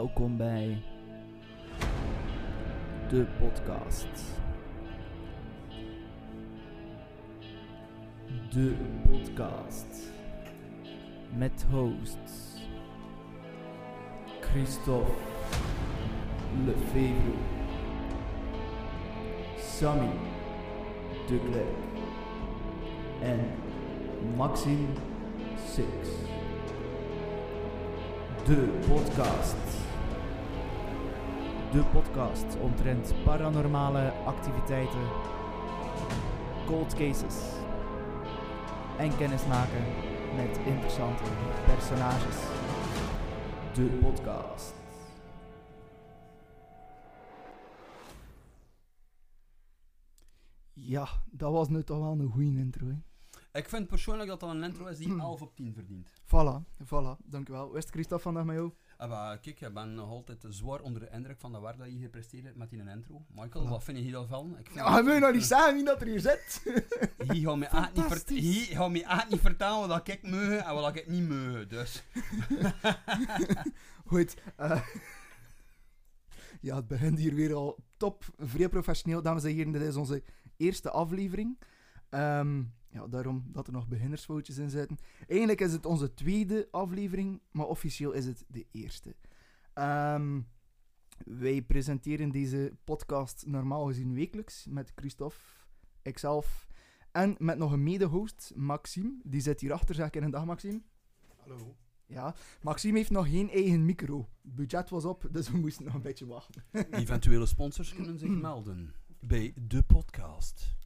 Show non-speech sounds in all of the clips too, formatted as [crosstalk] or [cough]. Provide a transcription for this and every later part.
Welkom bij de podcast. De podcast met hosts Christophe Lefevre, Sammy de Klerk en Maxime Six. De podcast. De podcast omtrent paranormale activiteiten, cold cases en kennismaken met interessante personages. De podcast. Ja, dat was nu toch wel een goede intro. Hè? Ik vind persoonlijk dat dat een intro is die 11 op 10 verdient. Voilà, voilà, dankjewel. Wist Christophe vandaag met jou? Ah, kijk, ik ben nog altijd zwaar onder de indruk van de werk dat je gepresteerd hebt met die intro. Michael, wat vind je hiervan? Ik vind Ja, wil je nou niet zeggen wie dat er hier zit? Hij gaat me echt niet, vert- gaat echt niet vertellen wat ik meug en wat ik niet meug. Dus [laughs] Goed. eh, ja, het begint hier weer al top, vrij professioneel. Dames en heren, dit is onze eerste aflevering. Ehm, ja, daarom dat er nog beginnersfoutjes in zitten. Eigenlijk is het onze tweede aflevering, maar officieel is het de eerste. Ehm, wij presenteren deze podcast normaal gezien wekelijks met Christophe, ikzelf en met nog een mede-host, Maxime. Die zit hierachter, zeg ik in een dag, Maxime. Hallo. Ja, Maxime heeft nog geen eigen micro. Het budget was op, dus we moesten nog een beetje wachten. eventuele sponsors kunnen zich [clears throat] melden bij de podcast.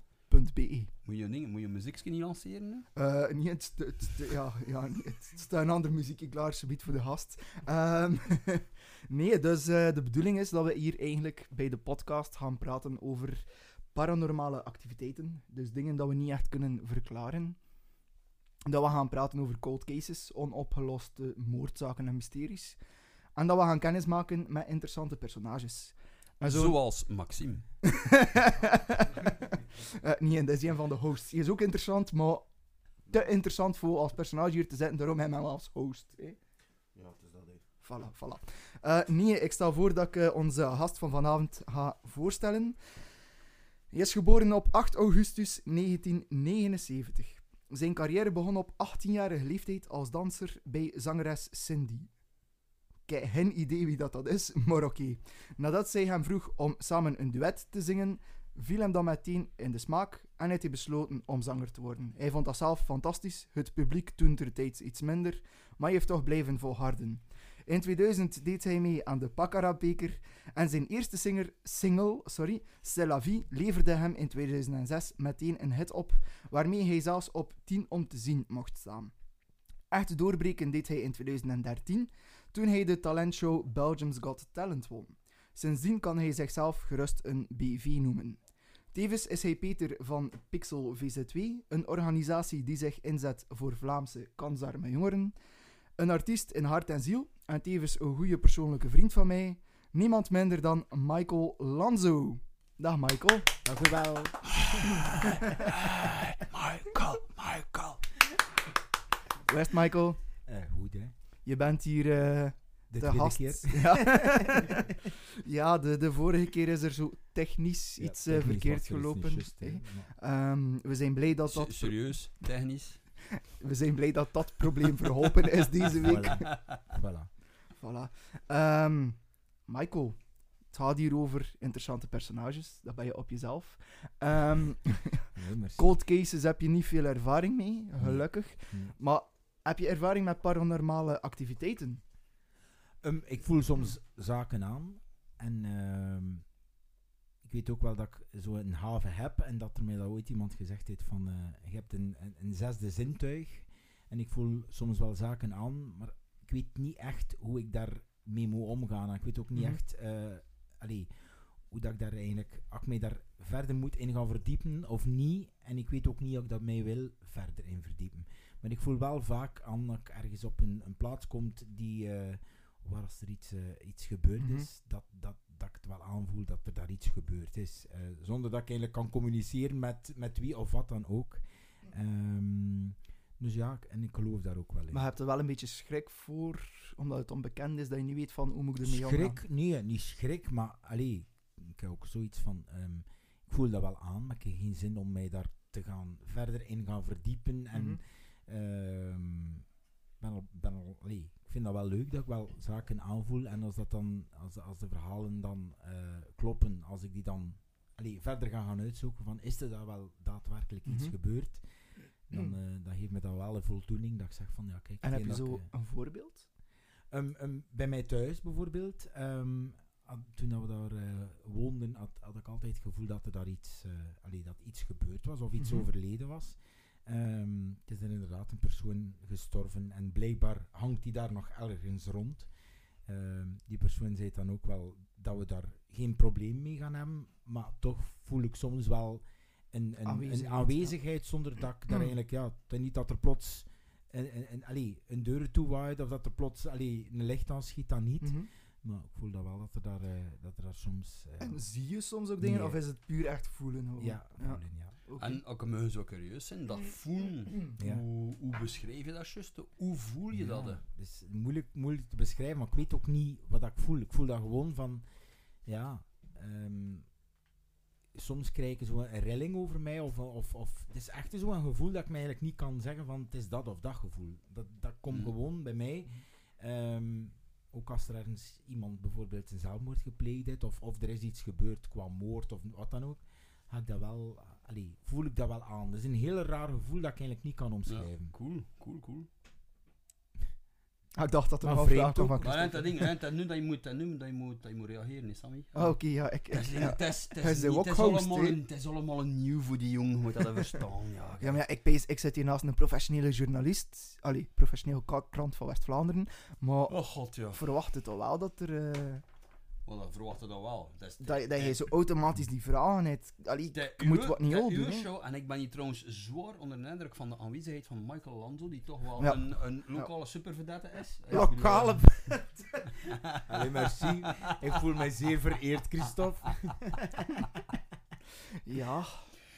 .be. Moet je, ding, moet je muziekje niet lanceren? Eh, niet, het, ja, ja, het staat een andere muziekje klaar, subiet voor de gast. Ehm, [laughs] nee, dus eh, de bedoeling is dat we hier eigenlijk bij de podcast gaan praten over paranormale activiteiten. Dus dingen dat we niet echt kunnen verklaren. Dat we gaan praten over cold cases, onopgeloste moordzaken en mysteries. En dat we gaan kennismaken met interessante personages. En zo- Zoals Maxime. [laughs] Eh, nee, dat is een van de hosts. Die is ook interessant, maar te interessant voor als personage hier te zetten. Daarom hem als host. Hè. Ja, het is dat, hè. Voilà, voilà. Eh, nee, ik stel voor dat ik eh, onze gast van vanavond ga voorstellen. Hij is geboren op 8 augustus 1979. Zijn carrière begon op 18-jarige leeftijd als danser bij zangeres Cindy. Ik geen idee wie dat, dat is, [laughs] maar oké. Nadat zij hem vroeg om samen een duet te zingen, viel hem dan meteen in de smaak en heeft hij besloten om zanger te worden. Hij vond dat zelf fantastisch, het publiek toen ter tijd iets minder, maar hij heeft toch blijven volharden. In 2000 deed hij mee aan de Baccarat-beker en zijn eerste singer, single, sorry, C'est la vie, leverde hem in 2006 meteen een hit op, waarmee hij zelfs op 10 om te zien mocht staan. Echt doorbreken deed hij in 2013, toen hij de talentshow Belgium's Got Talent won. Sindsdien kan hij zichzelf gerust een BV noemen. Tevens is hij Peter van Pixel VZ2, een organisatie die zich inzet voor Vlaamse kansarme jongeren. Een artiest in hart en ziel en tevens een goede persoonlijke vriend van mij. Niemand minder dan Michael Lanzo. Dag Michael. U wel. [laughs] Michael, Michael. Hoe is Michael? Eh, goed, hè. Je bent hier eh De tweede gast. keer. [laughs] Ja, [laughs] ja de, de vorige keer is er zo technisch Ja, iets eh, technisch verkeerd er gelopen. Ehm, we zijn blij dat S- dat Serieus, technisch. [laughs] We zijn blij dat dat probleem verholpen is deze week. Voilà. voilà. Ehm, Michael, het gaat hier over interessante personages. Dat ben je op jezelf. Ehm, Nee, merci. cold cases heb je niet veel ervaring mee, gelukkig. Nee. Maar heb je ervaring met paranormale activiteiten? Ehm, ik voel soms zaken aan. En ehm, ik weet ook wel dat ik zo een haven heb. En dat er mij dat ooit iemand gezegd heeft van... eh, je hebt een, een, een zesde zintuig. En ik voel soms wel zaken aan. Maar ik weet niet echt hoe ik daarmee moet omgaan. En ik weet ook niet Mhm. echt... eh, allee, hoe dat ik daar eigenlijk... Als ik mij daar verder moet in gaan verdiepen of niet. En ik weet ook niet of ik dat mij wil verder in verdiepen. Maar ik voel wel vaak aan dat ik ergens op een, een plaats komt die... eh, waar als er iets, eh, iets gebeurd Mhm. is, dat, dat, dat ik het wel aanvoel dat er daar iets gebeurd is. Eh, zonder dat ik eigenlijk kan communiceren met, met wie of wat dan ook. Ehm, Dus ja, en ik geloof daar ook wel in. Maar je hebt er wel een beetje schrik voor, omdat het onbekend is, dat je niet weet van hoe moet ik ermee omgaan. Schrik? Nee, niet schrik, maar allee, ik heb ook zoiets van, ehm, ik voel dat wel aan, maar ik heb geen zin om mij daar te gaan verder in gaan verdiepen. En Mhm. Ben al, ben al, ik vind dat wel leuk dat ik wel zaken aanvoel. En als, dat dan, als, als de verhalen dan eh, kloppen, als ik die dan allee, verder ga gaan uitzoeken van is er daar wel daadwerkelijk iets Mhm. gebeurd, dan, eh, dan geeft me dat wel een voldoening dat ik zeg van ja kijk. En heb je zo ik, eh, een voorbeeld? Ehm, ehm, bij mij thuis bijvoorbeeld, ehm, had- toen dat we daar eh, woonden, had, had ik altijd het gevoel dat er daar iets, eh, allee, dat iets gebeurd was of iets Mhm. overleden was. Ehm, het is er inderdaad een persoon gestorven en blijkbaar hangt die daar nog ergens rond. Ehm, die persoon zei dan ook wel dat we daar geen probleem mee gaan hebben, maar toch voel ik soms wel een, een, Aanwezigheid, een ja. aanwezigheid zonder dat ik daar eigenlijk, ja, niet dat er plots een, een, een, allee, een deur toewaait of dat er plots allee, een licht aanschiet, dan niet. Mhm. Maar ik voel dat wel dat er daar, eh, dat er daar soms... eh, En zie je soms ook dingen, Nee. of is het puur echt voelen? gewoon? ja, voelen, ja. En ook mogen zo curieus zijn, dat voelen. Ja. Hoe, hoe beschrijf je dat juist? Hoe voel je dat? Ja? Het is moeilijk, moeilijk te beschrijven, maar ik weet ook niet wat ik voel. Ik voel dat gewoon van, ja, ehm, soms krijg ik zo een rilling over mij, of, of, of het is echt zo'n gevoel dat ik me eigenlijk niet kan zeggen van het is dat of dat gevoel. Dat, dat komt Mm. gewoon bij mij. Ehm, ook als er ergens iemand bijvoorbeeld een zelfmoord gepleegd heeft, of, of er is iets gebeurd qua moord of wat dan ook, ga ik dat wel, allee, voel ik dat wel aan. Dat is een heel raar gevoel dat ik eigenlijk niet kan Ja, omschrijven. cool, cool, cool. Ah, ik dacht dat er Maar nog een vraag kwam van Maar het ding, hè, het nu dat je moet, het nu dat je moet, dat je moet reageren, is Sammy. Ah, Oké, ja, ik... Het is, ja. het is, het Hij is, is de niet- het is wok-host, allemaal een- het is allemaal een nieuw voor die jongen, je moet dat verstaan. Ja, Ja, maar ja, ik, pees, ik zit hier naast een professionele journalist. Allee, professioneel krant van West-Vlaanderen. Maar Oh god, ja. verwacht het toch wel dat er... eh, Wel, dat wel. Dat, is dat, dat je zo automatisch die vragen hebt. Allee, De ik moet wat niet de al doen, uwe hè. show, en ik ben hier trouwens zwaar onder de indruk van de aanwezigheid van Michael Lanzo, die toch wel Ja. een, een lokale superverdette is. [laughs] Lokale [laughs] bedoel, Allee, merci. Ik voel mij zeer vereerd, Christophe. [laughs] Ja.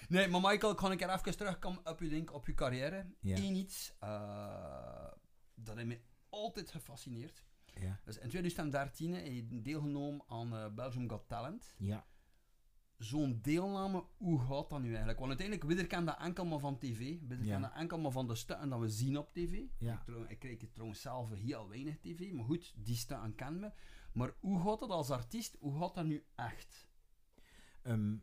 Nee, maar Michael, kan ik er even terugkomen op je, denk, op je carrière? Ja. Eén iets eh, dat heeft mij altijd gefascineerd. Ja. Dus in 2013 heb je deelgenomen aan eh, Belgium Got Talent. Ja. Zo'n deelname, hoe gaat dat nu eigenlijk? Want uiteindelijk, we kennen dat enkel maar van tv. We Ja. kennen dat enkel maar van de stukken dat we zien op tv. Ja. Ik, trouw- ik kijk het trouwens zelf heel weinig tv, maar goed, die stukken kennen we. Maar hoe gaat dat als artiest? Hoe gaat dat nu echt? Ehm,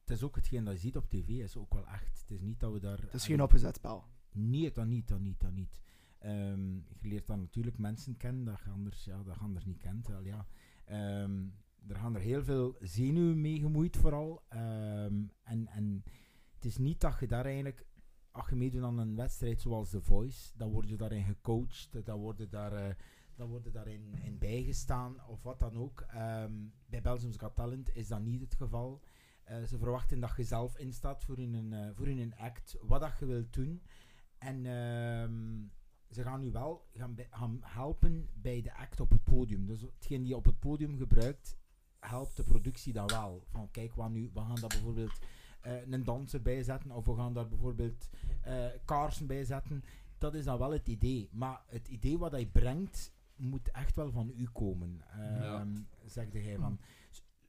het is ook hetgeen dat je ziet op tv, is ook wel echt. Het is niet dat we daar... Het is geen opgezet spel. Nee, dat niet, dat niet, dat niet. Ehm, je leert dan natuurlijk mensen kennen dat je anders, ja, dat anders niet kent. Wel, ja. Ehm, er gaan er heel veel zenuwen mee gemoeid vooral. Ehm, en, en het is niet dat je daar eigenlijk, als je meedoet aan een wedstrijd zoals The Voice, dan word je daarin gecoacht, dan word je daar... eh, dan word je daarin in bijgestaan of wat dan ook. Bij Belgium's Got Talent is dat niet het geval. Eh, ze verwachten dat je zelf instaat voor een, eh, voor act, wat dat je wilt doen. En ze gaan nu wel gaan, gaan helpen bij de act op het podium. Dus hetgeen die je op het podium gebruikt, helpt de productie dan wel. Van kijk, wat nu, we gaan daar bijvoorbeeld eh, een danser bij zetten, of we gaan daar bijvoorbeeld eh, kaarsen bij zetten. Dat is dan wel het idee. Maar het idee wat hij brengt, moet echt wel van u komen. Ja. Ehm Zegde hij van.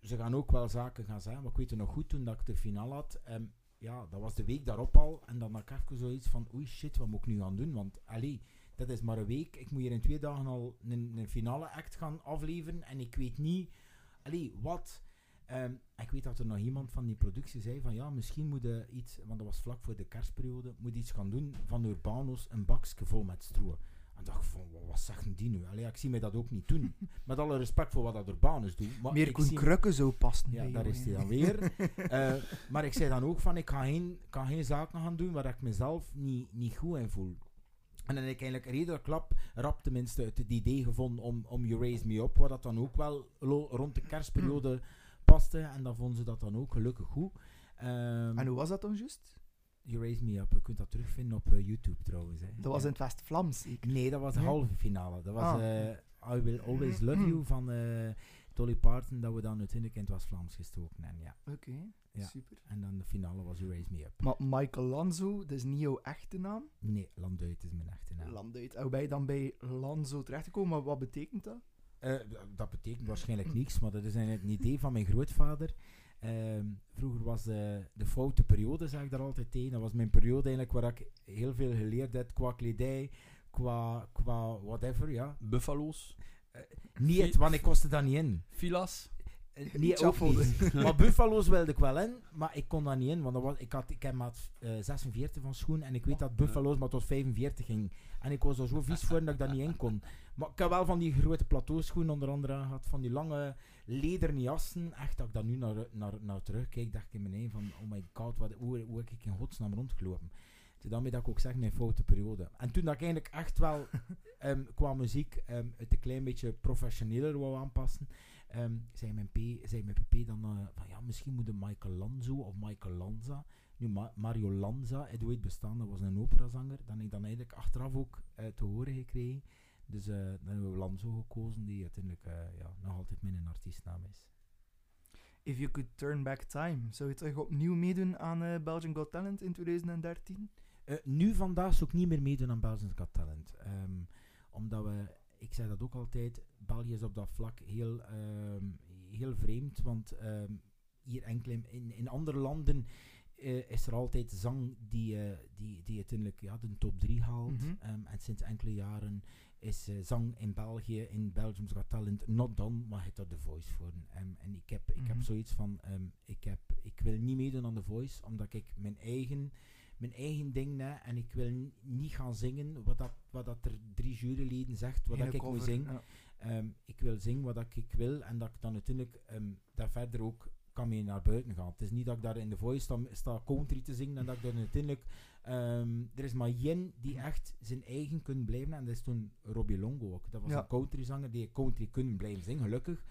Ze gaan ook wel zaken gaan zeggen, maar ik weet het nog goed toen dat ik de finale had. ehm, ja, dat was de week daarop al. En dan had ik even zoiets van, oei shit, wat moet ik nu gaan doen? Want, allee, dat is maar een week. Ik moet hier in twee dagen al een, een finale act gaan afleveren. En ik weet niet, allee, wat. Ehm, ik weet dat er nog iemand van die productie zei van, ja, misschien moet je iets, want dat was vlak voor de kerstperiode, moet iets gaan doen van Urbanos, een bakje vol met stro. En dacht van, wa- wat zeggen die nu? Allee, ik zie mij dat ook niet doen. [laughs] Met alle respect voor wat dat Urbanus doet. Maar Meer Koen zie- Krukke zou passen. ja, daar is hij dan weer. [laughs] Eh, maar ik zei dan ook van, ik ga geen, kan geen zaken gaan doen waar ik mezelf niet, niet goed in voel. En dan heb ik eigenlijk redelijk klap, rap tenminste, het, idee gevonden om, om You Raise Me Up, wat dat dan ook wel rond de kerstperiode [clears throat] paste. En dan vonden ze dat dan ook gelukkig goed. Ehm, En hoe was dat dan juist? You Raise Me Up, je kunt dat terugvinden op eh, YouTube trouwens. Hè. Dat was in het West-Vlaams, zeker. Nee, dat was de Nee? halve finale. Dat was Ah. eh, I Will Always Love You van... eh, Dolly Parton, dat we dan uiteindelijk in het West-Vlaams gestoken hebben, ja. Oké, Ja. super. En dan de finale was You Raise Me Up. Maar Michael Lanzo, dat is niet jouw echte naam? Nee, Landuit is mijn echte naam. Landuit. Hoe ben je dan bij Lanzo terechtgekomen? Maar wat betekent dat? Dat betekent waarschijnlijk niks, maar dat is een idee van mijn grootvader. Ehm, vroeger was de, de foute periode, zeg ik daar altijd tegen. Dat was mijn periode eigenlijk waar ik heel veel geleerd heb qua kledij, qua, qua whatever, ja. Buffalo's, Niet het, want ik kostte dat niet in. filas. Eh, Nee, ook niet. [laughs] maar Buffalo's wilde ik wel in, maar ik kon daar niet in, want dat was, ik, had, ik heb maat eh, 46 van schoen en ik weet dat Buffalo's maar tot 45 ging. En ik was er zo vies voor dat ik daar niet in kon. Maar ik heb wel van die grote plateauschoenen onder andere gehad, van die lange lederen jassen. Echt, dat ik daar nu naar, naar, naar terugkijk, dacht ik in mijn eigen van, oh my god, wat, hoe, hoe heb ik in godsnaam rondgelopen? Dus daarmee dat ik ook zeg, mijn foute periode. En toen dat ik eigenlijk echt wel [laughs] ehm, qua muziek ehm, het een klein beetje professioneler wou aanpassen, Ehm zei, mijn P, zei mijn pp dan eh, van ja, misschien moet de Michael Lanzo of Michael Lanza. Nu, Ma- Mario Lanza, het ooit bestaan, dat was een operazanger. Dat heb ik dan eigenlijk achteraf ook eh, te horen gekregen. Dus eh, dan hebben we Lanzo gekozen, die uiteindelijk eh, ja, nog altijd mijn artiestnaam is. If you could turn back time, zou je terug opnieuw meedoen aan eh, Belgian Got Talent in 2013? Eh, nu vandaag zou ik niet meer meedoen aan Belgians Got Talent. Ehm, omdat we, ik zeg dat ook altijd, België is op dat vlak heel, ehm, heel vreemd. Want ehm, hier enkel in, in, in andere landen is er altijd zang die, eh, die, die uiteindelijk ja, de top 3 haalt. Mhm. En sinds enkele jaren is eh, zang in België, in Belgium's Got Talent, not done, maar het er The Voice voor. Ehm, en ik heb, ik Mhm. heb zoiets van, ehm, ik, heb, ik wil niet meedoen aan The Voice, omdat ik mijn eigen mijn eigen ding na en ik wil n- niet gaan zingen wat, dat, wat dat er drie juryleden zegt, wat dat ik moet zingen. ja. Ehm, ik wil zingen wat dat ik wil en dat ik dan uiteindelijk ehm, daar verder ook kan mee naar buiten gaan. Het is niet dat ik daar in de voice sta, sta country te zingen en dat ik dan uiteindelijk... ehm, er is maar Jen die echt zijn eigen kunnen blijven en dat is toen Robbie Longo ook. Dat was Ja. een countryzanger die country kunnen blijven zingen, gelukkig.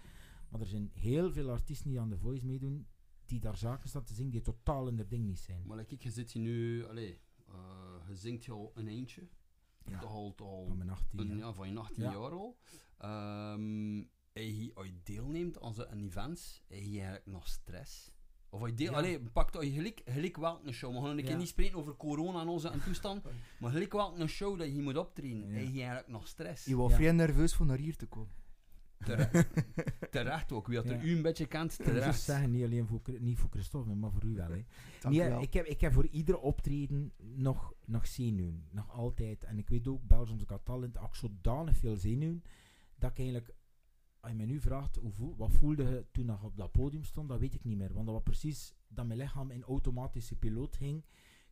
Maar er zijn heel veel artiesten die aan de voice meedoen die daar zaken staan te zingen die totaal in haar ding niet zijn. Maar ik, je zit hier nu, allee, eh, je zingt al een eentje. Ja. Toch al, toch al Van mijn 18 een, jaar. ja, van je 18 Ja. jaar al. Ehm en je ooit deelneemt aan zo'n events, heb je eigenlijk nog stress? Of als je deel, Ja. allee, pakt je gelijk, gelijk wel een show. We gaan een keer Ja. niet spreken over corona en onze en toestand, [laughs] maar gelijk wel een show dat je moet optreden, Ja. heb je eigenlijk nog stress? Je was vrij nerveus voor naar hier te komen. Terecht, [laughs] terecht ook, wie dat er u een beetje kent, Ik moet terecht. zeggen, niet alleen voor, niet voor Christophe, maar voor u wel. Hè. [laughs] Nee, wel. ik, heb, ik heb voor iedere optreden nog, nog zenuwen. Nog altijd. En ik weet ook, Belgium's Got Talent, ook zodanig veel zenuwen, dat ik eigenlijk, als je me nu vraagt, hoe voel, wat voelde je toen ik op dat podium stond, dat weet ik niet meer. Want dat was precies dat mijn lichaam in automatische piloot ging.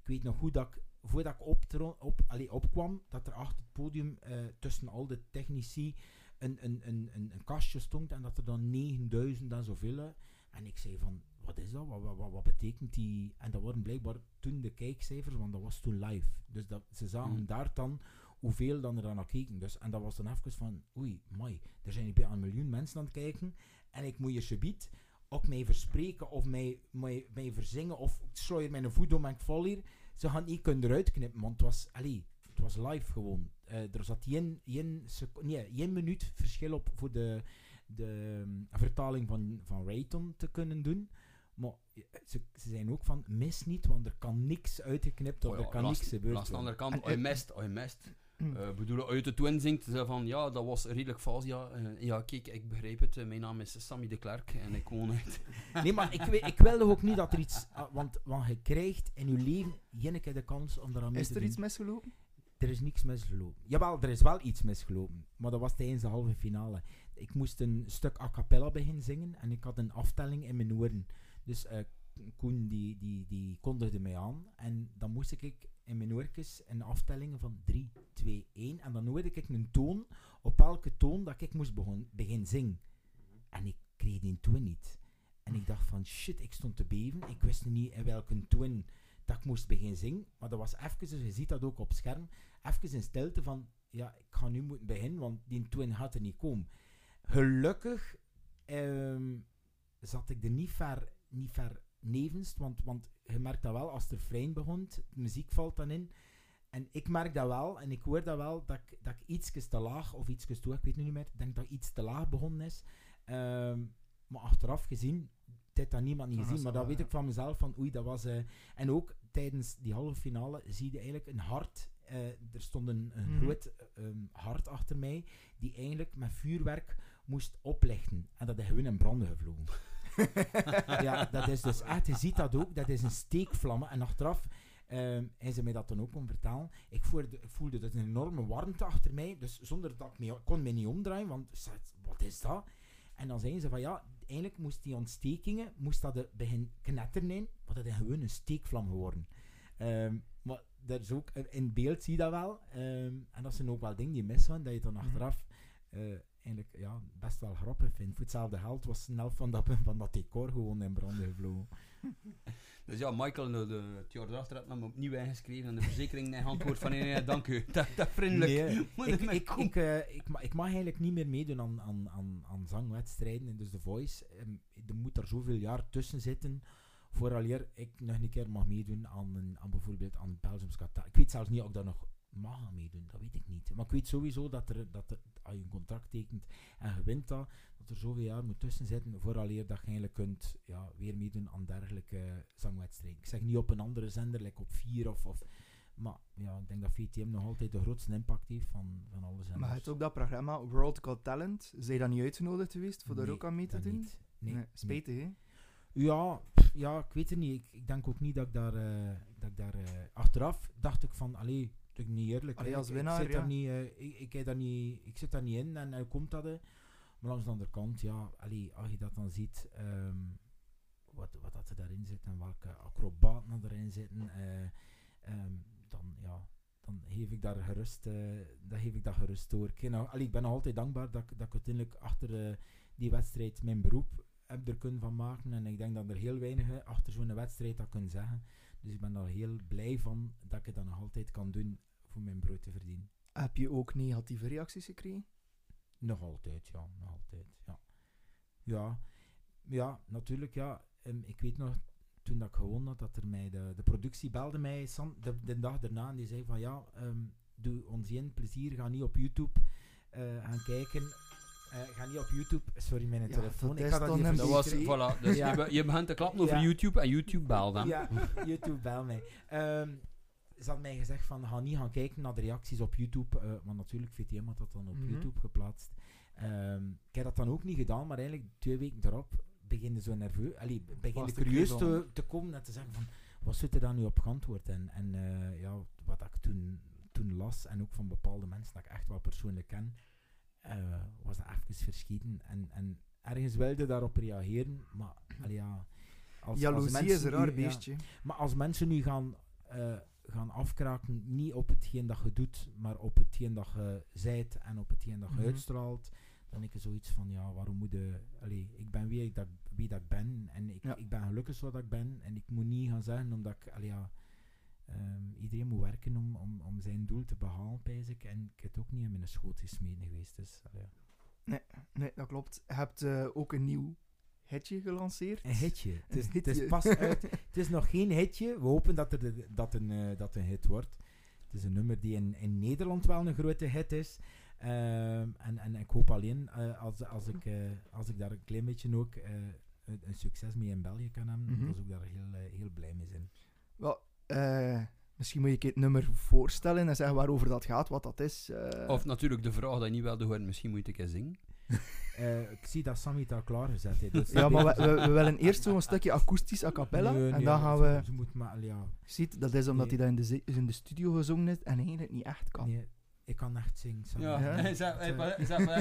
Ik weet nog goed dat ik, voordat ik optro- op, allee, opkwam, dat er achter het podium, eh, tussen al de technici, een, een, een, een, een kastje stond en dat er dan 9000 en zoveel. eh, En ik zei van, wat is dat? Wat, wat, wat, wat betekent die? En dat waren blijkbaar toen de kijkcijfers, want dat was toen live. Dus dat, ze zagen Mm. daar dan hoeveel dan er dan naar keken. Dus, en dat was dan even van, oei, mai, er zijn hier bijna een miljoen mensen aan het kijken. En ik moet je subiet ook mij verspreken of mij, mij, mij verzingen of ik mijn voet om en ik val hier. Ze gaan niet kunnen eruit knippen, want het was, allee, het was live gewoon. Eh, er zat geen, geen, seco- nee, geen minuut verschil op voor de, de um, vertaling van, van Rayton te kunnen doen. Maar eh, ze, ze zijn ook van, mis niet, want er kan niks uitgeknipt of Oh ja, er kan last- niks gebeuren. Langs de andere kant, En- je mest, als je mest, Mm. eh bedoel, uit de twin zingt, ze van, ja, dat was redelijk vals, ja, eh, ja, kijk, ik begrijp het, eh, mijn naam is Sammy de Klerk en ik woon uit... [laughs] Nee, maar ik, ik wilde ook niet dat er iets... ah, want, want je krijgt in je leven keer de kans om eraan mee Is te er doen. iets misgelopen? Er is niks misgelopen. Jawel, er is wel iets misgelopen. Maar dat was tijdens de halve finale. Ik moest een stuk a cappella beginnen zingen en ik had een aftelling in mijn oren. Dus eh, Koen die, die, die kondigde mij aan en dan moest ik in mijn oortjes een aftelling van 3, 2, 1 en dan hoorde ik een toon, op elke toon dat ik moest beginnen zingen. En ik kreeg die toon niet. En ik dacht van shit, ik stond te beven. Ik wist niet in welke toon dat ik moest beginnen zingen. Maar dat was even, dus je ziet dat ook op scherm, even in stilte van, ja, ik ga nu moeten beginnen, want die twin gaat er niet komen. Gelukkig ehm, zat ik er niet ver, niet ver nevens, want, want je merkt dat wel, als er frein begon, de muziek valt dan in. En ik merk dat wel, en ik hoor dat wel, dat ik, dat ik iets te laag, of iets te hoog, ik weet het niet meer, ik denk dat iets te laag begonnen is. Ehm, maar achteraf gezien, dit had niemand niet gezien, maar dat dat weet ik van mezelf, van oei, dat was... eh, en ook tijdens die halve finale zie je eigenlijk een hart... eh, er stond een, een Mhm. groot ehm, hart achter mij, die eigenlijk met vuurwerk moest oplichten. En dat is gewoon in branden gevlogen. [laughs] ja, dat is dus echt, je ziet dat ook, dat is een steekvlammen. En achteraf ehm hij ze mij dat dan ook om vertellen. Ik voelde, ik voelde dus een enorme warmte achter mij, dus zonder dat ik me, kon me niet omdraaien, want zei, wat is dat? En dan zeiden ze van ja, eigenlijk moest die ontstekingen, moest dat begin knetteren in, maar dat is gewoon een steekvlam geworden. Ehm, maar dat is ook, in beeld zie je dat wel. ehm, en dat zijn ook wel dingen die misgaan, dat je dan Mhm. achteraf eh, eigenlijk ja, best wel grappig vindt. Voor hetzelfde geld was helft van dat, [laughs] van dat decor gewoon in branden gevlogen. [laughs] Dus ja, Michael, de, de, het jaar erachter had me opnieuw ingeschreven en de verzekering heeft antwoord van nee, nee, dank u. [laughs] Dat, dat vriendelijk. Nee, ik, ik, ik, eh, ik, ma- ik mag eigenlijk niet meer meedoen aan, aan, aan, aan zangwedstrijden. En dus The Voice, ehm, er moet er zoveel jaar tussen zitten vooraleer ik nog een keer mag meedoen aan, een, aan bijvoorbeeld aan Belgium's Got. Ik weet zelfs niet of ik dat nog mag meedoen, dat weet ik niet. Maar ik weet sowieso dat, er, dat er, als je een contract tekent en je wint dat, dat er zoveel jaar moet tussen zitten vooraleer dat je eigenlijk kunt ja, weer meedoen aan dergelijke zangwedstrijden. Ik zeg niet op een andere zender, like op vier of... of maar ja, ik denk dat VTM nog altijd de grootste impact heeft van, van alle zenders. Maar het ook dat programma World Got Talent, zijn dat niet uitgenodigd geweest voor Nee, ook aan mee te doen? niet. Nee, Nee, spijtig, hè? Ja, ja, ik weet het niet. Ik, ik denk ook niet dat ik daar, eh, dat ik daar eh, achteraf dacht ik van, allee, ik niet eerlijk. Allee, als winnaar, ik, zit daar niet, eh, ik, ik, daar niet, ik zit daar niet in en hoe komt dat? Maar langs de andere kant, ja, allee, als je dat dan ziet, ehm, wat, wat dat er daarin zit en welke acrobaten er erin zitten, eh, ehm, dan ja, dan geef ik daar gerust, eh, dan geef ik dat gerust door. Ik, nou, allee, ik ben nog altijd dankbaar dat, ik- dat ik uiteindelijk achter die wedstrijd mijn beroep heb er kunnen van maken. En ik denk dat er heel weinigen achter zo'n wedstrijd dat kunnen zeggen. Dus ik ben daar heel blij van dat ik het dan nog altijd kan doen voor mijn brood te verdienen. Heb je ook negatieve reacties gekregen? Nog altijd, ja, nog altijd, ja. Ja, ja natuurlijk, ja. Ehm, ik weet nog, toen dat ik gewonnen had, dat er mij de, de productie belde mij Sam, de, de dag daarna en die zei van, ja, ehm, doe ons geen plezier, ga niet op YouTube eh, gaan kijken. Eh, ga niet op YouTube, sorry mijn Ja, telefoon, dat ik had dat niet Dat was, voilà. Dus Ja. je, be- je begint te klappen over Ja. YouTube en YouTube belt dan. Ja, [laughs] YouTube bel mij. Ehm, ze had mij gezegd van, ga niet gaan kijken naar de reacties op YouTube, eh want natuurlijk, VTM had dat dan op Mhm. YouTube geplaatst. Ehm, ik heb dat dan ook niet gedaan, maar eigenlijk twee weken erop beginde zo nerveus, allee, de curieus te, te komen en te zeggen van, wat zit er dan nu op geantwoord? En, en eh, ja, wat ik toen, toen las, en ook van bepaalde mensen dat ik echt wel persoonlijk ken, eh, was dat even verschieten. En, en ergens wilde daarop reageren, maar allee, ja... Als, Jaloezie als is een mensen raar nu- ja, maar als mensen nu gaan, eh, gaan afkraken, niet op hetgeen dat je doet, maar op hetgeen dat je zijt en op hetgeen dat je Mhm. uitstraalt, dan ik zoiets van, ja, waarom moet je... Allee, ik ben wie ik, dat, wie dat ik ben en ik, Ja. ik ben gelukkig zoals ik ben en ik moet niet gaan zeggen omdat ik... Allee, ja, ehm, iedereen moet werken om, om, om zijn doel te behalen, pijs ik. En ik heb het ook niet in mijn schoot gesmeden geweest, dus... ja. Nee, dat klopt. Je hebt eh, ook een nieuw hitje gelanceerd. Een hitje. Het is, het is pas [laughs] uit. Het is nog geen hitje. We hopen dat, er de- dat, een, eh, dat een hit wordt. Het is een nummer die in, in Nederland wel een grote hit is. Ehm, en, en ik hoop alleen eh, als, als, ik, als ik daar een klein beetje ook een, een succes mee in België kan hebben, dan zou ik daar heel, heel blij mee zijn. Wel, eh, misschien moet je het nummer voorstellen en zeggen waarover dat gaat, wat dat is. eh. Of natuurlijk de vraag dat je niet wilde horen, misschien moet je het een keer zingen. [laughs] Eh, ik zie dat Sammy al klaargezet heeft. Dus ja, maar we, we, we willen eerst zo'n stukje akoestisch a cappella. Nee, en nee, dan gaan we... Moet maar, ja, Ziet, dat is omdat Nee. hij dat in de, in de studio gezongen heeft en eigenlijk niet echt kan. nee, ik kan echt zingen. Sammy. Ja, Eh, hij zei- ik,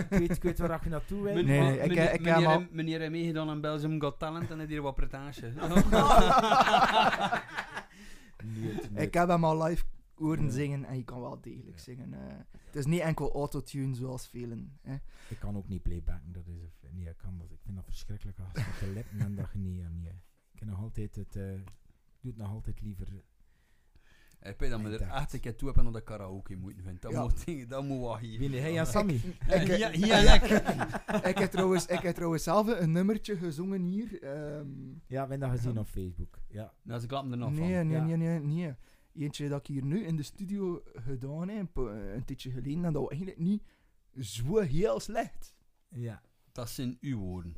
weet, ik weet waar je naartoe wil. Nee, ik- meneer, ik meneer, al- meneer heeft meegedaan aan Belgium Got Talent en heeft hier wat pretage. [laughs] [laughs] [laughs] Ik heb hem al live horen zingen en je kan wel degelijk zingen. eh. het is niet enkel autotune zoals velen. Hè. Ik kan ook niet playbacken, dat is een- nee, ik kan dat. Ik vind dat verschrikkelijk als je lippen en dat je niet, ja, nee. Ik nog altijd het, eh, ik doe het nog altijd liever. Ik weet dat we Ik er echt een keer toe hebben naar de karaoke moeten vinden. Dat, Ja. moet, dat moet wat hier. Wie nee, hij en Sammy. Ik- Ja, hier en ik. [laughs] ik, heb trouwens, ik heb trouwens zelf een nummertje gezongen hier. ehm, Ja, we hebben dat gezien Ja. op Facebook. Ja. Nou, ze klappen er nog nee, van. nee, Ja. nee, nee, nee. Eentje dat ik hier nu in de studio gedaan heb, een, een tijdje geleden, en dat was eigenlijk niet zo heel slecht. ja. Dat zijn uw woorden.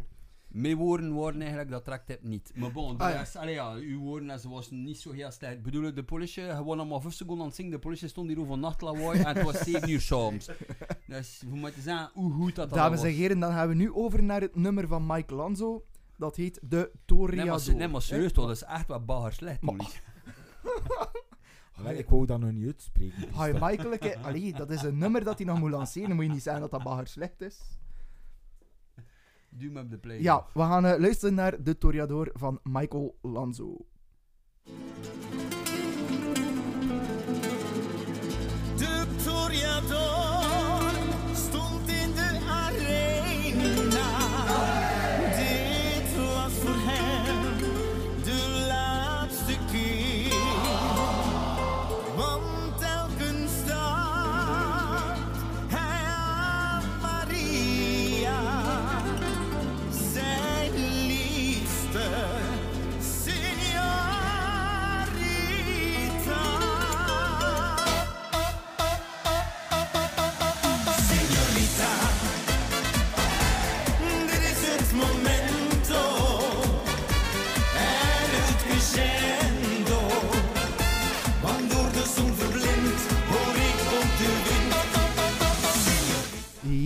Mijn woorden worden eigenlijk, dat trekt het niet. Maar bon, de Ah, ja. rest, allee, ja, uw woorden, en ze was niet zo heel slecht. Ik bedoel, de politie, gewoon nog maar 5 seconden aan het zingen. De politie stond hier over nachtlawaai en het was [laughs] 7 uur soms. Dus we moeten zeggen hoe goed dat, dat Dames was. en heren, dan gaan we nu over naar het nummer van Mike Lanzo. Dat heet De se- nee, maar serieus, dat is echt wat bagger slecht. Maar- [laughs] ik wou dat nog niet uitspreken. dus Hi dat- Michael, ik- allee, dat is een nummer dat hij nog moet lanceren. Dan moet je niet zeggen dat dat bagger slecht is. Doe me op de play. Ja, we gaan eh, luisteren naar De Toreador van Michael Lanzo. De Toreador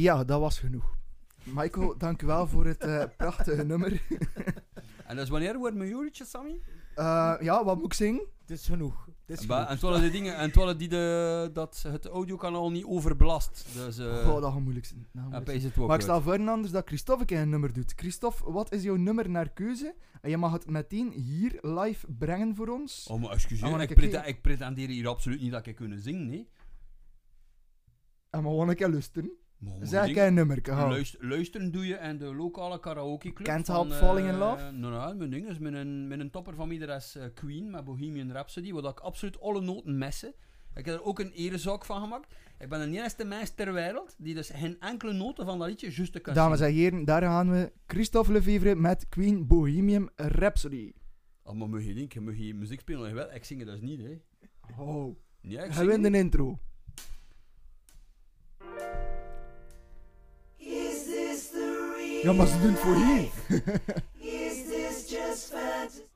Ja, dat was genoeg. Michael, dank u wel voor het eh, prachtige nummer. En dus wanneer wordt mijn juretje, Sammy? Eh, ja, wat moet ik zingen? Het is genoeg. Het is Ba- genoeg. En terwijl de dingen, en terwijl die de, dat het audiokanaal niet overbelast. Dus, eh oh, dat gaat moeilijk zijn. Dat gaat en moeilijk het ook Maar ik uit. stel voor anders dat Christophe een keer een nummer doet. Christophe, wat is jouw nummer naar keuze? En je mag het meteen hier live brengen voor ons. Oh, maar excuseer, Ah, maar ik, ik- prete- ik pretendeer hier absoluut niet dat ik kunnen zingen, nee. En we gaan een keer luisteren. Zeg een nummer. Luister, luisteren doe je en de lokale karaoke club. Van, help falling in eh, love? Nou, nou, mijn ding is met een, met een topper van dat is eh, Queen met Bohemian Rhapsody, waar ik absoluut alle noten messen. Ik heb er ook een erezak van gemaakt. Ik ben de enige mens ter wereld die dus geen enkele noten van dat liedje juist kan Dames en heren, daar gaan we. Christophe Lefevre met Queen Bohemian Rhapsody. Oh, maar moet je denken, moet je muziek spelen? Wel, ik zing het dus niet, hè. Oh. Nee, ik zing niet. intro. Ja, maar ze doen het voor hier. [laughs]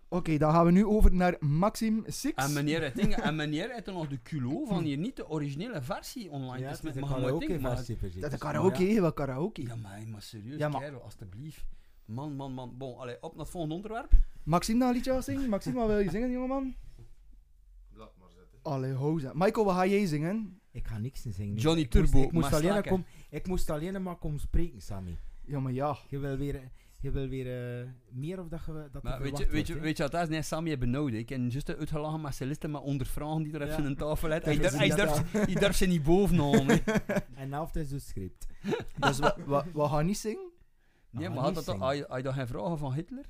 Oké, dan gaan we nu over naar Maxim Six. En meneer het ding, en meneer heeft nog de culo van hier niet de originele versie online. Ja, dus het is met maar-. Dat is karaoke, ja, hè, wel karaoke. Ja, maar, maar serieus, Ja, maar- kerel, alstublieft. Man, man, man. Bon, allee, op naar het volgende onderwerp. Maxime, nou een liedje gaan zingen? Maxime, wat wil je zingen, jongeman? Laat maar zitten. Allee, hoza. Michael, wat ga jij zingen? Ik ga niks zingen. Johnny ik moest- Turbo, ik moest, maar alleen slakken. kom, ik moest alleen maar komen spreken, Sammy. Ja, maar ja. Je wil weer, je wil weer eh, meer of dat, je, dat Maar weet je, weet, je, weet je wat dat is? Nee, Sammy heeft benodigd. Ik heb juist uitgelachen met zijn listen met ondervragen die er Ja. even een tafel heeft. [laughs] Dat Hij, durft- hij, durft, hij durft ze niet bovenaan. [laughs] En de helft is dus script. [laughs] Dus wat wa, wat ga je niet zingen? Nee, maar had dat, had je, had je dan geen vragen van Hitler?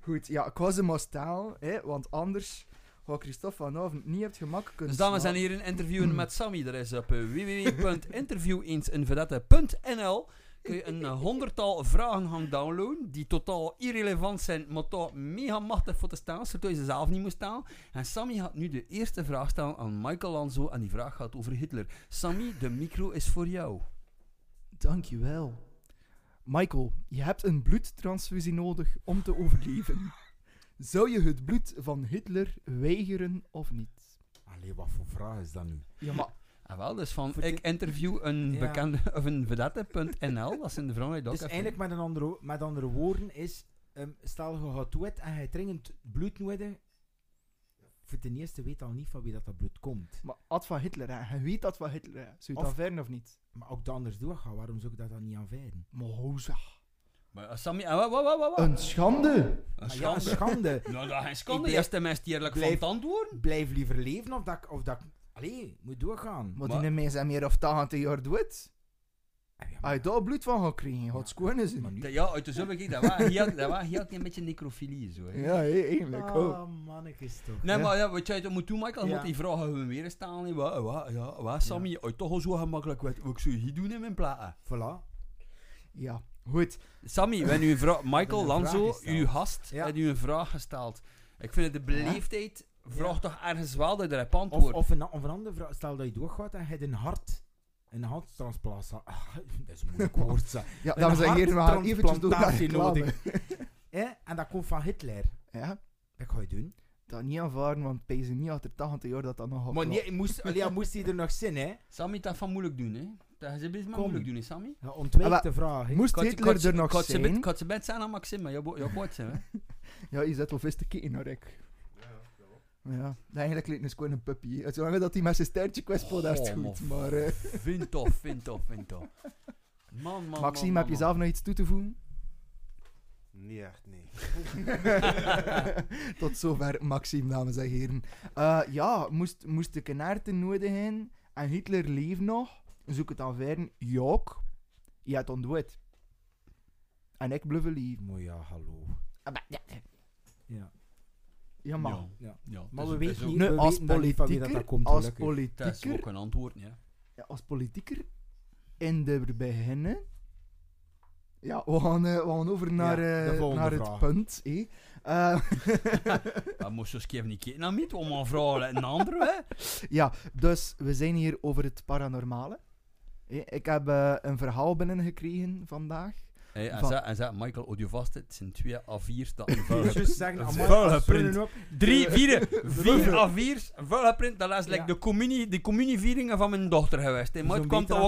Goed, ja, ik was hem maar staan, hè, want anders gaat Christophe vanavond niet het gemak kunnen Dus dames en heren, interviewen met Sammy. Er is op eh, www.intervieweensinvedette.nl kun je een eh, honderdtal vragen gaan downloaden, die totaal irrelevant zijn, maar toch mega machtig voor te staan, zodat je ze zelf niet moet staan. En Sammy gaat nu de eerste vraag stellen aan Michael Lanzo, en die vraag gaat over Hitler. Sammy, de micro is voor jou. Dankjewel. Michael, je hebt een bloedtransfusie nodig om te overleven. Zou je het bloed van Hitler weigeren of niet? Allee, wat voor vraag is dat nu? Ja, maar En wel, dus van ik interview een Ja. bekende, [laughs] of een vedette.nl, dat zijn de die Dus eigenlijk met, een andere, met andere woorden is, ehm, stel je gaat dood en je dringend bloed nodig, voor ten eerste weet al niet van wie dat, dat bloed komt. Maar ad van Hitler, hè. je weet dat van Hitler. Hè. Zou je het Of- aanvaarden of niet? Maar ook de anders doorgaan, waarom zou ik dat dan niet aanvaarden? Maar hoza. Maar eh, Sammy, en wat, wat, wat, wat? wat? Een schande. Een Ah ja, schande. schande. [laughs] Nou, dat is schande. Eerst de mensen die eerlijk van blijf- het antwoorden. Blijf liever leven of dat ik... Of dat ik allee, moet doorgaan. Maar, Maar- die mensen zijn meer of 80 jaar. Ah, ja, je daar bloed van gaat krijgen, gaat het schoon zijn. nu- Ja, uit de bekijk, dat was heel, een beetje necrofilie zo. Hè. Ja, eigenlijk. Oh. Ah, mannetjes toch. Nee, Ja. maar ja, wat jij toch moet doen, Michael, Ja. moet die vragen gewoon weer hè. Wat, wat, ja, wat, Sammy, uit toch al zo gemakkelijk weet, wat zou je hier doen in mijn platen? Voilà. Ja, goed. Sammy, we hebben vraag, [laughs] Michael Lanzo, uw gast, Ja. heeft u een vraag gesteld. Ik vind het de beleefdheid, vraag Ja. toch ergens wel dat je erop Of, antwoordt. of, een, of een andere vraag. Stel dat je doorgaat en je hebt een hart... een handtransplantatie. Ah, [laughs] dat is een moeilijk [laughs] woord. zeg. Ja, en heren, we gaan eventjes door harttransplantatie nodig. Hè? En dat komt van Hitler. Ja, Wat ga je doen? Dat niet aanvaarden, want pees niet achter 80 jaar dat dat nog Maar nee, moest, allee, ja, moest hij er nog zin, hè? Sammy, dat van moeilijk doen, hè? Dat is best maar moeilijk doen, hè, Sammy? Ja, ontwijk maar- de vraag. hè. Moest Hitler er nog ze zijn? bed- Kan ze bed zijn aan Maxime, jouw bo- jouw boot zijn, hè? [laughs] Ja, je zet wel vast te kijken naar ik. Ja, eigenlijk lijkt het gewoon een puppy. Zolang dat hij met zijn stertje kwestel, dat is Oh, goed. Maar eh, Vind tof, vind tof, vind tof. Man, man, Maxime, man, heb je man, zelf nog iets toe te voegen? Niet echt, nee. [laughs] Tot zover Maxime, dames en heren. Eh, ja, moest, moest de kanaarten nodigen en Hitler leeft nog, zoek het aan verden. Ja, ook. je hebt ontdoet. En ik blijf lief. Maar ja, hallo. Ja, Ja. maar. Ja, Ja. ja. Maar we weten niet- we als weten dan niet van wie dat politieker, dat komt, als gelukkig. Dat is ook een antwoord, ja. ja, als politieker in de beginnen. Ja, we gaan, eh, we gaan over naar, de eh, naar het punt. Eh, [laughs] Dat moest je eens even niet kijken naar mij, om een vrouw en een andere, hè? [laughs] ja, dus we zijn hier over het paranormale. hè. Ik heb eh, een verhaal binnengekregen vandaag. Hey, en, Van- zei, en zei, Michael, audio vast, het zijn twee A4's dat een [laughs] vuil zeggen, vuil geprint. Drie, vier, vier Vuil. A4's, vuil geprint, dat is like Ja. de, communie, de communievieringen van mijn dochter geweest. hè. Maar het kwam toch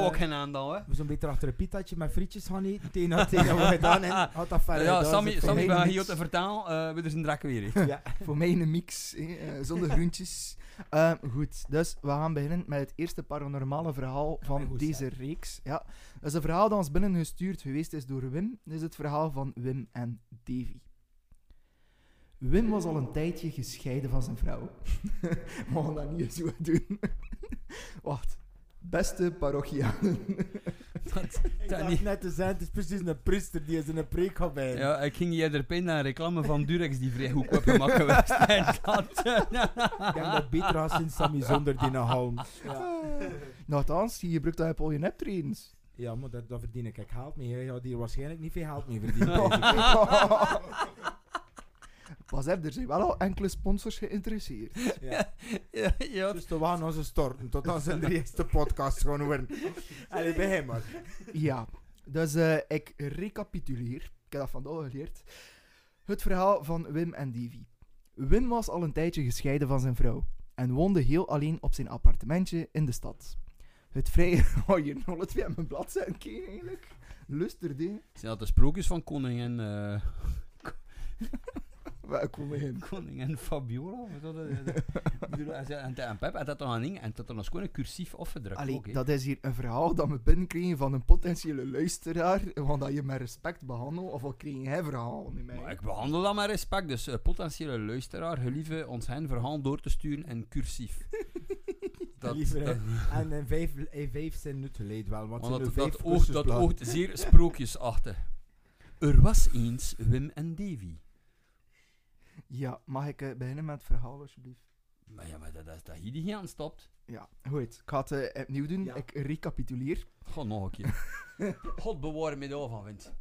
eh, ook geen hè? We zo'n beetje achter een pitaatje met frietjes gaan eten. Tegen dat tegen wat we gedaan en had dat verder. Ja, Sammy, Sammy we gaan hier te vertalen, eh we er zijn drek weer. Ja. Voor mij een mix, hè, eh, zonder groentjes. Eh, goed, dus we gaan beginnen met het eerste paranormale verhaal van goed deze reeks. Ja, dat is een verhaal dat ons binnengestuurd geweest is door Wim. Dit is het verhaal van Wim en Davy. Wim was al een tijdje gescheiden van zijn vrouw. [laughs] We gaan dat niet zo doen. [laughs] Wacht. Beste parochianen. [laughs] Dat, Ik dat dacht niet. net te zijn, het is precies een priester die eens in een preek gaat bij. Ja, ik ging hier er naar een reclame van Durex die vrij goedkoop gemaakt geweest. [laughs] En dat, Ik denk dat beter was sinds Sammy zonder die halm. Ja. Nogthans, je gebruikt dat op al je neptrains. ja, maar dat, dat verdien ik. Ik haalt me. Je gaat hier waarschijnlijk niet veel geld mee verdienen. [laughs] Pas op, er zijn wel al enkele sponsors geïnteresseerd. Ja. [laughs] ja, ja, Dus we gaan onze storten tot dan zijn de [laughs] eerste podcast gewoon worden. Allee, begin maar. Ja, dus eh, ik recapituleer. Ik heb dat vandaag geleerd. Het verhaal van Wim en Davy. Wim was al een tijdje gescheiden van zijn vrouw en woonde heel alleen op zijn appartementje in de stad. Het vrije... [laughs] Oh, hier nog het weer aan mijn bladzijde kijken eigenlijk. Luister, die. Zijn dat de sprookjes van koningin, eh Waar komen we in? koningin Fabiola? [laughs] En en Pep had dat een ding, en dat er nog gewoon een cursief afgedrukt Allee, ook, dat is hier een verhaal dat we binnenkregen van een potentiële luisteraar, want dat je met respect behandelt, of wat kreeg hij verhaal mij? Maar ik behandel dat met respect, dus eh, potentiële luisteraar, gelieve ons hen verhaal door te sturen in cursief. [laughs] dat, Liever, dat, En in vijf, in vijf zijn nu te leed wel. Want dat, dat, oogt, dat oogt zeer sprookjesachtig. Er was eens Wim en Davy. Ja, mag ik eh, beginnen met het verhaal, alsjeblieft? Maar ja, maar dat, dat, dat hier die aan stopt. Ja, goed. Ik ga het eh, opnieuw doen. Ja. Ik recapituleer. God, nog een keer. [laughs] God bewaar me daarvan, vindt.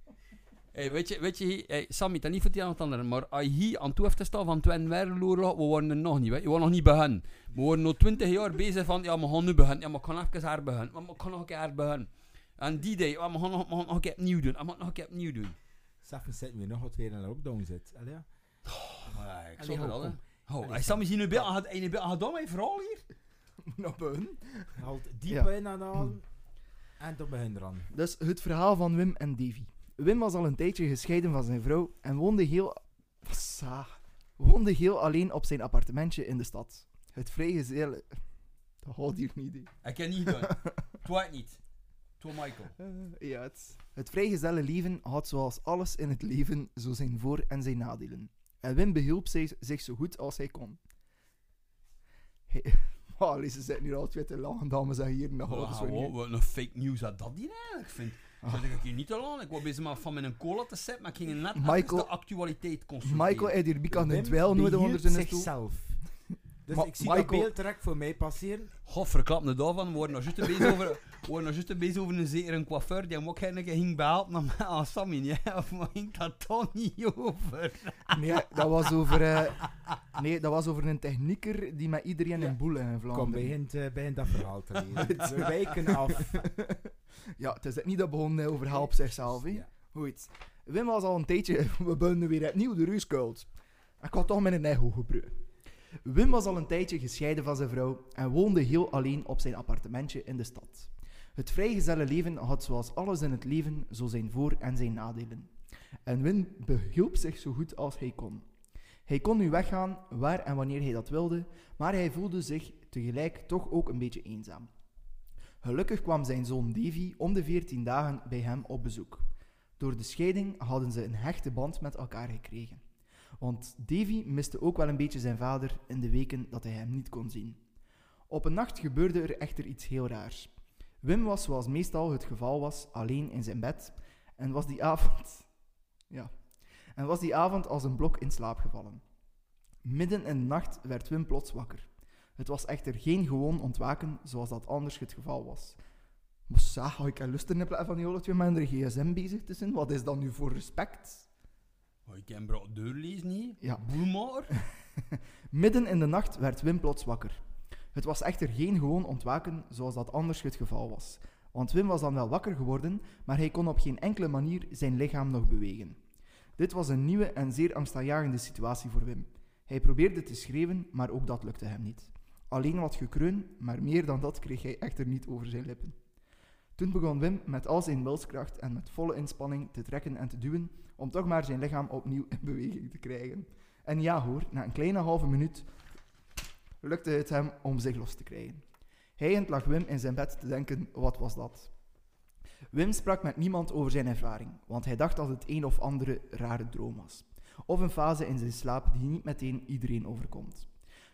Hey, weet je, weet je hey, Sammy, dat niet voor het een of het ander, maar als je hier aan toe heeft te staan van Tweede Wereldoorlog, we waren er nog niet, weet je. we waren nog niet begonnen. We waren nog twintig jaar bezig van, ja, we gaan nu beginnen, ja, maar ik kan even haar beginnen, maar ik kan nog een keer haar beginnen. En die day, ja, we gaan nog, we gaan nog een keer opnieuw doen, en we gaan nog een keer opnieuw doen. Zeffen zitten we nog wat weer in de lockdown zit. Allee, ja. Maar ik Allee, zag ho, dat, hè. kom. Oh, Allee, hey, Sammy, zie je nu bij, had [laughs] hij had dan mijn verhaal hier? Naar beginnen. Haalt diep Ja. in aan de adem. En dan begin eraan. Dus het verhaal van Wim en Davy. Wim was al een tijdje gescheiden van zijn vrouw en woonde heel... Sa. Woonde heel alleen op zijn appartementje in de stad. Het vrijgezel... Dat houdt hier niet, hè. Ik heb niet gedaan. [laughs] Twice niet. Toe Michael. Eh, ja, het, het vrijgezelle leven had zoals alles in het leven zo zijn voor- en zijn nadelen. En Wim behielp zich, zich zo goed als hij kon. Hey, [laughs] oh, ze zitten hier al twee te lachen, dames en heren. Wow, niet. wat een fake news dat dat hier eigenlijk vindt. Ah. Dat ik hier niet te lang. Ik was bezig met van mijn cola te zetten, maar ik ging net Michael- de actualiteit consulteren. Michael heeft hier Wim een dweil nodig onder zijn stoel. zichzelf. Dus Ma- ik zie Michael- dat beeld direct voor mij passeren. God, verklap me daarvan. We worden nog juist bezig over, We nog juist bezig over een zekere coiffeur die hem ook een keer ging behelpen aan, aan Sammy. Ja, [laughs] of maar ging dat toch niet over? Nee, dat was over, eh, nee, dat was over een technieker die met iedereen een boel in Vlaanderen. Kom, begint, eh, begint dat verhaal te lezen. [laughs] We wijken af. Ja, het is niet dat begon over help zichzelf. hè. Ja. Goed. Wim was al een tijdje... [laughs] We beginnen weer opnieuw de ruuskuilt. Ik had toch met een ego gebruikt. Wim was al een tijdje gescheiden van zijn vrouw en woonde heel alleen op zijn appartementje in de stad. Het vrijgezelle leven had zoals alles in het leven zo zijn voor- en zijn nadelen. En Wim behielp zich zo goed als hij kon. Hij kon nu weggaan waar en wanneer hij dat wilde, maar hij voelde zich tegelijk toch ook een beetje eenzaam. Gelukkig kwam zijn zoon Davy om de 14 dagen bij hem op bezoek. Door de scheiding hadden ze een hechte band met elkaar gekregen. Want Davy miste ook wel een beetje zijn vader in de weken dat hij hem niet kon zien. Op een nacht gebeurde er echter iets heel raars. Wim was, zoals meestal het geval was, alleen in zijn bed en was die avond. [laughs] Ja. En was die avond als een blok in slaap gevallen. Midden in de nacht werd Wim plots wakker. Het was echter geen gewoon ontwaken zoals dat anders het geval was. Maar zeg, ik heb lust in van die twee met een gsm bezig te zijn. Wat is dat nu voor respect? Oh, ik kan bro deur lezen niet. Ja. Boel. [laughs] Midden in de nacht werd Wim plots wakker. Het was echter geen gewoon ontwaken zoals dat anders het geval was. Want Wim was dan wel wakker geworden, maar hij kon op geen enkele manier zijn lichaam nog bewegen. Dit was een nieuwe en zeer angstaanjagende situatie voor Wim. Hij probeerde te schreeuwen, maar ook dat lukte hem niet. Alleen wat gekreun, maar meer dan dat kreeg hij echter niet over zijn lippen. Toen begon Wim met al zijn wilskracht en met volle inspanning te trekken en te duwen om toch maar zijn lichaam opnieuw in beweging te krijgen. En ja hoor, na een kleine halve minuut lukte het hem om zich los te krijgen. Hijgend lag Wim in zijn bed te denken, wat was dat? Wim sprak met niemand over zijn ervaring, want hij dacht dat het een of andere rare droom was. Of een fase in zijn slaap die niet meteen iedereen overkomt.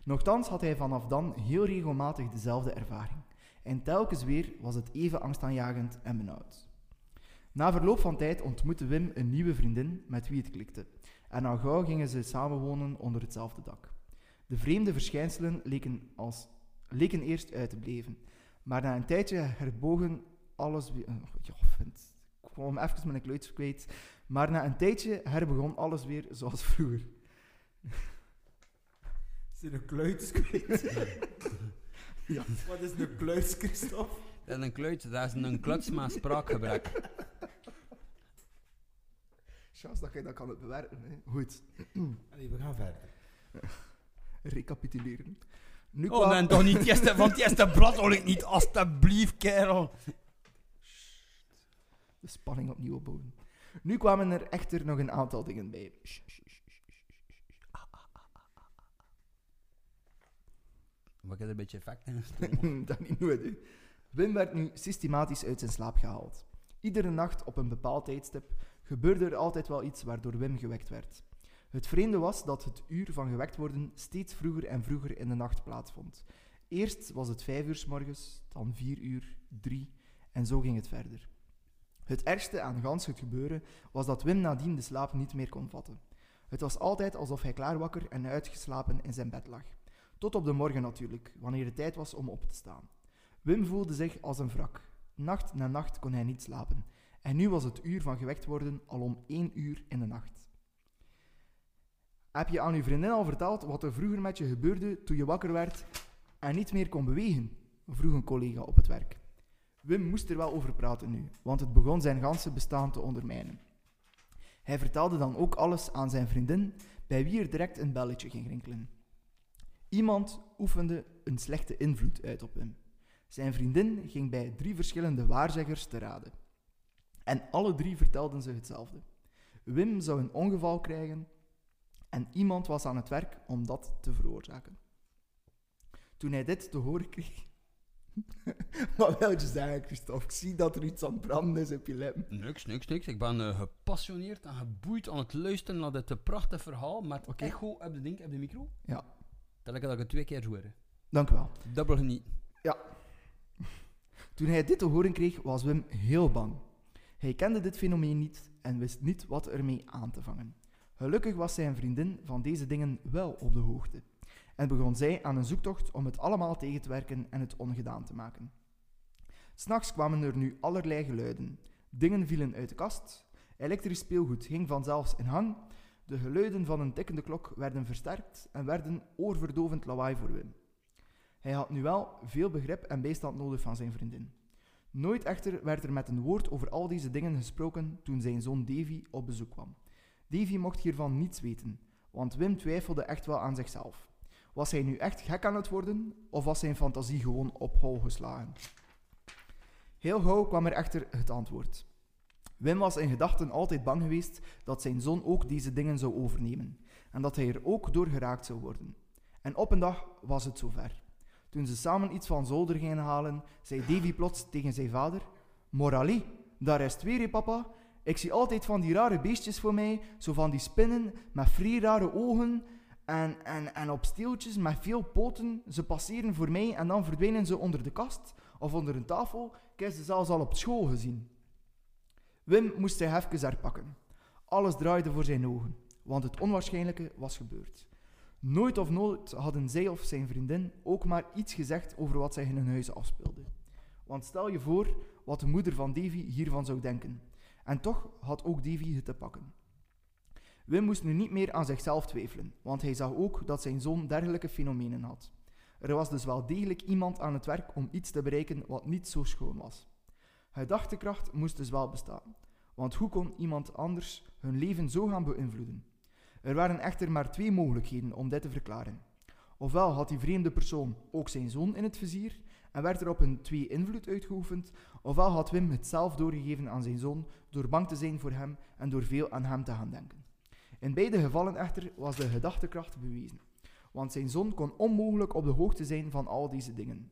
Nochtans had hij vanaf dan heel regelmatig dezelfde ervaring. En telkens weer was het even angstaanjagend en benauwd. Na verloop van tijd ontmoette Wim een nieuwe vriendin met wie het klikte. En al gauw gingen ze samenwonen onder hetzelfde dak. De vreemde verschijnselen leken, als, leken eerst uit te blijven. Maar na een tijdje herbogen alles weer... eh, Ja, vind, ik kwam even mijn kleutjes kwijt. Maar na een tijdje herbegon alles weer zoals vroeger. Is er een kluits kwijt? Ja. [laughs] Wat is een kluits, Christophe? Dat is een kluitje, dat is een kluts met spraakgebrek. Chance dat je dat kan bewerken. Hè. Goed, [clears throat] Allee, we gaan verder. [clears throat] recapituleren. Nu Oh, nee, toch niet het eerste, van het eerste blad hoor ik niet, alstublieft, kerel. de spanning opnieuw opbouwen. Nu kwamen er echter nog een aantal dingen bij. Shh, shh, shh, shh, shh, shh, shh. Maar ik heb er een beetje effect in gestoken. [laughs] dat niet nodig. Wim werd nu systematisch uit zijn slaap gehaald. Iedere nacht op een bepaald tijdstip gebeurde er altijd wel iets waardoor Wim gewekt werd. Het vreemde was dat het uur van gewekt worden steeds vroeger en vroeger in de nacht plaatsvond. Eerst was het vijf uur s morgens, dan vier uur, drie en zo ging het verder. Het ergste aan gans het gebeuren was dat Wim nadien de slaap niet meer kon vatten. Het was altijd alsof hij klaar wakker en uitgeslapen in zijn bed lag. Tot op de morgen natuurlijk, wanneer het tijd was om op te staan. Wim voelde zich als een wrak. Nacht na nacht kon hij niet slapen. En nu was het uur van gewekt worden al om één uur in de nacht. Heb je aan uw vriendin al verteld wat er vroeger met je gebeurde toen je wakker werd en niet meer kon bewegen? vroeg een collega op het werk. Wim moest er wel over praten nu, want het begon zijn ganse bestaan te ondermijnen. Hij vertelde dan ook alles aan zijn vriendin, bij wie er direct een belletje ging rinkelen. Iemand oefende een slechte invloed uit op hem. Zijn vriendin ging bij drie verschillende waarzeggers te raden. En alle drie vertelden ze hetzelfde. Wim zou een ongeval krijgen en iemand was aan het werk om dat te veroorzaken. Toen hij dit te horen kreeg... [laughs] Wat wil je zeggen, Christophe? Ik zie dat er iets aan het branden is op je lippen. Niks, niks, niks. Ik ben eh, gepassioneerd en geboeid aan het luisteren naar dit eh, prachtige verhaal. Met Oké. echo, heb je ding, heb je micro? Ja. Dat ik dat ik het twee keer hoor. Dank u wel. Dubbel geniet. Toen hij dit te horen kreeg, was Wim heel bang. Hij kende dit fenomeen niet en wist niet wat ermee aan te vangen. Gelukkig was zijn vriendin van deze dingen wel op de hoogte en begon zij aan een zoektocht om het allemaal tegen te werken en het ongedaan te maken. S'nachts kwamen er nu allerlei geluiden. Dingen vielen uit de kast, elektrisch speelgoed ging vanzelfs in hang, de geluiden van een tikkende klok werden versterkt en werden oorverdovend lawaai voor Wim. Hij had nu wel veel begrip en bijstand nodig van zijn vriendin. Nooit echter werd er met een woord over al deze dingen gesproken toen zijn zoon Davy op bezoek kwam. Davy mocht hiervan niets weten, want Wim twijfelde echt wel aan zichzelf. Was hij nu echt gek aan het worden, of was zijn fantasie gewoon op hol geslagen? Heel gauw kwam er echter het antwoord. Wim was in gedachten altijd bang geweest dat zijn zoon ook deze dingen zou overnemen, en dat hij er ook door geraakt zou worden. En op een dag was het zover. Toen ze samen iets van zolder gingen halen, zei Davy plots tegen zijn vader: Morali, daar is weer, papa. Ik zie altijd van die rare beestjes voor mij, zo van die spinnen met vrij rare ogen en, en, en op steeltjes met veel poten. Ze passeren voor mij en dan verdwijnen ze onder de kast of onder een tafel. Ik heb ze zelfs al op school gezien. Wim moest zich even herpakken. Alles draaide voor zijn ogen, want het onwaarschijnlijke was gebeurd. Nooit of nooit hadden zij of zijn vriendin ook maar iets gezegd over wat zich in hun huis afspeelde. Want stel je voor wat de moeder van Davy hiervan zou denken. En toch had ook Davy het te pakken. Wim moest nu niet meer aan zichzelf twijfelen, want hij zag ook dat zijn zoon dergelijke fenomenen had. Er was dus wel degelijk iemand aan het werk om iets te bereiken wat niet zo schoon was. Gedachtekracht moest dus wel bestaan, want hoe kon iemand anders hun leven zo gaan beïnvloeden? Er waren echter maar twee mogelijkheden om dit te verklaren. Ofwel had die vreemde persoon ook zijn zoon in het vizier en werd er op hun twee invloed uitgeoefend, ofwel had Wim het zelf doorgegeven aan zijn zoon door bang te zijn voor hem en door veel aan hem te gaan denken. In beide gevallen echter was de gedachtekracht bewezen, want zijn zoon kon onmogelijk op de hoogte zijn van al deze dingen.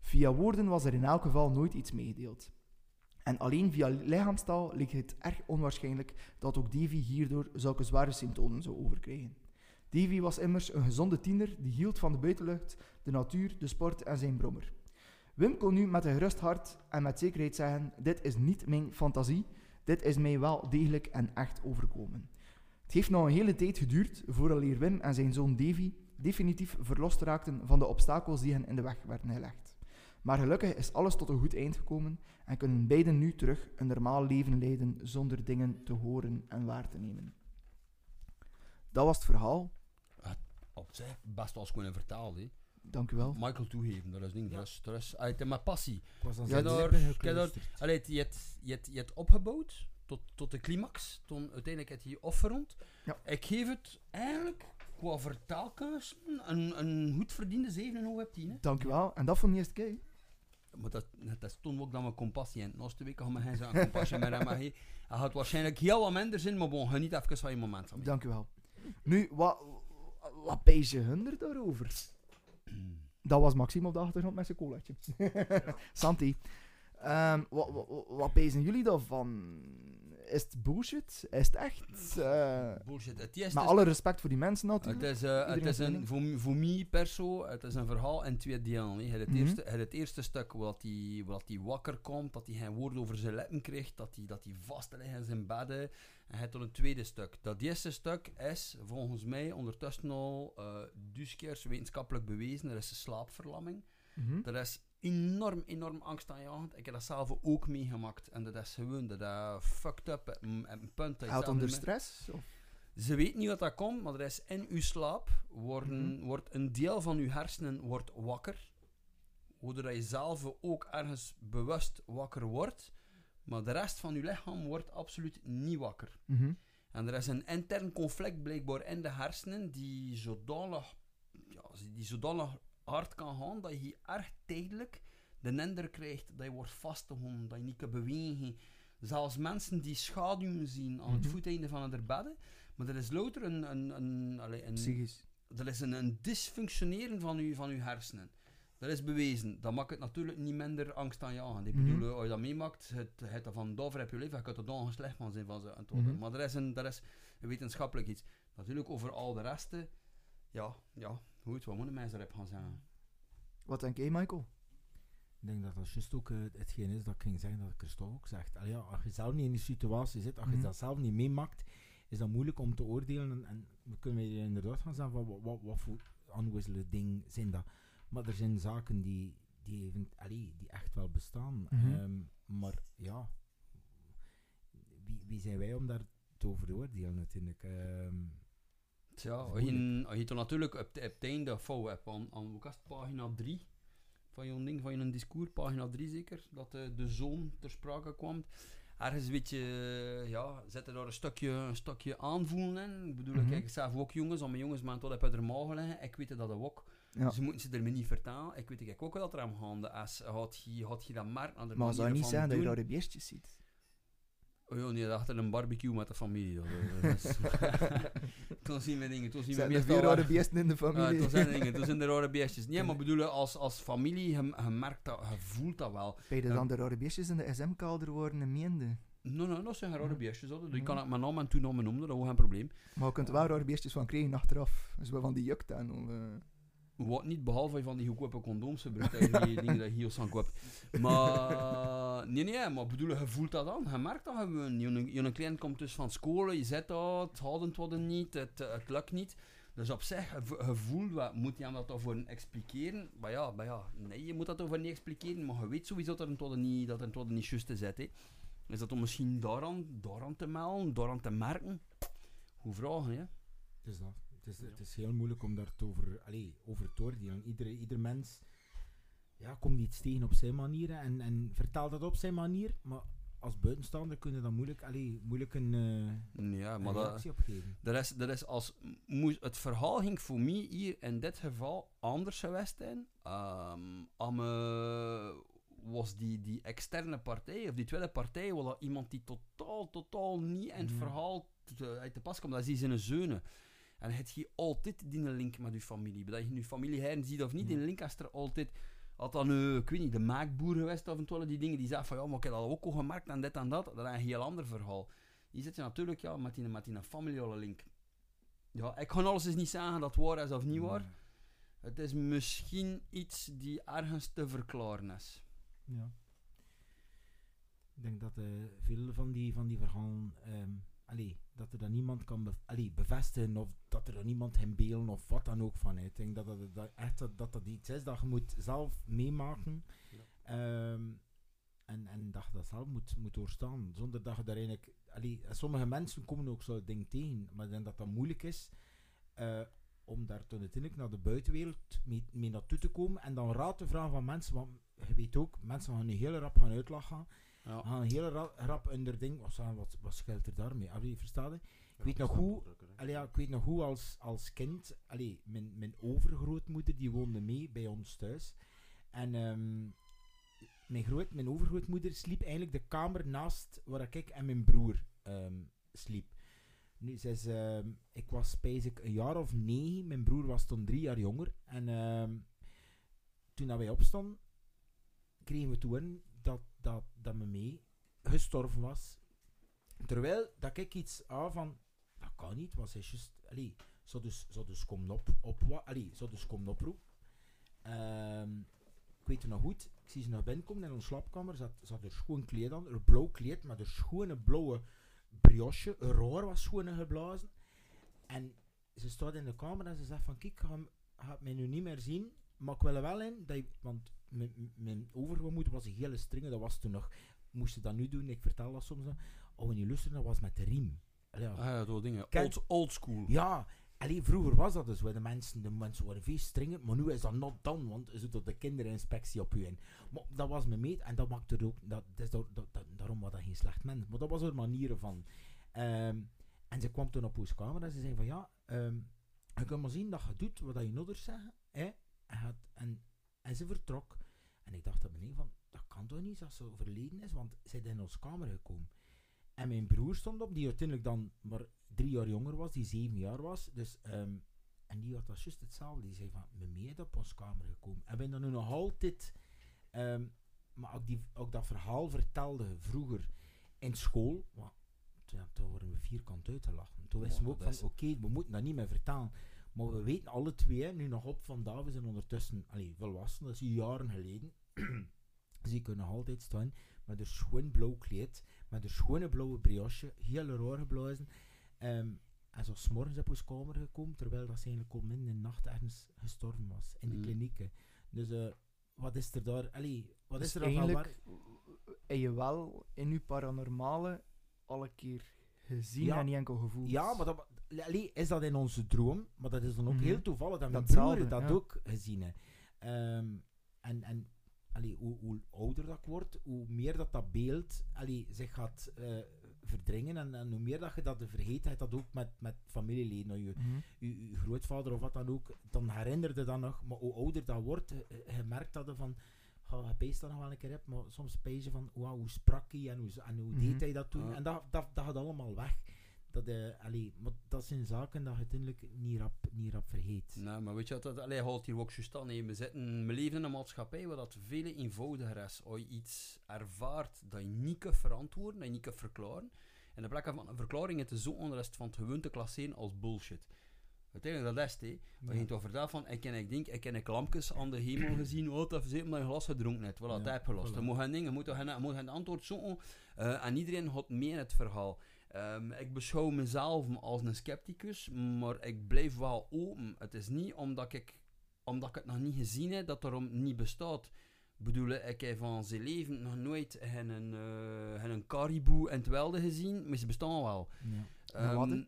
Via woorden was er in elk geval nooit iets meegedeeld. En alleen via lichaamstaal leek het erg onwaarschijnlijk dat ook Davy hierdoor zulke zware symptomen zou overkrijgen. Davy was immers een gezonde tiener die hield van de buitenlucht, de natuur, de sport en zijn brommer. Wim kon nu met een gerust hart en met zekerheid zeggen: Dit is niet mijn fantasie, dit is mij wel degelijk en echt overkomen. Het heeft nog een hele tijd geduurd vooraleer Wim en zijn zoon Davy definitief verlost raakten van de obstakels die hen in de weg werden gelegd. Maar gelukkig is alles tot een goed eind gekomen en kunnen beiden nu terug een normaal leven leiden zonder dingen te horen en waar te nemen. Dat was het verhaal. Op zich, best wel eens kunnen vertalen. hè. Dank u wel. Michael toegeven, dat is niet. Ja. Dat is, dat is uit met passie. Ik was aan Ja, daar-. Allee, het- je hebt, je, hebt, je hebt opgebouwd tot, tot de climax. Toen uiteindelijk heb je je afgerond. Ja. Ik geef het eigenlijk qua vertaalkunst een, een goed verdiende 7,5 op 10. Hè. Dank u wel. En dat van de eerste keer. Maar dat, dat is toen ook dat we compassie. Naast de week gaan we geen compassie meer maar Hij had waarschijnlijk heel wat minder zin, maar bon, geniet even van je moment. Sammy. Dank u wel. Nu, wat, wat pees je hun er daarover? Dat was Maxime op de achtergrond met zijn colaatje. [laughs] Santi. Ehm, wat, wat, wat pezen jullie daarvan? Is het bullshit? Is het echt? Eh, Bullshit. Het eerste met is- alle respect voor die mensen Het natuurlijk. is, eh, het is een, voor, voor mij perso, het is een verhaal in twee delen. hè. Het, Mhm. eerste, het eerste stuk wat hij wat die wakker komt, dat hij geen woord over zijn lippen krijgt, dat hij dat hij vast ligt in zijn bedden. En het dan een tweede stuk. Dat eerste stuk is volgens mij ondertussen al dus keer wetenschappelijk bewezen. Er is een slaapverlamming. Mhm. Dat is enorm, enorm angstaanjagend. Ik heb dat zelf ook meegemaakt. En dat is gewoon, dat is fucked up. een punt je zelf onder stress? Of? ze weet niet wat dat komt, maar er is in uw slaap worden, Mhm. wordt een deel van uw hersenen wordt wakker. Waardoor je zelf ook ergens bewust wakker wordt. Maar de rest van uw lichaam wordt absoluut niet wakker. Mhm. En er is een intern conflict blijkbaar in de hersenen die zodanig, ja, die zodanig hard kan gaan dat je erg tijdelijk de indruk krijgt dat je wordt vastgehouden, dat je niet kan bewegen. Zelfs mensen die schaduwen zien aan het Mhm. voeteinde van hun bedden. Maar er is louter een, een, een, allee, een, Psychisch. er is een, een dysfunctioneren van uw, van uw hersenen. Dat is bewezen. Dat maakt het natuurlijk niet minder angstaanjagend. Ik Mhm. bedoel, eh, als je dat meemaakt, het, het dat van dover heb je leven, je kunt er dan slecht van zijn van ze aan het. Mhm. Maar er is, een, er is een wetenschappelijk iets. Natuurlijk over al de resten, ja, ja, goed, wat moeten mensen erop gaan zeggen? Wat denk jij, Michael? Ik denk dat dat juist ook eh, hetgeen is dat ik ging zeggen dat Christophe ook zegt. Allee, ja, als je zelf niet in die situatie zit, als je Mhm. dat zelf niet meemaakt, is dat moeilijk om te oordelen. En, en we kunnen hier inderdaad gaan zeggen van wat, wat, wat voor aanwisselen dingen zijn dat. Maar er zijn zaken die, die, even, allee, die echt wel bestaan. Mhm. Ehm, maar ja, wie, wie zijn wij om daar te over te oordelen natuurlijk? Ehm, Is als je, als je dan natuurlijk op, op het einde fout hebt aan, aan pagina 3 van je ding, van je discours, pagina 3 zeker, dat de, de zoon ter sprake kwam. Ergens een beetje, eh, ja, zetten daar een stukje, een stukje aanvoelen in. Ik bedoel, kijk, ik zelf ook jongens, aan mijn jongens maar tot heb uit de liggen. Ik weet dat ook. Ja. Ze moeten ze er me niet vertalen. Ik weet ik ook wel dat er aan gaande is. Had je, had je dat merk aan de Maar zou je niet zeggen dat je doen? rare beestjes ziet? Oh ja, nee, achter een barbecue met de familie. Dat, dat [laughs] [laughs] Toen zien we dingen, toen zien we Zijn er meestal veel wel- rare beesten in de Ja, familie? toen zijn er dingen, toen zijn er rare [laughs] beestjes. Nee, maar bedoelen, als, als familie, je, je merkt dat, je voelt dat wel. Ben je dan de rare beestjes in de SM-kelder worden en meende? Nee, nee, dat zijn geen Ja. beestjes. Die Ja. kan ik mijn naam en toenaam noemen, dat is geen probleem. Maar je kunt er wel rare beestjes van krijgen achteraf. Dus wel van die juk. Wat niet, behalve van die goedkope condooms gebruikt, die dingen dat je hier aan koopt. Maar, nee, nee, maar bedoelen, je voelt dat dan. Je merkt dat gewoon. Je, je klein komt dus van school, je zet dat, het houdt het niet, het, het lukt niet. Dus op zich, je, vo- je voelt wat, moet je hem dat voor expliceren? Maar ja, maar ja, nee, je moet dat over niet expliceren, maar je weet sowieso dat het niet, dat het niet juist is. hè. Is dat dan misschien daaraan, daaraan te melden, daaraan te merken? Hoe vragen, hè? Is dat. Het is, het is heel moeilijk om daar te over, over te oordelen. Ieder, ieder mens ja, komt iets tegen op zijn manier en, en vertaalt dat op zijn manier. Maar als buitenstaander kun je daar moeilijk, allee, moeilijk een, eh, Ja, maar dat, reactie op geven. Dat is, dat is als moest, het verhaal ging voor mij hier in dit geval anders geweest zijn. Ehm am, eh, was die, die externe partij, of die tweede partij, wel dat iemand die totaal, totaal niet in het verhaal te, uit te pas komt. Dat is die zijn zeunen. En het je altijd die link met je familie. Dat je je familie heren ziet of niet, die link is er altijd. Had dan, eh, ik weet niet, de maakboer geweest of wel die dingen die zeggen van ja, maar ik heb dat ook al gemerkt en dit en dat. Dat is een heel ander verhaal. Hier zit je natuurlijk ja, met die, met die familiale link. Ja, ik ga alles eens niet zeggen dat waar is of niet waar. Het is misschien iets die ergens te verklaren is. Ja. Ik denk dat eh, veel van die, van die verhalen, ehm, allee, dat er dan niemand kan bev- allee, bevestigen of dat er dan niemand hem beelden of wat dan ook van. Ik denk dat dat, dat echt dat, dat, dat iets is dat je moet zelf meemaken Ehm, en, en dat je dat zelf moet, moet doorstaan. Zonder dat je daar eigenlijk... Allee, sommige mensen komen ook zo'n ding tegen, maar ik denk dat dat moeilijk is eh, om daar toen uiteindelijk naar de buitenwereld mee, mee naartoe te komen en dan raad te vragen van mensen, want je weet ook, mensen gaan je heel rap gaan uitlachen, Ja. gaan heel ra- rap onder ding, wat, wat, wat scheelt er daarmee? Allee, versta je? Ik weet nog hoe, ik weet nog hoe als, als kind, allee, mijn, mijn overgrootmoeder die woonde mee bij ons thuis. En ehm, mijn, groot, mijn overgrootmoeder sliep eigenlijk de kamer naast waar ik en mijn broer ehm, sliep. Nu, ze is, ehm, ik was spijs een jaar of negen, mijn broer was toen drie jaar jonger. En toen dat wij opstonden, kregen we toen dat, dat, mijn mee gestorven was. Terwijl dat ik iets aan van, dat kan niet, was juist, allee, zo dus, zo dus komen op, op allee, zo dus komen oproep. Ehm, ik weet het nog goed, ik zie ze naar binnen komen in onze slaapkamer, zat, zat er schoon kleed aan, een blauw kleed met een schone blauwe brioche, een roer was schoon geblazen. En ze staat in de kamer en ze zegt van, kijk, ga, gaat mij nu niet meer zien, maar ik wil er wel in, dat je, want mijn, mijn- overgemoeder was een hele stringen, dat was toen nog, moest je dat nu doen, ik vertel dat soms oh, en je luisterde, dat was met de riem. Allee. Ah ja, dat dingen. Ken- Old, old school. Ja, allee, vroeger was dat dus, de mensen, de mensen waren veel strenger, maar nu is dat not dan, want zit er de kinderinspectie op u in. Maar dat was mijn meet en dat maakte er ook, dat, dat dat, dat- daarom was dat geen slecht mens, maar dat was er manieren van. Ehm, en ze kwam toen op onze kamer en ze zei van ja, ehm, je kan maar zien dat je doet wat je nodig zeggen, hè, en, het- en, en ze vertrok. En ik dacht dat beneden van, dat kan toch niet als ze overleden is, want ze is in onze kamer gekomen. En mijn broer stond op, die uiteindelijk dan maar drie jaar jonger was, die zeven jaar was. Dus, ehm, en die had dat juist hetzelfde. Die zei van, mijn mee op onze kamer gekomen. En ben dan nu nog altijd... ehm, maar ook, die, ook dat verhaal vertelde vroeger in school. Maar, ja, toen worden we vierkant uit te lachen. Toen wisten we ook dat van, oké, we moeten dat niet meer vertalen. Maar we weten alle twee, nu nog op vandaag, we zijn ondertussen allee, volwassen, dat is jaren geleden. [clears throat] Ik er nog altijd staan, met een schoon blauw kleed, met een schone blauwe brioche, heel raar geblazen. Ehm, en zo 's morgens op ons kamer gekomen, terwijl dat ze eigenlijk al in de nacht ergens gestorven was, in de Mm. klinieken. Dus eh, wat is er daar, allee, wat Dus is er dan van waar? eigenlijk heb je wel in je paranormale alle keer gezien Ja. en niet enkel gevoeld. Ja, maar dat, allee, is dat in onze droom, maar dat is dan ook Mhm. heel toevallig dat mijn Datzelfde, broer dat ja. ook gezien heeft. Ehm, en en allee, hoe, hoe ouder dat ik word, hoe meer dat dat beeld allee, zich gaat eh, verdringen en, en hoe meer dat je dat vergeet, hebt dat ook met, met familieleden, nou, je, Mhm. je, je grootvader of wat dan ook, dan herinnerde dat nog, maar hoe ouder dat wordt, je, je merkt dat je van, je peest dat nog wel een keer hebt, maar soms pees je van, wow, hoe sprak hij en hoe, en hoe Mhm. deed hij dat toen, en dat, dat, dat gaat allemaal weg. Dat, eh allee, maar dat zijn zaken dat je uiteindelijk niet rap, niet rap vergeet. Nee, maar weet je wat, dat allee, houdt hier ook juist aan. hè. We, zitten, we leven in een maatschappij waar dat veel eenvoudiger is. Als je iets ervaart dat je niet kunt verantwoorden, dat je niet kunt verklaren. En de plek van een verklaring het is zo onrust van het gewoon te klasseren als bullshit. Uiteindelijk, dat is het, hè. Je toch vertelt van, ik ken, ik denk, ik ken ik lampjes aan de hemel gezien, oh, dat omdat je glas gedronken hebt. Voilà, Ja, dat heb je gelost. voilà. Je moet geen je moet, je geen antwoord zoeken. eh, en iedereen had meer het verhaal. Ehm, ik beschouw mezelf als een scepticus, maar ik blijf wel open. Het is niet omdat ik, omdat ik het nog niet gezien heb, dat erom niet bestaat. Ik bedoel, ik heb van zijn leven nog nooit een, eh een caribou in het wilde gezien, maar ze bestaan wel. Ja. Ehm,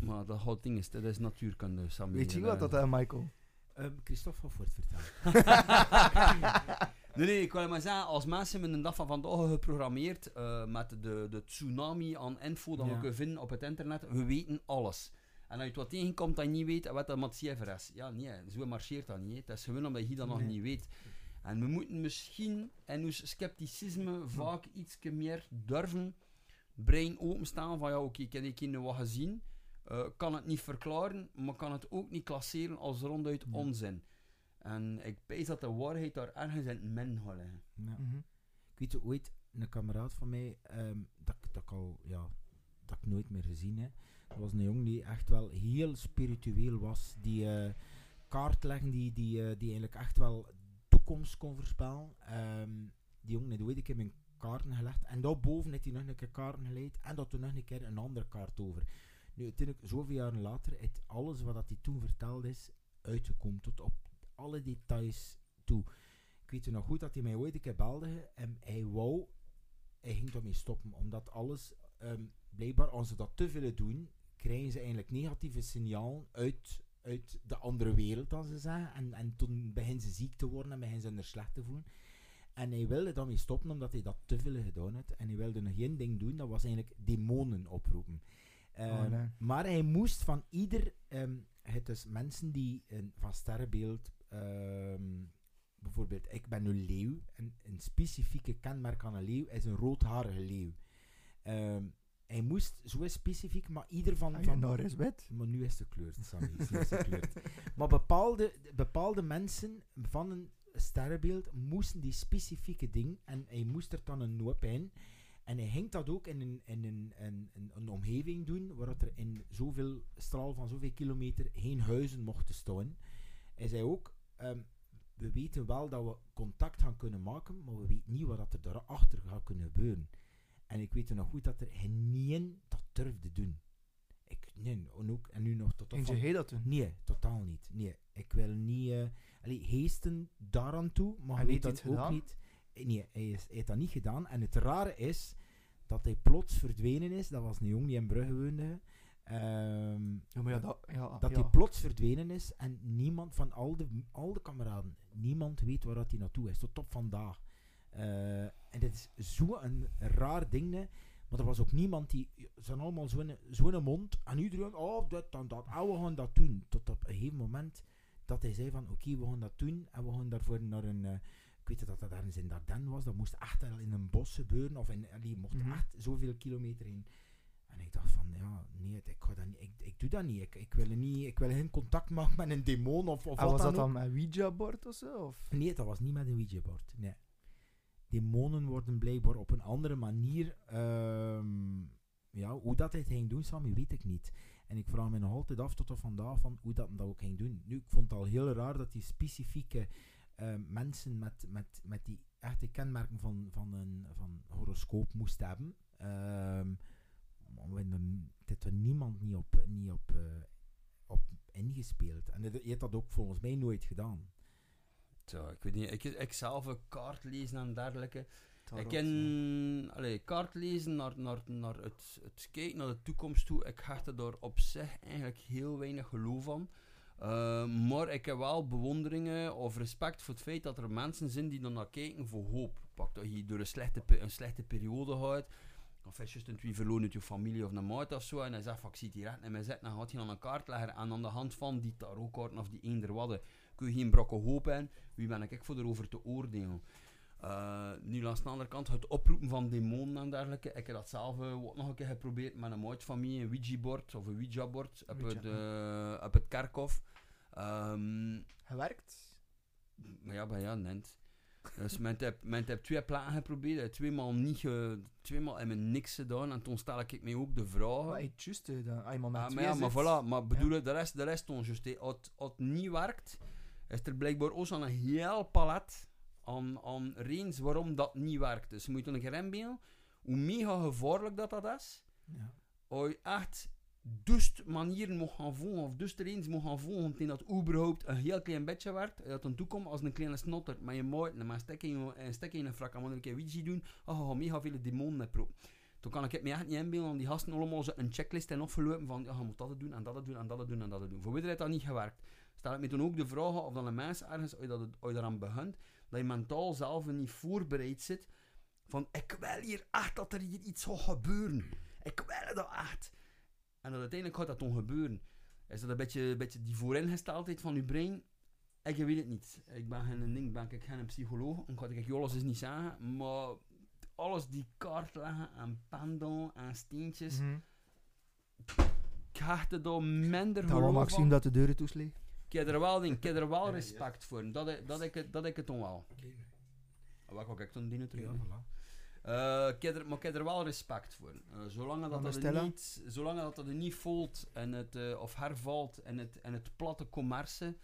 maar dat houdt ding is, dat is natuurkunde, Sammy. Weet je Dat, wat dat eh, is, Michael? Ehm, Christophe gaat voortvertellen. [laughs] [laughs] [laughs] Nee, nee, ik wil maar zeggen, als mensen met een dag van vandaag geprogrammeerd eh, met de, de tsunami aan info dat we kunnen vinden op het internet, we weten alles. En als je het wat tegenkomt dat je niet weet, wat dat met cijfer is. Ja, nee, zo marcheert dat niet. Het is gewoon omdat je dat nog niet weet. En we moeten misschien in ons scepticisme vaak iets meer durven brein openstaan van ja, oké, ik heb ik nu wat gezien, eh, kan het niet verklaren, maar kan het ook niet klasseren als ronduit onzin. En ik pees dat de waarheid daar ergens in het min gaat liggen. Ja. Mhm. Ik weet ooit, een kameraad van mij, ehm, dat, ik- dat ik al, ja, dat ik nooit meer gezien heb. Dat was een jongen die echt wel heel spiritueel was. Die eh, kaart leggen, die, die, eh, die eigenlijk echt wel toekomst kon voorspellen. Ehm, die jongen heeft ooit een keer mijn kaarten gelegd. En daarboven heeft hij nog een keer kaarten gelegd. En dat toen nog een keer een andere kaart over. Nu, uiteindelijk, zoveel jaren later, heeft alles wat dat hij toen verteld is, uitgekomen. Tot op alle details toe. Ik weet nog goed dat hij mij ooit een keer belde en hij wou, hij ging daarmee stoppen, omdat alles, ehm, blijkbaar als ze dat te willen doen, krijgen ze eigenlijk negatieve signalen uit, uit de andere wereld, als ze zeggen, en, en toen beginnen ze ziek te worden en beginnen ze er slecht te voelen. En hij wilde daarmee stoppen omdat hij dat te veel gedaan had. En hij wilde nog één ding doen, dat was eigenlijk demonen oproepen. Ehm, Oh, nee. Maar hij moest van ieder, ehm, het is mensen die een, van sterrenbeeld, ehm, bijvoorbeeld ik ben een leeuw, en een specifieke kenmerk aan een leeuw is een roodharige leeuw. Ehm, hij moest zo specifiek, maar ieder van... Ah, van naar is wit. maar nu is het gekleurd, Sammy. is gekleurd. [laughs] Maar bepaalde, bepaalde mensen van een sterrenbeeld moesten die specifieke ding en hij moest er dan een noop in. En hij ging dat ook in een, in een, een, een, een omgeving doen waar er in zoveel straal van zoveel kilometer geen huizen mochten staan. Hij zei ook, ehm, we weten wel dat we contact gaan kunnen maken, maar we weten niet wat er daarachter gaat kunnen gebeuren. En ik weet nog goed dat er geen dat durfde doen. Ik, nee, en, ook, en nu nog tot op En van- je dat toen? Nee, totaal niet. Nee, ik wil niet... eh allee, geesten daaraan toe, maar hij heeft weet dat het ook gedaan? niet... Nee, hij, is, hij heeft dat niet gedaan. En het rare is dat hij plots verdwenen is. Dat was een jongen die in Brugge woonde. Ehm, Ja, maar ja, dat... Ja, dat ja. hij plots verdwenen is en niemand van al de, al de kameraden, niemand weet waar dat hij naartoe is, tot op vandaag. Eh, en dit is zo'n raar ding, hè. maar er was ook niemand die, ze zijn allemaal zo'n zo'n mond, en iedereen, oh, dat en dat, en we gaan dat doen. Tot op een gegeven moment dat hij zei van, oké, we gaan dat doen, en we gaan daarvoor naar een, eh, ik weet dat dat ergens in Dardenne was, dat moest echt in een bos gebeuren, of in, die mocht Mhm. echt zoveel kilometer heen. Dacht van, ja, nee, ik, ga dat niet, ik, ik doe dat niet. Ik, ik, wil niet. ik wil geen contact maken met een demon of, of En wat was dat dan met Ouija-bord of zo? Of? Nee, dat was niet met een Ouija-bord. Nee. Demonen worden blijkbaar op een andere manier... ehm, ja, hoe dat hij het ging doen, Sammy, weet ik niet. En ik vraag me nog altijd af tot op vandaag van hoe dat dat ook ging doen. Nu, ik vond het al heel raar dat die specifieke eh, mensen met, met, met die echte kenmerken van, van een van horoscoop moesten hebben. Ehm maar we hebben er- dit er niemand niet op, niet op, eh, op ingespeeld. En je hebt dat ook volgens mij nooit gedaan. Zo, ik weet niet, ik, ik zelf een kaart lezen en dergelijke. Tarot, ik ja. ken allee, kaart lezen naar, naar, naar het, het kijken naar de toekomst toe. Ik hecht er daar op zich eigenlijk heel weinig geloof van. Eh, maar ik heb wel bewonderingen of respect voor het feit dat er mensen zijn die er naar kijken voor hoop. Pak dat je door een slechte, een slechte periode gaat. Of is juist een verloren uit je familie of een maat of zo. En hij zegt van ik zie hier echt in mij zitten. Dan gaat hij aan een kaart leggen. En aan de hand van die tarotkaarten of die eender wadden kun je geen brokken hoop in. Wie ben ik voor erover te oordelen? Eh, nu langs de andere kant, het oproepen van demonen en dergelijke. Ik heb dat zelf eh, ook nog een keer geprobeerd met een maat van mij, een Ouija-bord of een Ouija-bord op, Ouija, het, eh, op het kerkhof. Ehm, Gewerkt? maar ja, maar ja, net. Dus men heb, men heb twee platen geprobeerd, hij tweemaal niet ge, tweemaal mijn niks gedaan. En toen stel ik mij ook de vraag. Maar het juist, eh, dan, je maar met Ah, maar twee ja, maar voilà, maar bedoel, de rest, de rest toen juist, als, het- niet werkt, is er blijkbaar ook zo'n heel palet aan, aan reens waarom dat niet werkt. Dus je moet je een inbeelden hoe mega gevaarlijk dat dat is. Ja. Als je echt dus manieren mocht gaan volgen, of dus er eens mocht gaan volgen, dat überhaupt een heel klein beetje werkt, en dat dan toekomt als een kleine snotter met je maat, en maar stek in je, en stek in een frak, en een Ouija doen, oh, je gaat mega veel demonen met pro. Toen kan ik het me echt niet inbeelden om die gasten allemaal zo een checklist en opgelopen van, ja, je moet dat doen, en dat doen, en dat doen, en dat doen. Voor wie heeft dat niet gewerkt? Stel ik me toen ook de vraag of dan een mens ergens, je, dat, je daaraan begint, dat je mentaal zelf niet voorbereid zit, van, ik wil hier echt dat er hier iets zal gebeuren. Ik wil dat echt. En dat uiteindelijk gaat dat dan gebeuren. Is dat een beetje, een beetje die vooringesteldheid van je brein? Ik weet het niet. Ik ben geen ding, ben ik geen psycholoog. En kan ik alles eens niet zeggen. Maar alles die kaart leggen en pendel en steentjes. Mhm. Ik hecht er daar minder geloof Maxime aan. dat de deuren toesleegt. Ik heb er wel, ding, ik heb er wel respect voor. Dat, ik- dat, ik, het- dat ik het dan wel. Wat kan ik dan dienen terug? Ja, voilà. Eh, ik heb er, maar ik heb er wel respect voor. Eh, zolang dat, Maar dat er niet, zolang dat, er niet voelt en het, eh, of hervalt en het, en het platte commerce,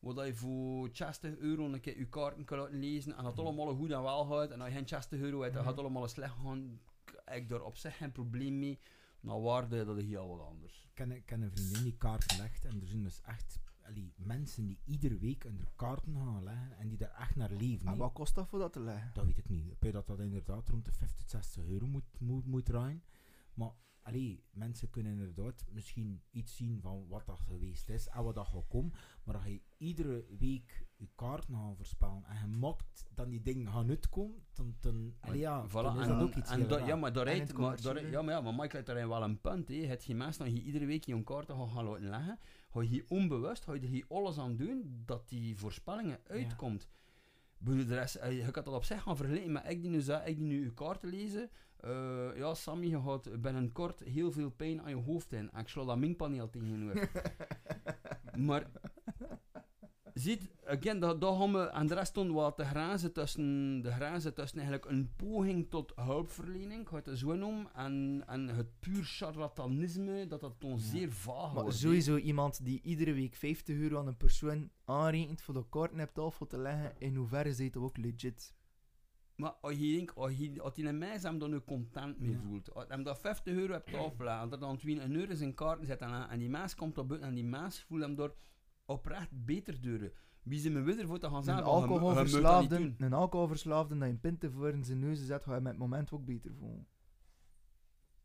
dat je voor 60 euro een keer je kaarten kan laten lezen en dat allemaal goed en wel gaat, en als je geen 60 euro hebt, dan gaat het allemaal slecht gaan, heb ik daar op zich geen probleem mee. Nou, waarde, dat is heel wat anders. Ik ken, ik ken een vriendin die kaarten legt en er zijn dus echt allee, mensen die iedere week hun kaarten gaan leggen en die daar echt naar leven. En wat kost dat voor dat te leggen? Dat weet ik niet. Ik weet dat dat inderdaad rond de 50, 60 euro moet, moet, moet draaien. Maar allee, mensen kunnen inderdaad misschien iets zien van wat dat geweest is en wat dat gaat komen. Maar als je iedere week je kaarten gaat voorspellen en je mokt dan die dingen gaan uitkomen, dan, dan, allee, ja, Voilà, dan is en, dat ook iets en ja, maar daar En rijdt, het maar, daar, ja, maar ja, maar Mike heeft daarin wel een punt. Hè. Het je mensen dat je iedere week je kaarten gaat gaan laten leggen, ga je hier onbewust, ga je er hier alles aan doen dat die voorspellingen uitkomt. De rest, eh, je kan dat op zich gaan vergelijken met ik die nu, zei, ik die nu je kaarten lezen. Eh, ja, Sammy, je gaat binnenkort heel veel pijn aan je hoofd in. En ik sla dat mingpaneel tegen je hoofd. [laughs] maar ziet, again, dat, dat gaan we, en de rest stond wat de grenzen tussen, de grenzen tussen eigenlijk een poging tot hulpverlening, het zo noemen, en, en het puur charlatanisme, dat dat dan zeer vaag Maar wordt. sowieso iemand die iedere week 50 euro aan een persoon aanrekent voor de kaarten op tafel te leggen, in hoeverre is dat ook legit? Maar als je denkt, als, je, als een mens hem dan nu content mee voelt, als hem dat 50 euro op tafel legt, en er dan 20 een euro in zijn kaarten zet, en, en die mens komt op buiten, en die mens voelt hem door oprecht beter door. Wie ze me voor te gaan Een zeggen, niet alcoholverslaafde, een alcoholverslaafde dat je een pint voor in zijn neus zet, ga je met het moment ook beter voelen.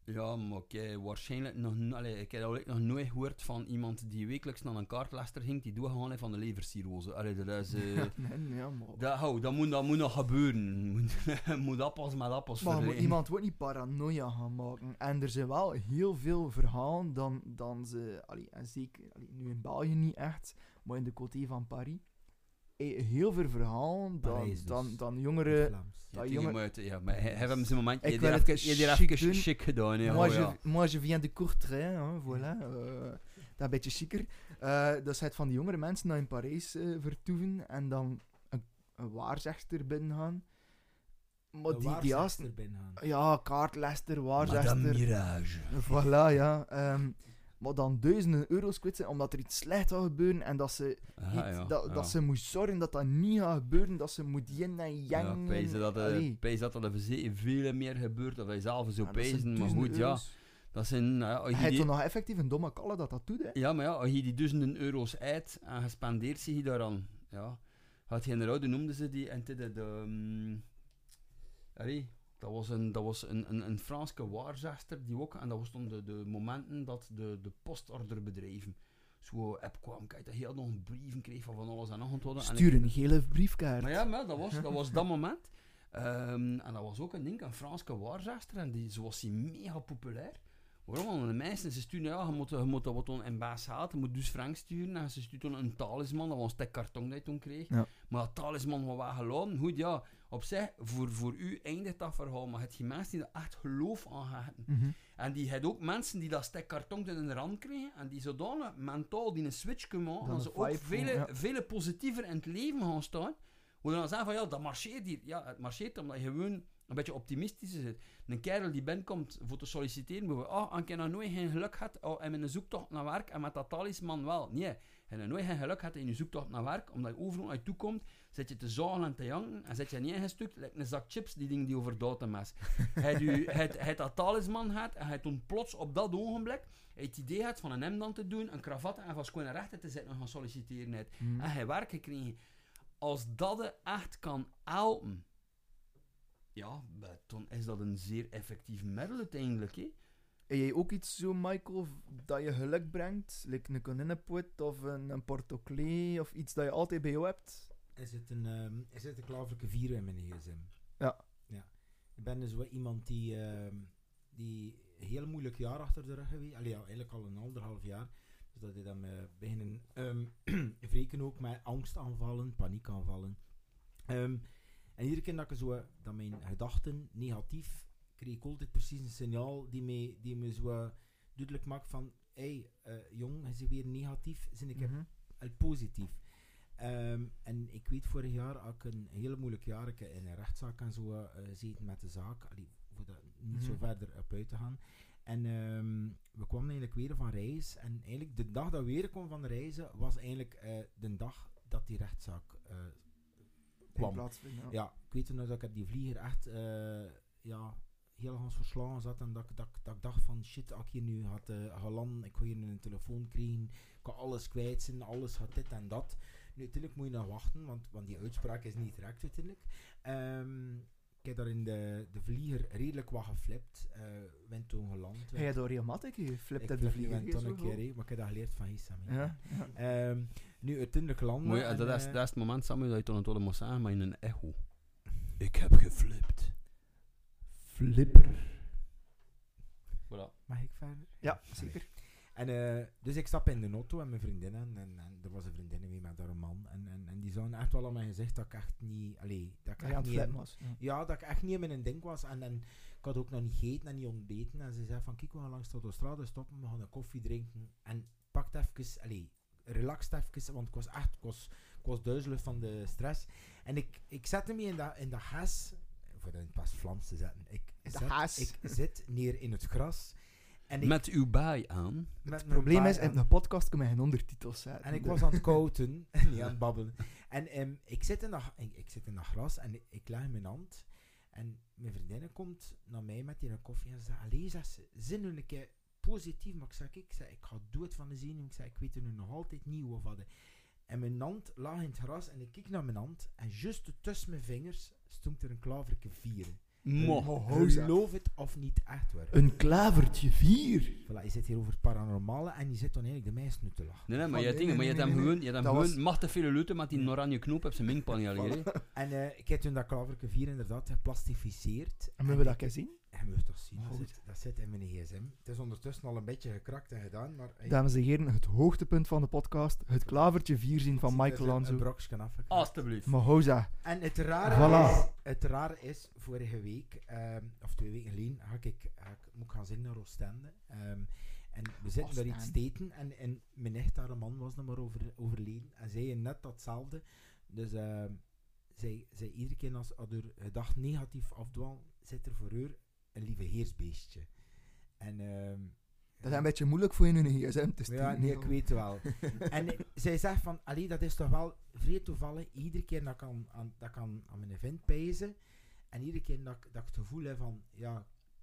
Ja, maar oké, waarschijnlijk nog... Allee, ik heb eigenlijk nog nooit gehoord van iemand die wekelijks naar een kaartlaster ging, die doorgegaan heeft van de levercirrose. Allee, dat is... [laughs] eh, Nee, ja, maar... dat, hou, dat, moet, dat moet nog gebeuren. [laughs] Moet, moet appels met appels Maar moet iemand wordt niet paranoia gaan maken. En er zijn wel heel veel verhalen dan, dan ze... Allee, en zeker, allee, nu in België niet echt, maar in de côté van Paris. Eh, heel veel verhalen dan, dus. dan, dan jongeren... Ja, dat uit, ja, maar hij hij heeft hem zijn moment... Ik Je hebt het chic chic, gedaan, ja. moi, oh, je, ja. moi, je viens de Courtrai, hein, voilà. eh, dat een beetje chiquer. Eh, dat zijn van die jongere mensen die in Parijs eh, vertoeven en dan een, een waarzegster binnen gaan. Maar die, die binnengaan. Ja, kaartlester, waarzegster. Mirage. Voilà, ja. ehm, maar dan duizenden euro's kwijt zijn omdat er iets slecht gaat gebeuren en dat ze, Ah, niet, ja, dat, ja. dat ze moet zorgen dat dat niet gaat gebeuren, dat ze moet yin en Ja, yang. pijzen dat, er- pijzen dat er veel meer gebeurt, dat wij zelf zo en dat zijn pijzen, maar goed, ja. Dat zijn... ja, als je Hij heeft die- toch nog effectief een domme kalle dat dat doet, hè? Ja, maar ja, als je die duizenden euro's uit en gespendeerd zie je daaraan, ja, Had generaal, hoe noemden ze die? En de, de, de allee, dat was een, dat was een, een, een Franse waarzegster die ook, en dat was toen de, de momenten dat de, de postorderbedrijven zo app kwam, kijk, dat heel nog brieven kreeg van van alles en nog wat. Stuur een gele briefkaart. maar ja, maar dat was dat, was dat moment. Ehm, en dat was ook een ding, een Franse waarzegster. En die, zo was die mega populair. Waarom? Want de meisten, ze sturen, ja, je moet, je moet dat wat baas haalt, je moet dus frank sturen. En ze stuurt toen een talisman, dat was een stek karton dat je toen kreeg. Ja. Maar dat talisman wat we geloven, goed ja, op zich, voor, voor u eindigt dat verhaal. Maar het je mensen die er echt geloof aan hebben. Mhm. En die had ook mensen die dat stek karton in de rand kregen en die zodanig mentaal die een switch kunnen maken, dat ze ook vele, ja. vele positiever in het leven gaan staan. Hoe dan zeggen van ja, dat marcheert hier. Ja, het marcheert omdat je gewoon een beetje optimistisch zit. Een kerel die binnenkomt voor te solliciteren, bijvoorbeeld, ah, ik heb nog nooit geen geluk gehad oh, in mijn zoektocht naar werk en met dat talisman wel. Nee, je hebt nog nooit geen geluk gehad in je zoektocht naar werk, omdat je overal naar je toe komt, zit je te zagen en te janken en zit je niet ingestukt, lijkt een zak chips, die ding die over datum is. [laughs] Hij dat talisman had en hij toen plots op dat ogenblik het idee had van een hemd aan te doen, een kravat en van schoenen rechten te zitten en gaan solliciteren. Mhm. En hij werk gekregen. Als dat echt kan helpen, ja, maar dan is dat een zeer effectief middel uiteindelijk. Hè? Heb jij ook iets zo, Michael, dat je geluk brengt? Like een konijnenpoot of een, een portoclee of iets dat je altijd bij jou hebt? Er zit een, ehm er zit een klaverlijke vier in mijn gsm. Ja. ja. Ik ben dus wel iemand die, ehm, die een heel moeilijk jaar achter de rug heeft. Allee, ja, eigenlijk al een anderhalf jaar. Dus dat ik dan me beginnen ehm [clears throat] wreken ook met angstaanvallen, paniekaanvallen. Ehm, en iedere keer dat ik zo, dat mijn gedachten negatief, kreeg ik altijd precies een signaal die me, die me zo duidelijk maakt van hé, hey, eh, jong, je bent weer negatief, zijn ik Mhm. al positief. Ehm, en ik weet vorig jaar had ik een heel moeilijk jaar ik heb in een rechtszaak en zo eh zitten met de zaak. Allee, voor dat niet zo Mhm. verder op uit te gaan. En ehm, we kwamen eigenlijk weer van reis. En eigenlijk de dag dat we weer kwamen van reizen was eigenlijk eh, de dag dat die rechtszaak eh, kwam. ja. Ja, ik weet nog dat ik op die vlieger echt eh, ja, heel gans verslagen zat. En dat, ik- dat, ik- dat ik dacht van shit, als ik hier nu had uh, geland, ik ga hier een telefoon krijgen, ik kan alles kwijt zijn, alles gaat dit en dat. Nu, natuurlijk moet je nog wachten, want, want die uitspraak is niet direct uiteindelijk. Ehm, ik heb daar in de, de vlieger redelijk wat geflipt. eh ben toen geland. Heb je door regelmatig geflipt ik uit de vlieger? wel ton zo een keer, maar ik heb dat geleerd van Hissam. Ja, ja. Ehm, nu, uiteindelijk landen. Mooi, en dat, is, eh, dat is het moment, Samuel, dat je toen het wel moet zeggen, maar in een echo. Ik heb geflipt. Flipper. Voilà. Mag ik verder? Ja, zeker. En eh, dus ik stap in de auto en mijn vriendinnen. En, en er was een vriendin mee met haar man. En, en, en die zouden echt wel aan mij gezegd dat ik echt niet. Allee, dat ik aan echt niet. was. Ja. ja, dat ik echt niet in mijn ding was. En, en ik had ook nog niet gegeten en niet ontbeten. En ze zei van, kijk, we gaan langs de autostrade stoppen. We gaan een koffie drinken. En pakt even, allee, relaxed even. Want ik was echt, ik was, ik was duizelig van de stress. En ik, ik zette me in dat, in dat gas. Voor dat in het pas Vlaams te zetten. Ik, zet- ik zit neer in het gras. En ik, Met uw baai aan. met Het probleem is, in een podcast kunnen we geen ondertitels zetten. en ik was aan het [laughs] kouten, [laughs] niet aan het babbelen. En ehm, ik, zit in dat, ik, ik zit in dat gras en ik, ik leg mijn hand. En mijn vriendin komt naar mij met die een koffie en ze zegt, allee, zegt ze, zin een keer positief. Maar ik zeg, ik, zeg, ik ga dood van de zenuw. Ik zeg, ik weet er nu nog altijd niet hoe of wat. En mijn hand lag in het gras en ik kijk naar mijn hand. En juist tussen mijn vingers stond er een klaverke vieren. Mo. Geloof het of niet, echt waar. Een klavertje vier. Voilà, je zit hier over het paranormale en je zit dan eigenlijk de meisjes nu te lachen. Nee, nee, maar je dingen, maar je nee, hebt hem nee, gewoon, je hebt hem Dat was- gewoon machtig veel luten met die oranje knoop op zijn minkpaneel hier. hè. En eh, ik heb toen dat klaverke 4 inderdaad geplastificeerd. En moeten we dat eens je moet dat zien, dat zit, dat zit in mijn gsm. Het is ondertussen al een beetje gekrakt en gedaan, maar... hey, Dames en heren, het hoogtepunt van de podcast. Het klavertje vier zien van Michael zo Een Lanzo. afgekraakt. Alsjeblieft. Mahoza. En het rare, Voilà. is, het rare is, vorige week, ehm, of twee weken geleden, ga ik, ga ik, moet ik gaan zitten naar Oostende. Ehm, en we zitten daar iets eten en, en mijn nicht, haar man, was nog maar over, overleden. En zij je net datzelfde. Dus ehm, zij, zij iedere keer als, er gedacht negatief afdwaalt, zit er voor haar een lieve heersbeestje. En ehm, Dat is een beetje moeilijk voor je in een gsm te sturen. ja, nee, ik weet wel. [laughs] en eh, zij zegt van, allee, dat is toch wel vrij toevallig. Iedere keer dat ik aan, aan, dat ik aan, mijn vent pijzen, en iedere keer dat, ik- dat ik het gevoel heb van, ja,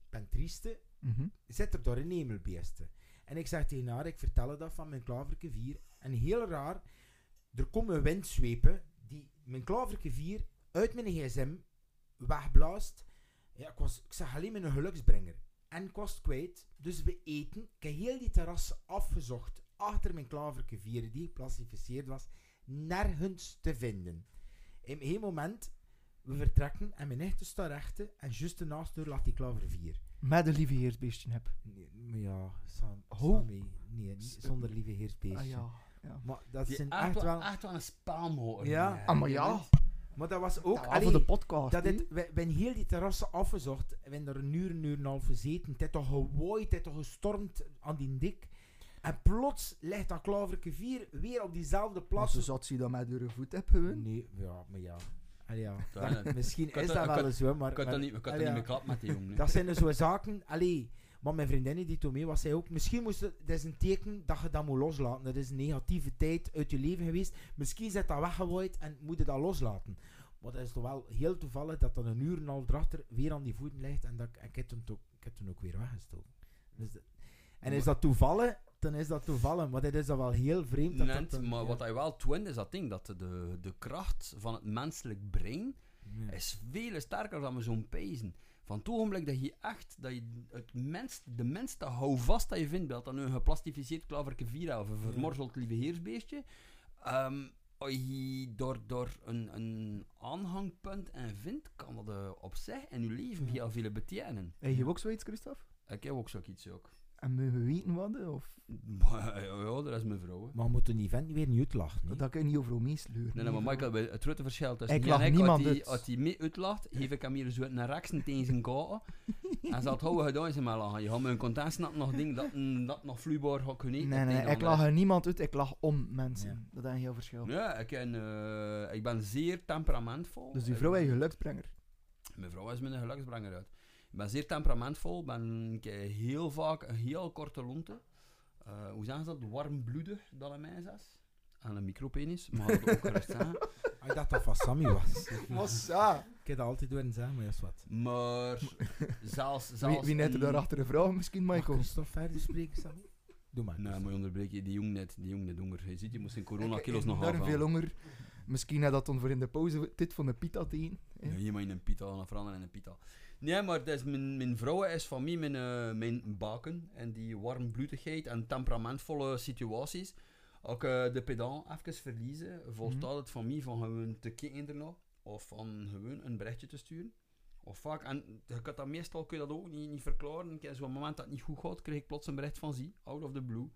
ik ben trieste, Mhm. zit er door een hemelbeesten. En ik zeg tegen haar, ik vertel dat van mijn klaverke 4. En heel raar, er komen windzwepen die mijn klaverke 4 uit mijn gsm wegblaast. Ja, ik, was, ik zag alleen mijn geluksbrenger. En ik was het kwijt. Dus we eten. Ik heb heel die terras afgezocht. Achter mijn klaverke 4, die geclassificeerd was. Nergens te vinden. In een moment, we vertrekken en mijn echte staat rechten. En juist ernaast door lag die klaver 4. Met een lieve heersbeestje heb. Nee, maar ja, Sam, nee, niet zonder lieve heersbeestje. Ah ja. ja. Maar dat Die zijn echt, echt wel, echt wel een spam Ja. Ah, maar ja. Maar dat was ook... Ja, allee, voor de podcast. dat het, we ben heel die terrassen afgezocht. We hebben er een uur, een uur en een half gezeten. Het heeft toch gewaaid, het heeft toch gestormd aan die dik. En plots ligt dat klaverke 4 weer op diezelfde plaats. ze zat ze dat met haar voet heb gewoon. Nee, ja, maar ja. Allee, ja. Dat- misschien is dat- ik wel eens zo, maar... Ik had maar- dat niet, ik meer klap met die jongen. Dat zijn er zo'n zaken. Allee, maar mijn vriendin die toen mee was, zei ook... Misschien moest het... Dat is een teken dat je dat moet loslaten. Dat is een negatieve tijd uit je leven geweest. Misschien zit dat weggewaaid en moet je dat loslaten. Maar dat is toch wel heel toevallig dat dan een uur en een half erachter weer aan die voeten ligt. En, dat, ik- en ik heb toen ook, ik heb toen ook weer weggestoken. Dus dat- en is dat toevallig? Dan is dat toevallig. Maar dit is dan wel heel vreemd. Dat dat dan, maar ja. wat hij wel toont is dat ding, dat de, de kracht van het menselijk brein Ja. is veel sterker dan we zo'n pezen. Van het ogenblik dat je echt, dat je het mens, de minste houvast dat je vindt, dat dan een geplastificeerd klaverke 4 of een vermorzeld lieve heersbeestje, ehm, als je door, door een, een aanhangpunt en vindt, kan dat eh, op zich in je leven heel veel betekenen. Heb je ook zoiets, Christophe? Ik heb ook zoiets ook. En mogen we weten wat? Of [laughs] ja, ja, dat is mijn vrouw. hè. Maar we moeten die vent weer niet uitlachen. hè. dat kan je niet over meesleuren. Nee, nee, maar Michael, bij het grote verschil tussen Ik lach niemand als hij, uit. als hij mee uitlacht, geef ik hem hier zo een reksen tegen zijn katen. [laughs] en zal het houden gedaan zijn maar lachen. Je gaat met een content snappen nog ding dat, mm, dat nog vloeibaar gaat kunnen Nee, eten. nee, een ik lach er niemand uit, ik lach om mensen. Ja. Dat is een heel verschil. Ja, ik, ken, eh, ik ben zeer temperamentvol. Dus die vrouw is je geluksbrenger. Mijn vrouw is mijn geluksbrenger uit. Ik ben zeer temperamentvol, ben ik heb heel vaak een heel korte lonte. Eh, hoe zeggen ze dat? Warmbloedig, dat in mij is. En een micropenis, maar dat ook gerust zeggen. [laughs] Ah, Ik dacht dat van Sammy was. [laughs] Massa! Ik heb dat altijd doen zeggen, maar dat is wat. Maar zelfs... Wie, zelfs wie net er daarachter een vrouw? Misschien Mag Michael. Christophe verder spreken, Sammy? Doe maar. Nee, maar je onderbreek je die jong net, die jong net honger. Je ziet, je moest zijn corona-kilo's nog Enorm afhalen. veel honger. Misschien had dat dan voor in de pauze dit van de pita te eten. Ja, hier maar in een pita, en veranderen in een pita. Nee, maar dat is mijn, mijn vrouw is van mij mijn, eh, mijn baken. En die warmbloedigheid en temperamentvolle situaties. Ook eh, de pedant even verliezen, volstaat het van mij van gewoon te kijken ernaar. Of van gewoon een berichtje te sturen. Of vaak, en je kunt dat meestal kun je dat ook niet, niet verklaren. Ik heb zo'n moment dat het niet goed gaat, krijg ik plots een bericht van zie, out of the blue.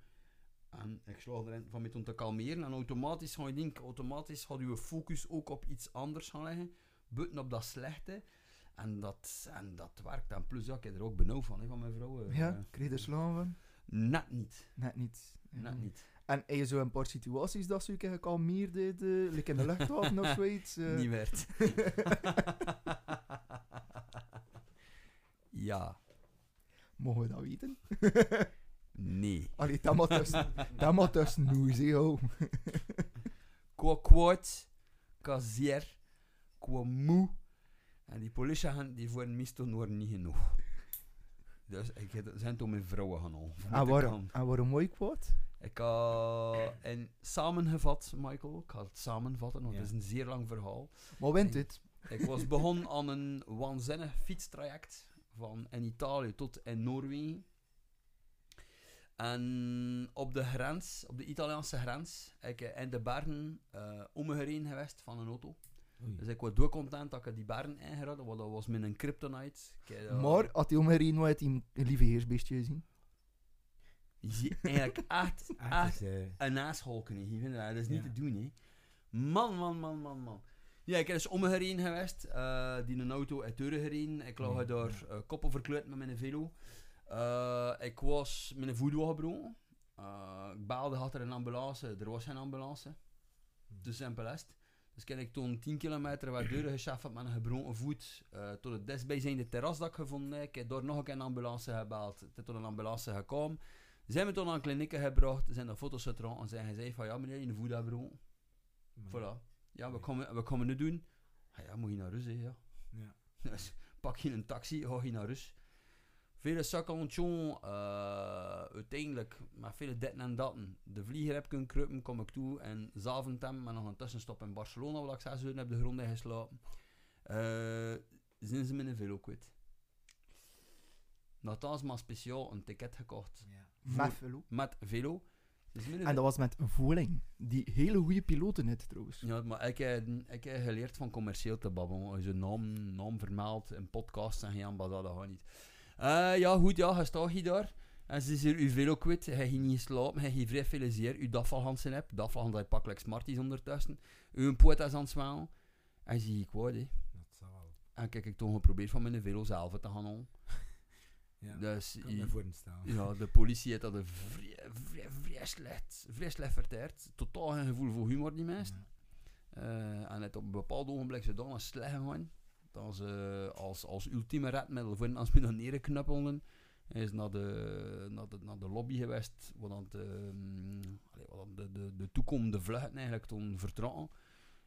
En ik slaag erin van me om te kalmeren. En automatisch ga je denken, automatisch gaat je focus ook op iets anders gaan leggen. Buiten op dat slechte. En dat, en dat werkt. En plus, ja, ik heb er ook benauwd van, hè, van mijn vrouw. eh. Ja, kreeg je er slaan van? Net niet. Net niet. Ja. Net niet. En heb je zo een paar situaties dat ze je gekalmeerd deed, eh, like in de luchthaven of [laughs] zoiets? eh? Niet werd. [laughs] ja. Mogen we dat weten? [laughs] Nee. Allee, dat moet tussen, dat moet hè, ho. Qua kwaad, qua zeer, qua moe. En die politieagenten die voor meestal waren niet genoeg. Dus ik heb- zijn toen mijn vrouwen gaan al. En waarom? En waarom mooi kwaad? Ik had in samengevat, Michael. Ik ga het samenvatten, want Ja. het is een zeer lang verhaal. Maar wint dit? Ik was begonnen [laughs] aan een waanzinnig fietstraject van in Italië tot in Noorwegen. En op de grens, op de Italiaanse grens, ik eh, in de bergen eh om me heen geweest van een auto. Oei. Dus ik was doorcontent dat ik die bergen ingereden, want dat was met een kryptonite. Maar, had hij omgereden, hij een lieve heersbeestje gezien? Je ziet eigenlijk [laughs] echt, Echt, een je Dat Dat is niet Ja. te doen, hè. Man, man, man, man, man. Ja, ik ben dus omgereden geweest. eh, die een auto uit deuren gereden. Ik lag Ja, daar eh, koppen verkleurd met mijn velo. Eh, ik was mijn voet was gebroken. Eh, ik baalde, had er een ambulance. Er was geen ambulance. Te simpel is het. Dus kan ik toen 10 kilometer wat deuren geschaft met een gebroken voet. eh, tot het dichtstbijzijnde terras dat ik gevonden heb. Ik heb daar nog een keer een ambulance gebeld. Het is tot een ambulance gekomen. Zijn we toen aan klinieken gebracht, zijn er foto's getrokken en zijn gezegd van ja meneer, je voet heeft gebroken. Voilà. Ja, wat komen, wat komen we nu doen? Ah ja, moet je naar rust, hè, ja. Ja. [laughs] Dus pak je een taxi, ga je naar rust. Vele sakkeltjon, eh uiteindelijk met vele ditten en datten. De vlieger heb kunnen kruipen, kom ik toe. En Zaventem met nog een tussenstop in Barcelona, waar ik zes uur heb de grond in geslapen. Eh, zijn ze met een velo kwijt. Nogthans maar speciaal een ticket gekocht Ja. Met velo. met velo. Dus En dat was met voeling. Die hele goede piloten net trouwens. Ja, maar ik heb, ik heb geleerd van commercieel te babbelen. Als je naam, naam vermeldt in podcasts en geen maar dat gaat niet. Eh, ja, goed, ja, je staat hier daar. En ze is hier uw velo kwijt. Hij ging niet slapen. Hij heeft vrij veel zeer. Uw dafvalhansen hebt. Dafvalhand dat je pakkelijk Smarties ondertussen. Uw poot is aan het zwalen. En zie ik wat, hè. Dat zal wel. En kijk, ik toch geprobeerd van mijn velo zelf te gaan halen. [laughs] Ja. Dus, voorstellen. ja, [laughs] de politie heeft dat een vrij, vrij, vrij slecht, vrij slecht verteerd. Totaal geen gevoel voor humor, die mensen. Ja. Eh, en het op een bepaald ogenblik zodanig slecht gegaan dat ze als, als ultieme redmiddel voor als we naar neren knuppelden, is naar de, naar de, naar de lobby geweest, waar dan de, mm, dan de, de, de toekomende vluchten eigenlijk toen vertragen.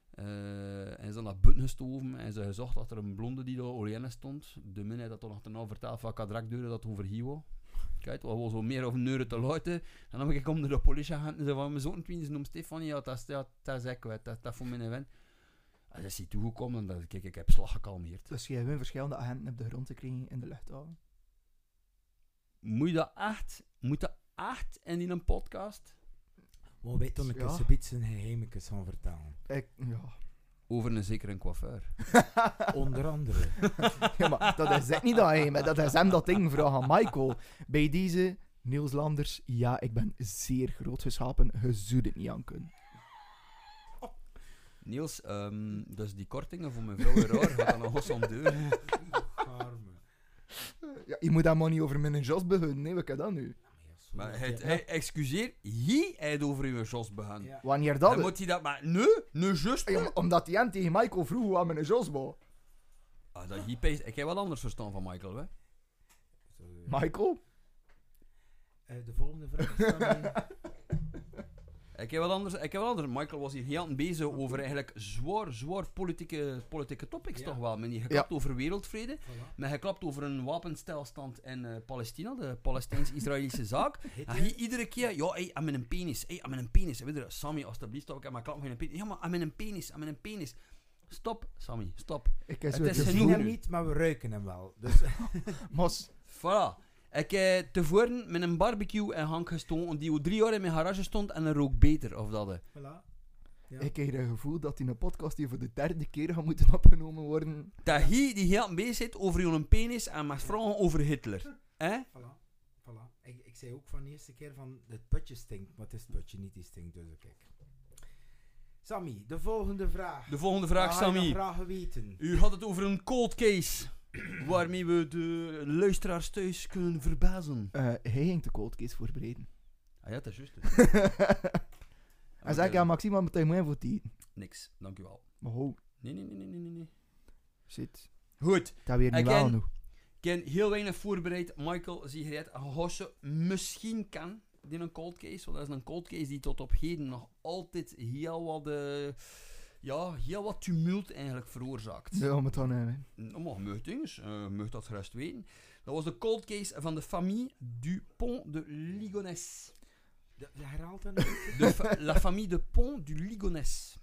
Eh, en ze dan naar buiten gestoven en ze gezocht dat er een blonde die daar Orienne stond. De min heeft dat nog daarna verteld van kadrakdeuren dat over was. Kijk, wat was zo meer of euro te luiden. En dan ik naar de politieagent en ze van mijn zoon noemt Stefanie, ja, dat is, ja, dat is dat, dat voor mijn event. En ze is hier toegekomen en dat, kijk, ik heb slag gekalmeerd. Dus jij hebt verschillende agenten op de grond te krijgen in de luchthaven. Moet je dat echt, moet dat echt in een podcast Maar weet dan, ik Ja. een beetje een geheimekes gaan vertellen. Ik, ja. over een zekere coiffeur? [laughs] Onder andere. ja, maar dat is echt niet dat hij, maar dat is hem dat ding vragen aan Michael. Bij deze, Niels Landers, ja, ik ben zeer groot geschapen, je zult het niet aan kunnen. Niels, ehm, dus die kortingen voor mijn vrouw weer raar, gaat dan nog eens om deur. [laughs] Arme. Ja, je moet daar maar niet over mijn jas beginnen, nee, wat kan dat nu? Maar hij, hij excuseer, hij heeft over uw jos begaan. Ja. Wanneer Dan dat? moet hij dat maar, nee, nee, juist. Ja, maar omdat die aan tegen Michael vroeg hoe aan mijn jas was. Ah, dat hij peest- ik heb wat anders verstaan van Michael, hè. Zo, eh, Michael? eh, de volgende vraag Sammy. [laughs] Ik heb wat anders, ik heb wat anders. Michael was hier heel bezig over eigenlijk zwaar, zwaar politieke, politieke topics Ja. toch wel. Men hier geklapt over wereldvrede, Voilà. men geklapt over een wapenstilstand in eh, Palestina, de Palestijns-Israëlische [laughs] zaak. En hij iedere keer, ja, hey, aan mijn penis, hey, aan mijn penis. Weet je, Sammy, alstublieft, stop, ik heb maar klap van mijn penis. Ja, maar aan mijn penis, aan mijn penis. Stop, Sammy, stop. Ik heb Het is We zien hem niet, maar we ruiken hem wel. Dus [laughs] Mos, Voilà. Ik heb tevoren met een barbecue en hang gestoken die al drie jaar in mijn garage stond en er rook beter, of dat. voilà. Ja. ik heb het gevoel dat in een podcast die voor de derde keer gaat moeten opgenomen worden. Dat hij die heel bezig zit over jouw penis en mag vragen over Hitler. Hè? Voilà. Voilà. Ik, ik zei ook van de eerste keer van het putje stinkt, maar het is het putje niet die stinkt, dus kijk. Sammy, de volgende vraag. De volgende vraag, Sammy. graag weten. U had het over een cold case. Waarmee we de luisteraars thuis kunnen verbazen. Eh, hij ging de cold case voorbereiden. Ah ja, dat is juist. [laughs] Hij zei, ja, Maxima moet mooi voor die. Niks, dank u wel. Maar ho, Nee, nee, nee, nee, nee, nee. shit. Goed, Dat weer niet Ik wel ken- genoeg. ik heb heel weinig voorbereid. Michael, zie je het, Hosje misschien kan die een cold case. Want dat is een cold case die tot op heden nog altijd heel wat, eh, ja, heel wat tumult eigenlijk veroorzaakt. Ja, maar dan... eh, Nou, maar dinges, eh, je mag dat gerust weten. Dat was de cold case van de famille Dupont de Ligonnès. De, de herhaalt dat? De fa- la famille de Pont du Ligonnès.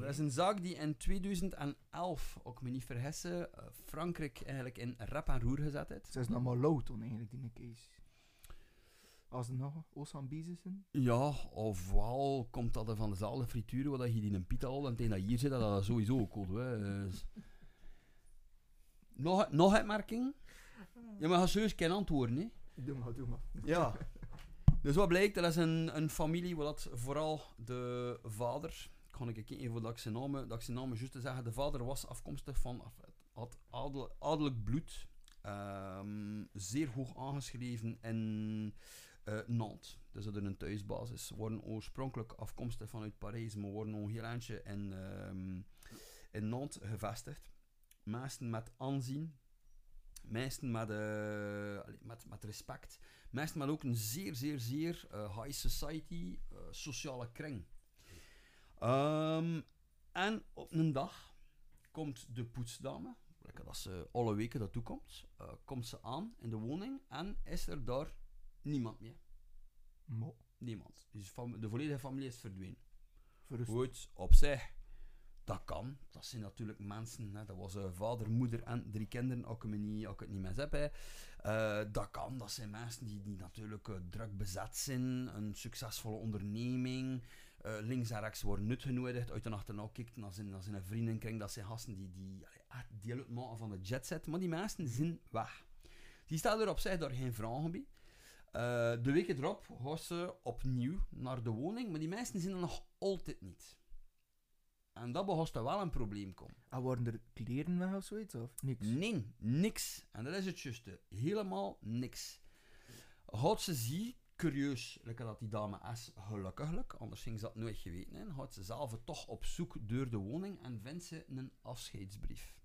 Dat is een zaak die in 2011, ook me niet vergissen, eh, Frankrijk eigenlijk in rap en roer gezet heeft. Ze is nog maar low toen eigenlijk, die case. Als er nog Bizes zijn. Ja, ofwel komt dat er van dezelfde frituur, waar dat je die in een pita al en tegen dat hier zit, dat dat sowieso ook cool hè. Dus- Nog, nog opmerking? Ja, maar serieus geen antwoorden, hè. Doe maar, doe maar. Ja. Dus wat blijkt, dat is een, een familie waar dat vooral de vader, ik ga ik kijken voordat ik zijn naam, dat ik zijn naam juist te zeggen, de vader was afkomstig van, had adel, adellijk bloed, ehm, zeer hoog aangeschreven in eh, Nantes. Dus dat is een thuisbasis. Ze worden oorspronkelijk afkomstig vanuit Parijs, maar worden nog een heel eindje in, ehm, in Nantes gevestigd. Meesten met aanzien, meesten met, eh, met, met respect. Meestal maar ook een zeer, zeer, zeer eh, high society sociale kring. Ehm, en op een dag komt de poetsdame, dat ze alle weken dat toekomt, komt ze aan in de woning en is er daar niemand meer. Mo. Niemand. Dus de volledige familie is verdwenen. Verrust. Goed, op zich, dat kan. Dat zijn natuurlijk mensen. Hè. Dat was eh, vader, moeder en drie kinderen, als ik, me niet, als ik het niet mis heb. Hè. Eh, dat kan. Dat zijn mensen die, die natuurlijk eh, druk bezet zijn. Een succesvolle onderneming. links en rechts worden uitgenodigd. Uit en achterna kijkt naar zijn, naar zijn vriendenkring. Dat zijn gasten die, die echt deel uitmaken van de jetset. Maar die mensen zijn weg. Die stellen er op zich daar geen vragen bij. Eh, de week erop gaan ze opnieuw naar de woning, maar die mensen zijn er nog altijd niet. En dat begon er wel een probleem komen. En worden er kleren weg of zoiets? Of niks? Nee, niks. En dat is het juiste. Helemaal niks. Had ze zie, curieus, lekker dat die dame is, gelukkiglijk, anders ging ze dat nooit geweten hebben, gaat ze zelf toch op zoek door de woning en vindt ze een afscheidsbrief.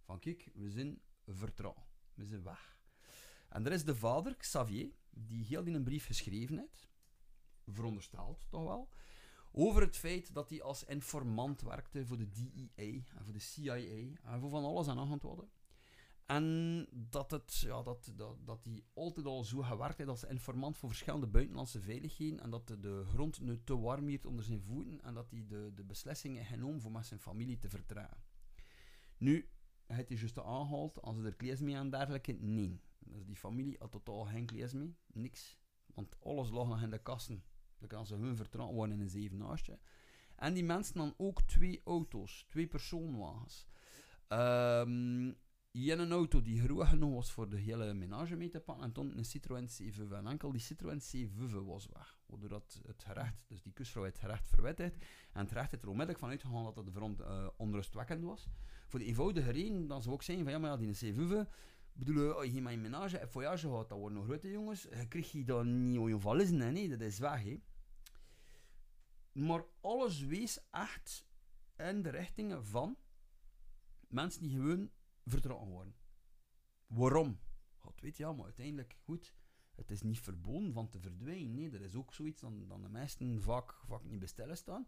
Van kijk, we zijn vertrouwen. We zijn weg. En er is de vader, Xavier, die heel die een brief geschreven heeft, verondersteld toch wel, over het feit dat hij als informant werkte voor de DEA en voor de CIA en voor van alles en nog wat. En dat, het, ja, dat, dat, dat hij altijd al zo gewerkt heeft als informant voor verschillende buitenlandse veiligheden en dat de, grond nu te warm hield onder zijn voeten en dat hij de, de beslissingen genomen voor met zijn familie te vertragen. Nu, heeft hij juist aangehaald, als ze er klees mee en dergelijke, nee. Dus die familie had totaal geen klees mee, niks. Want alles lag nog in de kassen. Dan kan ze hun vertrouwen worden in een zevenaastje. En die mensen dan ook twee auto's, twee persoonwagens. Ehm je een auto die groot genoeg was voor de hele menage mee te pakken. En toen een Citroën C5. En enkel die Citroën C5 was weg. Waardoor dat het gerecht, dus die kustvrouw het gerecht verwittigd. En het gerecht heeft er onmiddellijk van uitgegaan dat het voor uh, onrustwekkend was. Voor de eenvoudige reden dat ze ook zeggen van ja, maar ja, die C5... bedoel, als je mijn menage en voyage gaat, dat worden nog grote jongens. Je krijg je dan niet op je vallen, hè, nee, dat is weg, hè. Maar alles wees echt in de richtingen van mensen die gewoon vertrokken worden. Waarom? God weet ja, maar uiteindelijk, goed, het is niet verboden van te verdwijnen. Nee, dat is ook zoiets dan, dan de meesten vaak, vaak niet bestellen staan.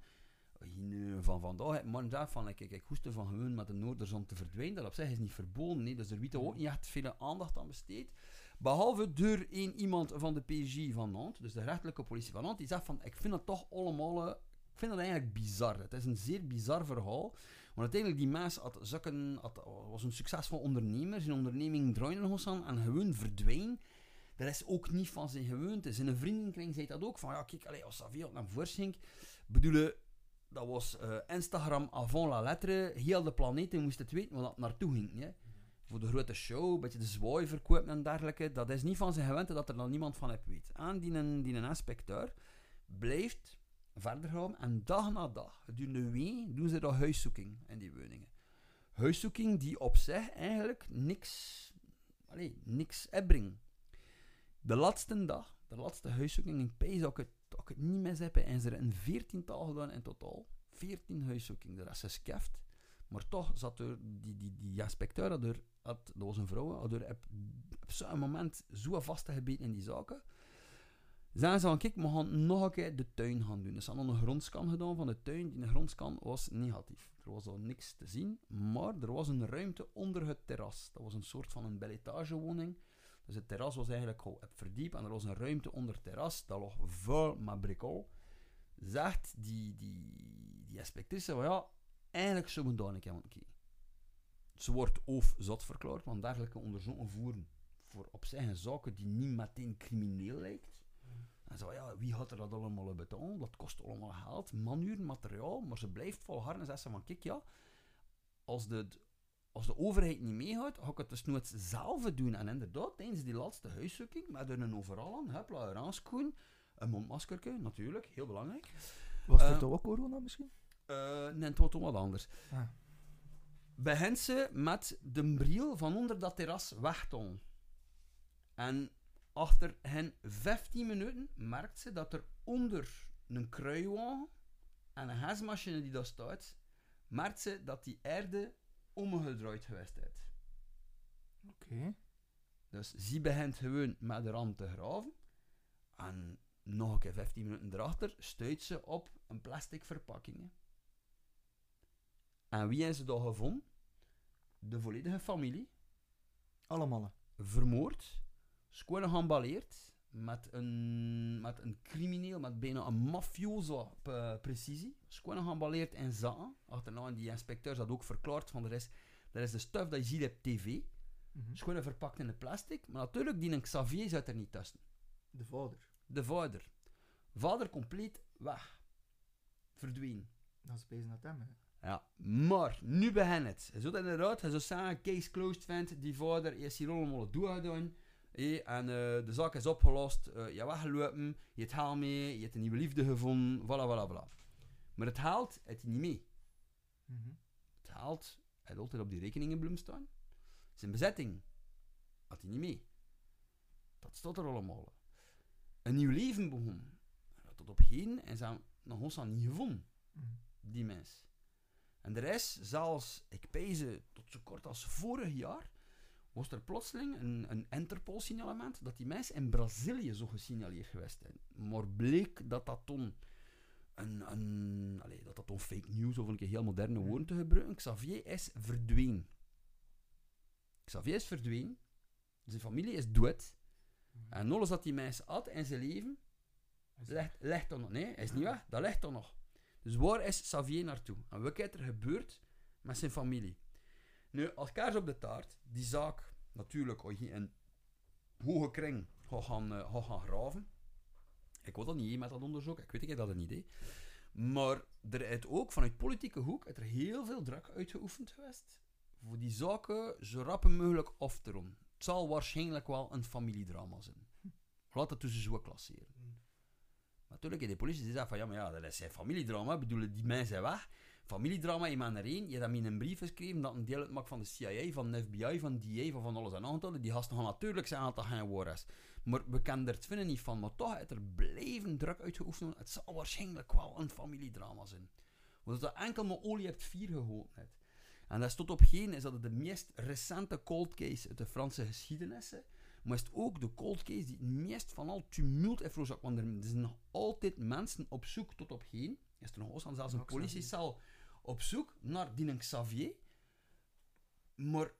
Nu van vandaag zegt van, ik, ik, van gewoon met de Noorderzon te verdwijnen, dat op zich is niet verboden. Nee, dus er wordt ook niet echt veel aandacht aan besteed. Behalve door één iemand van de PJ van Nantes, dus de rechtelijke politie van Nantes, die zegt van, ik vind het toch allemaal, uh, ik vind het eigenlijk bizar. Het is een zeer bizar verhaal. Want uiteindelijk, die mens had, zakken, had, was een succesvol ondernemer. Zijn onderneming draaide nog aan en gewoon verdween. Dat is ook niet van zijn gewoonte. Zijn vriendenkring zei dat ook. Van ja, kijk, allez, als Xavier naar voren ging, bedoelen, dat was uh, Instagram avant la lettre. Heel de planeten moest het weten waar dat naartoe ging. Hè. Voor de grote show, een beetje de zwaai verkopen en dergelijke. Dat is niet van zijn gewoonte dat er dan niemand van heeft weet. En die, een, die een inspecteur blijft verder gaan. En dag na dag, gedurende weken, doen ze dat huiszoeking in die woningen. Huiszoeking die op zich eigenlijk niks, allez, niks. De laatste dag, de laatste huiszoeking, pees dat ik het, niet mis heb, en ze er een veertiental gedaan in totaal. Veertien huiszoekingen, de rest is skeft. Maar toch zat er, die, die, die inspecteur, er, had, dat was een vrouw, had er op, op zo'n moment zo vastgebeten in die zaken. Zijn ze van, kijk, we gaan nog een keer de tuin gaan doen. Dus ze hadden een grondscan gedaan van de tuin. Die grondscan was negatief. Er was al niks te zien, maar er was een ruimte onder het terras. Dat was een soort van een beletagewoning. Dus het terras was eigenlijk al verdiep en er was een ruimte onder het terras. Dat lag vol met bricol. Zegt die, die, die inspectrice van, ja, eigenlijk zullen we daar een kijken. Ze wordt of zot verklaard, want dergelijke onderzoeken voeren voor op zich zaken die niet meteen crimineel lijkt. En zo, ja, wie had er dat allemaal betaald? Dat kost allemaal geld, manuur, materiaal. Maar ze blijft volharden en zegt ze van, kijk ja, als de, als de overheid niet meegaat, ga ik het dus nooit zelf doen. En inderdaad, tijdens die laatste huiszoeking, met een overal aan, een een mondmaskerke, natuurlijk, heel belangrijk. Was er Uh, toch ook corona misschien? Uh, nee, het wordt toch wat anders. Ah. Begint ze met de bril van onder dat terras weg te halen. En achter hen 15 minuten merkt ze dat er onder een kruiwagen en een gasmachine die daar staat, merkt ze dat die aarde omgedraaid geweest is. Oké. Dus ze begint gewoon met de rand te graven. En nog een keer 15 minuten erachter stuit ze op een plastic verpakking. En wie heeft ze daar gevonden? de volledige familie Allemaal. vermoord, schoon geambaleerd, met een, met een crimineel, met bijna een mafioso eh, precisie. Schoon geambaleerd in zaten. Achterna, en die inspecteur had ook verklaard van, er is, er is de stuff dat je ziet op tv, Mhm. schoon verpakt in de plastic, maar natuurlijk, die een Xavier zit er niet tussen. De vader. De vader. Vader compleet weg. Verdwenen. Dat is bezig naar hem. hè. Ja, maar nu begint het. Je zou inderdaad, je zou zeggen, case closed vindt, die vader is hier allemaal doorgedaan. En eh, de zaak is opgelost, eh, je weggelopen, je hebt haal mee, je hebt een nieuwe liefde gevonden, voilà, voilà, voilà. Maar het haalt het niet mee. Mhm. Het haalt, hij had altijd op die rekeningenbloem staan. Zijn bezetting had hij niet mee. Dat stond er allemaal. Een nieuw leven begon. Tot op heden en ze hebben nog ons aan niet gevonden Mhm. die mens. En de rest, zelfs, ik pijze tot zo kort als vorig jaar, was er plotseling een, een Interpol-signalement dat die mens in Brazilië zo gesignaleerd geweest is. Maar bleek dat dat toen een, een, allee, dat dat toen fake news, of een keer heel moderne woorden te gebruiken, Xavier is verdwenen. Xavier is verdwenen, zijn familie is dood, en alles dat die mens had in zijn leven, ligt, ligt er nog. Nee, is niet weg, dat ligt er nog. Dus waar is Xavier naartoe? En wat is er gebeurd met zijn familie? Nu, als kaars op de taart, die zaak, natuurlijk, als je in hoge kring gaat gaan, eh, gaat gaan graven. Ik wil dat niet met dat onderzoek, ik weet ik dat niet. Hè. Maar er is ook vanuit politieke hoek is er heel veel druk uitgeoefend geweest voor die zaken zo rap mogelijk af te ronden. Het zal waarschijnlijk wel een familiedrama zijn. Laat het dus zo klasseren. Maar natuurlijk, de politie die zegt van ja, maar ja, dat is een familiedrama. Ik bedoel, die mensen zijn weg. Familiedrama, je man er één. Je hebt dat in een brief geschreven dat een deel uitmaakt van de CIA, van de FBI, van DA, van van alles en aantallen. Die gasten gaan natuurlijk dat geen woord is. Maar we kennen er het vinden niet van. Maar toch, het er blijven druk uitgeoefend. Het zal waarschijnlijk wel een familiedrama zijn. Want dat enkel maar olie hebt vier gegoten hebt. En dat is tot op geen is dat het de meest recente cold case uit de Franse geschiedenis is. Maar is het ook de cold case die het meest van al tumult heeft veroorzaakt. Want er zijn nog altijd mensen op zoek tot op geen. Is er nog zelfs een politiecel op zoek naar die Xavier. Maar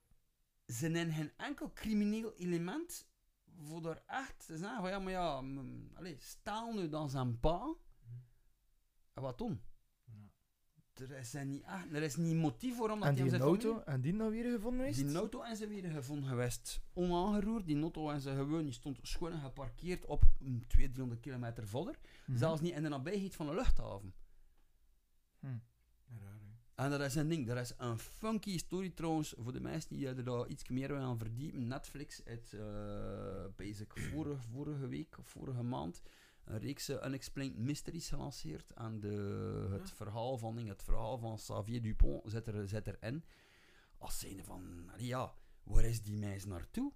ze hebben geen enkel crimineel element voor er echt te zeggen van ja, maar ja, allez, staal nu dan zijn pa. En wat dan? Er is niet, echt, er is niet motief voor omdat En hij die zijn auto, familie- en die nou weer gevonden is? die auto en ze weer gevonden geweest. Onaangeroerd. Die auto en ze gewoon, die stond schoon geparkeerd op mm, 200, 300 kilometer verder. Mhm. Zelfs niet in de nabijheid van de luchthaven. Hè. En dat is een ding. Dat is een funky story trouwens. Voor de mensen die er daar iets meer willen aan verdiepen. Netflix heeft, eh basic vorige, vorige week of vorige maand een reeks eh, Unexplained Mysteries gelanceerd. En de, het, verhaal van, het verhaal van Xavier Dupont zit, er, zit erin. Als zijnde van, ja, waar is die mens naartoe?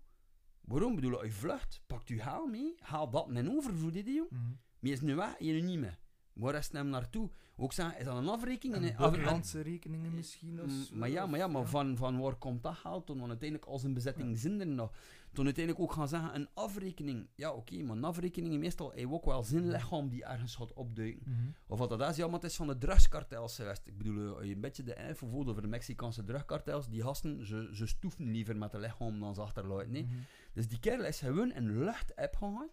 Waarom? Bedoel, je vlucht, pakt u haal mee, haal dat en over voor dit jong. Mhm. Maar je is nu weg, je nu niet meer. Waar is het hem naartoe? Ook zeggen, is dat een afrekening? En En- buitenlandse rekeningen misschien of Mm, zo, Maar ja, maar, ja, of- maar Van, van waar komt dat geld dan? Want uiteindelijk als een bezetting zin er nog. Toen uiteindelijk ook gaan zeggen, een afrekening. Ja, oké, maar een afrekening meestal heeft ook wel zin lichaam die ergens gaat opduiken. Mhm. Of wat dat is, ja, maar het is van de drugskartels geweest. Ik bedoel, eh, als je een beetje de info voelt over de Mexicaanse drugskartels, die gasten, ze, ze stoeven liever met de lichaam dan ze achterluiden. Nee? Mhm. Dus die kerel is gewoon een lucht-app gegaan.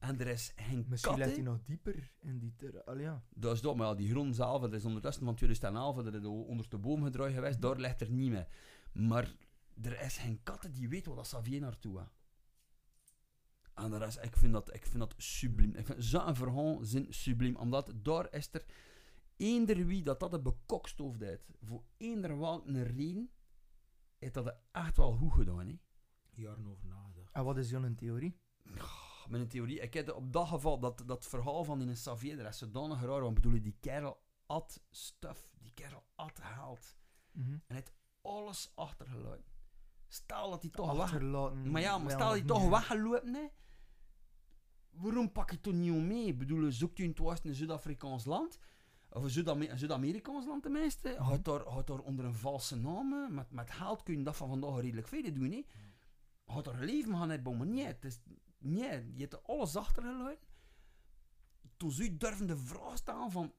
En er is geen Misschien kat, ligt hij nog dieper in die... Ter Allee, ja. Dat is dat, maar ja, die grond zelf, dat is ondertussen van 2011, dat is onder de boom gedraaid geweest, daar ligt er niet meer. Maar er is geen katten die weet waar dat Xavier naartoe gaat. En dat is, ik, vind dat, ik vind dat subliem. Ik vind zo'n verhaal zin subliem, omdat daar is er eender wie dat dat een bekokstoofd heeft, voor eender welke reden, heeft dat echt wel goed gedaan. Hè? Jaren over nagedacht. En wat is jouw theorie? Een theorie. Ik heb op dat geval, dat, dat verhaal van die Xavier, dat is zodanig raar, want bedoel je, die kerel at stuff, die kerel at haalt. Mhm. En heeft alles achtergelaten. Stel dat hij toch weg... Achterlaten. Maar ja, maar stel dat hij toch hè. weggelopen is, waarom pak je het toch niet om mee? Ik bedoel, zoekt u een in een Zuid-Afrikaans land? Of een Zuid-Ame- een Zuid-Amerikaans land tenminste? Mhm. Gaat daar, gaat daar onder een valse naam, met, met geld kun je dat van vandaag redelijk veel doen, hè? Gaat er leven gaan uit, maar nee, het is, nee, je hebt alles achtergelaten. Toen je durven de vraag stellen van,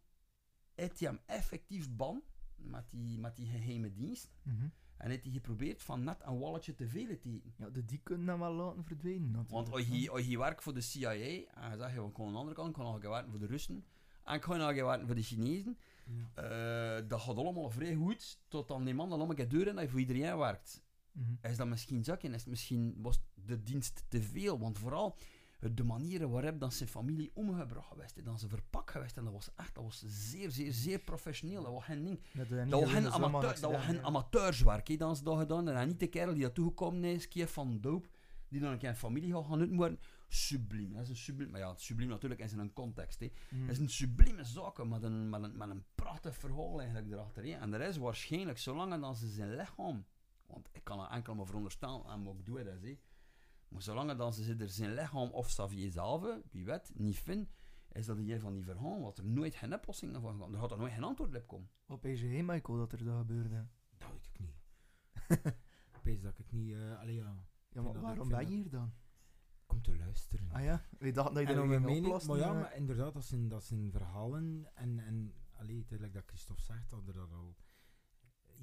heeft hij hem effectief ban? met die, met die geheime dienst. Mhm. En heeft hij geprobeerd van net een walletje te veel te eten. Ja, de die kunnen dan wel laten verdwijnen. Want natuurlijk, als je, als je werkt voor de CIA, en je zegt, ik kan aan de andere kant, ik kan nog werken voor de Russen, en ik ga nog werken voor de Chinezen, Ja. eh, dat gaat allemaal vrij goed, tot dan die man dan allemaal deur en dat je voor iedereen werkt. Mhm. Is dat misschien zakken? Is het misschien was de dienst te veel? Want vooral eh, de manieren waarop dan zijn familie omgebracht geweest dan ze verpakt geweest en dat was echt, dat was zeer, zeer, zeer professioneel. Dat was geen ding. Dat, was geen, amateur, dat was geen amateurswerk, dat ze dat gedaan En niet de kerel die dat toegekomen is, keer van doop, die dan een keer een familie gaat gaan uitmoorden. Subliem, dat is een subliem, maar ja, subliem natuurlijk is in een context. Mhm. Dat is een sublieme zaak met een, met een, met een prachtig verhaal eigenlijk erachter. En er is waarschijnlijk, zolang dat ze zijn lichaam, want ik kan er enkel maar veronderstellen, en ook doe dat, hè. maar zolang dat ze er zijn lichaam of Xavier zelf, wie weet, niet vinden, is dat een van die verhalen wat er nooit geen oplossing van komt. Er gaat er nooit geen antwoord op komen. Op EG, Michael, dat er dat gebeurde. Dat weet ik niet. [laughs] ik weet dat ik niet... eh allee, ja, Ja, maar dat- waarom ik ben je hier dan? kom te luisteren. Ah ja, ik dacht dat je En nog uw een mening- oplossing... Maar ja, maar inderdaad, dat zijn, dat zijn verhalen. En, en allee, het is like dat Christophe zegt, dat er dat al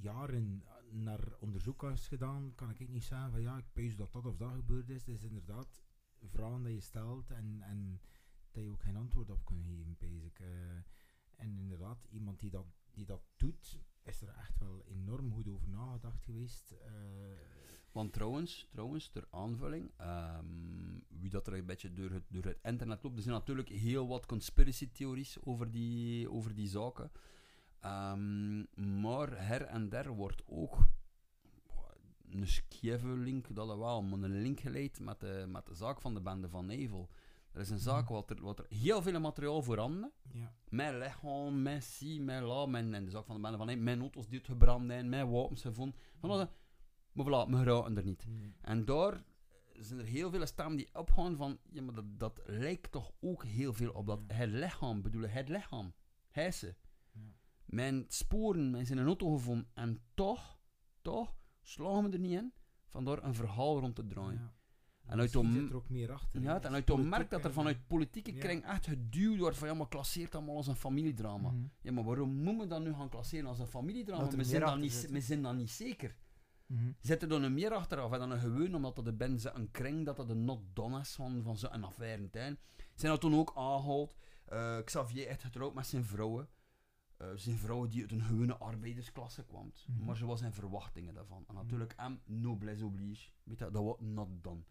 jaren naar onderzoek is gedaan, kan ik niet zeggen van ja, ik pees dat dat of dat gebeurd is. Het is inderdaad vragen dat je stelt en, en dat je ook geen antwoord op kunt geven, pees ik. Eh, en inderdaad, iemand die dat, die dat doet, is er echt wel enorm goed over nagedacht geweest. Eh, Want trouwens, trouwens ter aanvulling, ehm, wie dat er een beetje door het, door het internet loopt, er zijn natuurlijk heel wat conspiracy theories over die, over die zaken. Ehm, maar her en der wordt ook een scheve link, dat wel, maar een link geleid met de, met de zaak van de bende van Nevel. Er is een zaak wat er, wat er heel veel materiaal voorhanden ja. mijn lichaam, mijn si, mijn la, mijn, en de zak van de bende van mijn auto's die uitgebrand zijn, mijn wapens gevonden. Van alles. Maar voilà, me geraken er niet. Nee. En daar zijn er heel veel stemmen die opgaan van, ja, maar dat, dat lijkt toch ook heel veel op dat Ja. het lichaam, bedoel het lichaam, hij ze. Ja. Mijn sporen mijn zijn een auto gevonden en toch, toch, slagen we er niet in van daar een verhaal rond te draaien. Ja. En uit Misschien om- zit er ook meer achter. Ja, en uit de politiek merk dat er vanuit politieke Ja. kring echt geduwd wordt van ja, maar klasseert allemaal als een familiedrama. mhm. Ja, maar waarom moeten we dat nu gaan klasseren als een familiedrama? We zijn, dan niet, we zijn dan niet zeker. Mhm. Zit er dan een meer achteraf en dan een gewoon omdat dat de ben ze een kring, dat dat een not done is van, van zo'n affaire tuin. Zijn dat toen ook aangehaald? Eh, Xavier echt getrouwd met zijn vrouwen. Eh, zijn vrouwen die uit een gewone arbeidersklasse kwam. Mhm. Maar ze was zijn verwachtingen daarvan. En natuurlijk, hem, noblesse oblige. Weet je, dat was not done.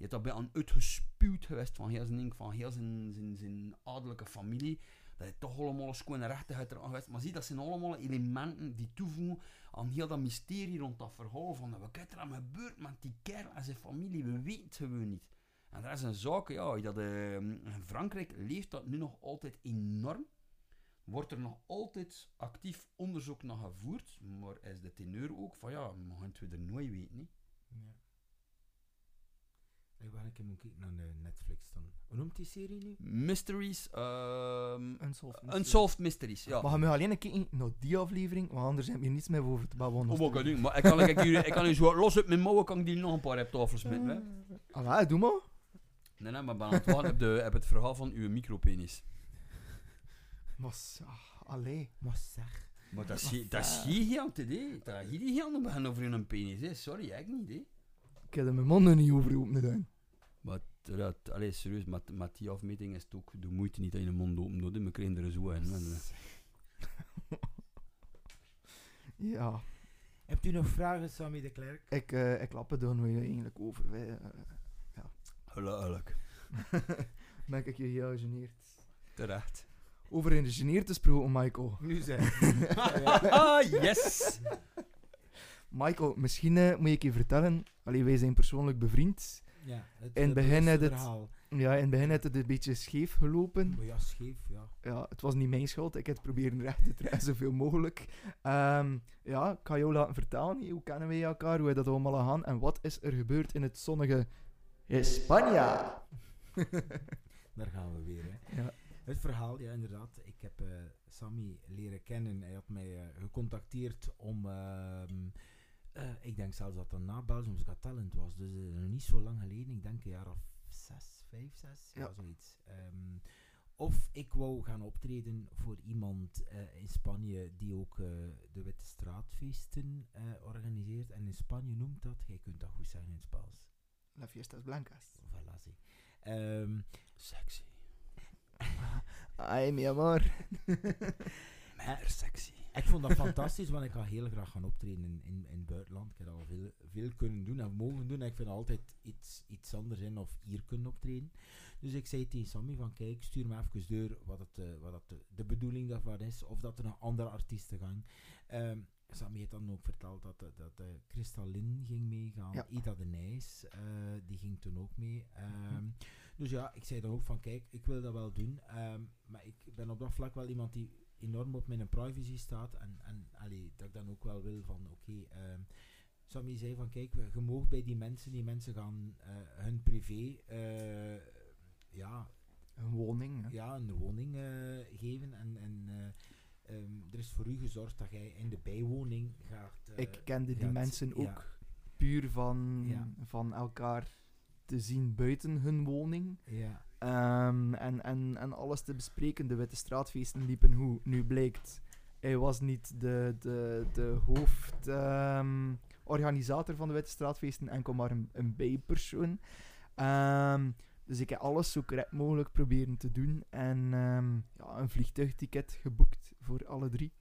Je hebt dat bij een uitgespuwd geweest van heel zijn, van heel zijn, zijn, zijn adellijke familie. Dat je toch allemaal een schone rechtigheid eraan geweest. Maar zie, dat zijn allemaal elementen die toevoegen aan heel dat mysterie rond dat verhaal. Van wat is er aan gebeurd met die kerel en zijn familie? We weten het gewoon niet. En dat is een zaak, ja, dat, eh, in Frankrijk leeft dat nu nog altijd enorm. Wordt er nog altijd actief onderzoek naar gevoerd, maar is de teneur ook van ja, mogen we er nooit weten. Niet? Ja. Ik ben een keer moeten kijken naar de Netflix dan. Hoe noemt die serie nu? Mysteries, ehm Unsolved Mystery. Unsolved Mysteries, ja. Maar gaan we alleen een keer naar die aflevering, want anders heb je hier niets meer over te babbelen. Oh, wat kan ik doen? Maar ik kan, ik, ik, ik kan nu zo los uit mijn mouwen, kan ik die nog een paar op tafel smitten. hè? Ah, doe maar. Nee, nee, maar ben aan het op, de, op het verhaal van uw micropenis. Maar, s- ah, allee. Maar zeg. Maar dat is, dat is gigantisch, hè. Dat is gigantisch beginnen over een penis, hè. Sorry, ik niet, hè. Ik heb er mijn mond nog niet over open gedaan. Maar dat, allee, serieus, met, met die afmeting is het ook de moeite niet dat je een mond open doet. hè. We krijgen er zo in. [laughs] Ja, Hebt u nog vragen, Sammy de Klerk? ik, eh ik lap het dan weer eigenlijk over. Wij, eh, Gelukkig. [laughs] ben ik je heel geneerd. Terecht. Over in de geneerd te spreken, Michael. Nu zeg. [laughs] ah, yes! Michael, misschien eh, moet ik je vertellen. Allee, wij zijn persoonlijk bevriend. Ja, het, In het begin het- verhaal. Ja, in het begin het een beetje scheef gelopen. Maar ja, scheef, ja. Ja, het was niet mijn schuld. Ik heb het proberen [laughs] recht te trekken, zoveel mogelijk. Ehm, ja, ik ga jou laten vertellen. Hoe kennen wij elkaar? Hoe is dat allemaal gegaan? En wat is er gebeurd in het zonnige Spanje? [laughs] Daar gaan we weer, hè. Ja. Het verhaal, ja, inderdaad. Ik heb eh, Sammy leren kennen. Hij had mij eh, gecontacteerd om... ehm, eh, ik denk zelfs dat dat na Belgium's Got Talent was. Dus nog niet zo lang geleden. Ik denk een jaar of zes, vijf, zes. Ja, Ja. zoiets. Ehm, Of ik wou gaan optreden voor iemand in Spanje die ook de Witte Straatfeesten organiseert. En in Spanje noemt dat, jij kunt dat goed zeggen in het Spaans. La Fiestas Blancas. Voilà, zie. Ehm, Sexy. Ay, mi amor. [laughs] Meer sexy. ik vond dat fantastisch, want ik ga heel graag gaan optreden in, in, in het buitenland. Ik heb al veel, veel kunnen doen en mogen doen. En ik vind altijd iets, iets anders in of hier kunnen optreden. Dus ik zei tegen Sammy van kijk, stuur me even door wat, het, eh, wat het, de, de bedoeling daarvan is. Of dat er nog andere artiesten gaan. Ehm, Sammy heeft dan ook verteld dat, dat, dat eh, Kristalin ging meegaan. Ja. Ida de Nijs, eh, die ging toen ook mee. Ehm, Dus ja, ik zei dan ook van kijk, ik wil dat wel doen. ehm, maar ik ben op dat vlak wel iemand die enorm op mijn privacy staat. En, en allee, dat ik dan ook wel wil van oké. ehm, Sammy zei van kijk, je mag bij die mensen, die mensen gaan eh, hun privé eh, ja, Een woning. hè. ja, een woning eh, geven. En, en eh, ehm, er is voor u gezorgd dat jij in de bijwoning gaat. ik kende die gaat- mensen ook ja. puur van, Ja. van elkaar te zien buiten hun woning. Ja, Ehm, en, en, en alles te bespreken. De Witte Straatfeesten liepen hoe. Nu blijkt, hij was niet de, de, de hoofdorganisator van de Witte Straatfeesten, enkel maar een, een bijpersoon. Ehm, dus ik heb alles zo correct mogelijk proberen te doen. En ehm, ja, een vliegtuigticket geboekt voor alle drie.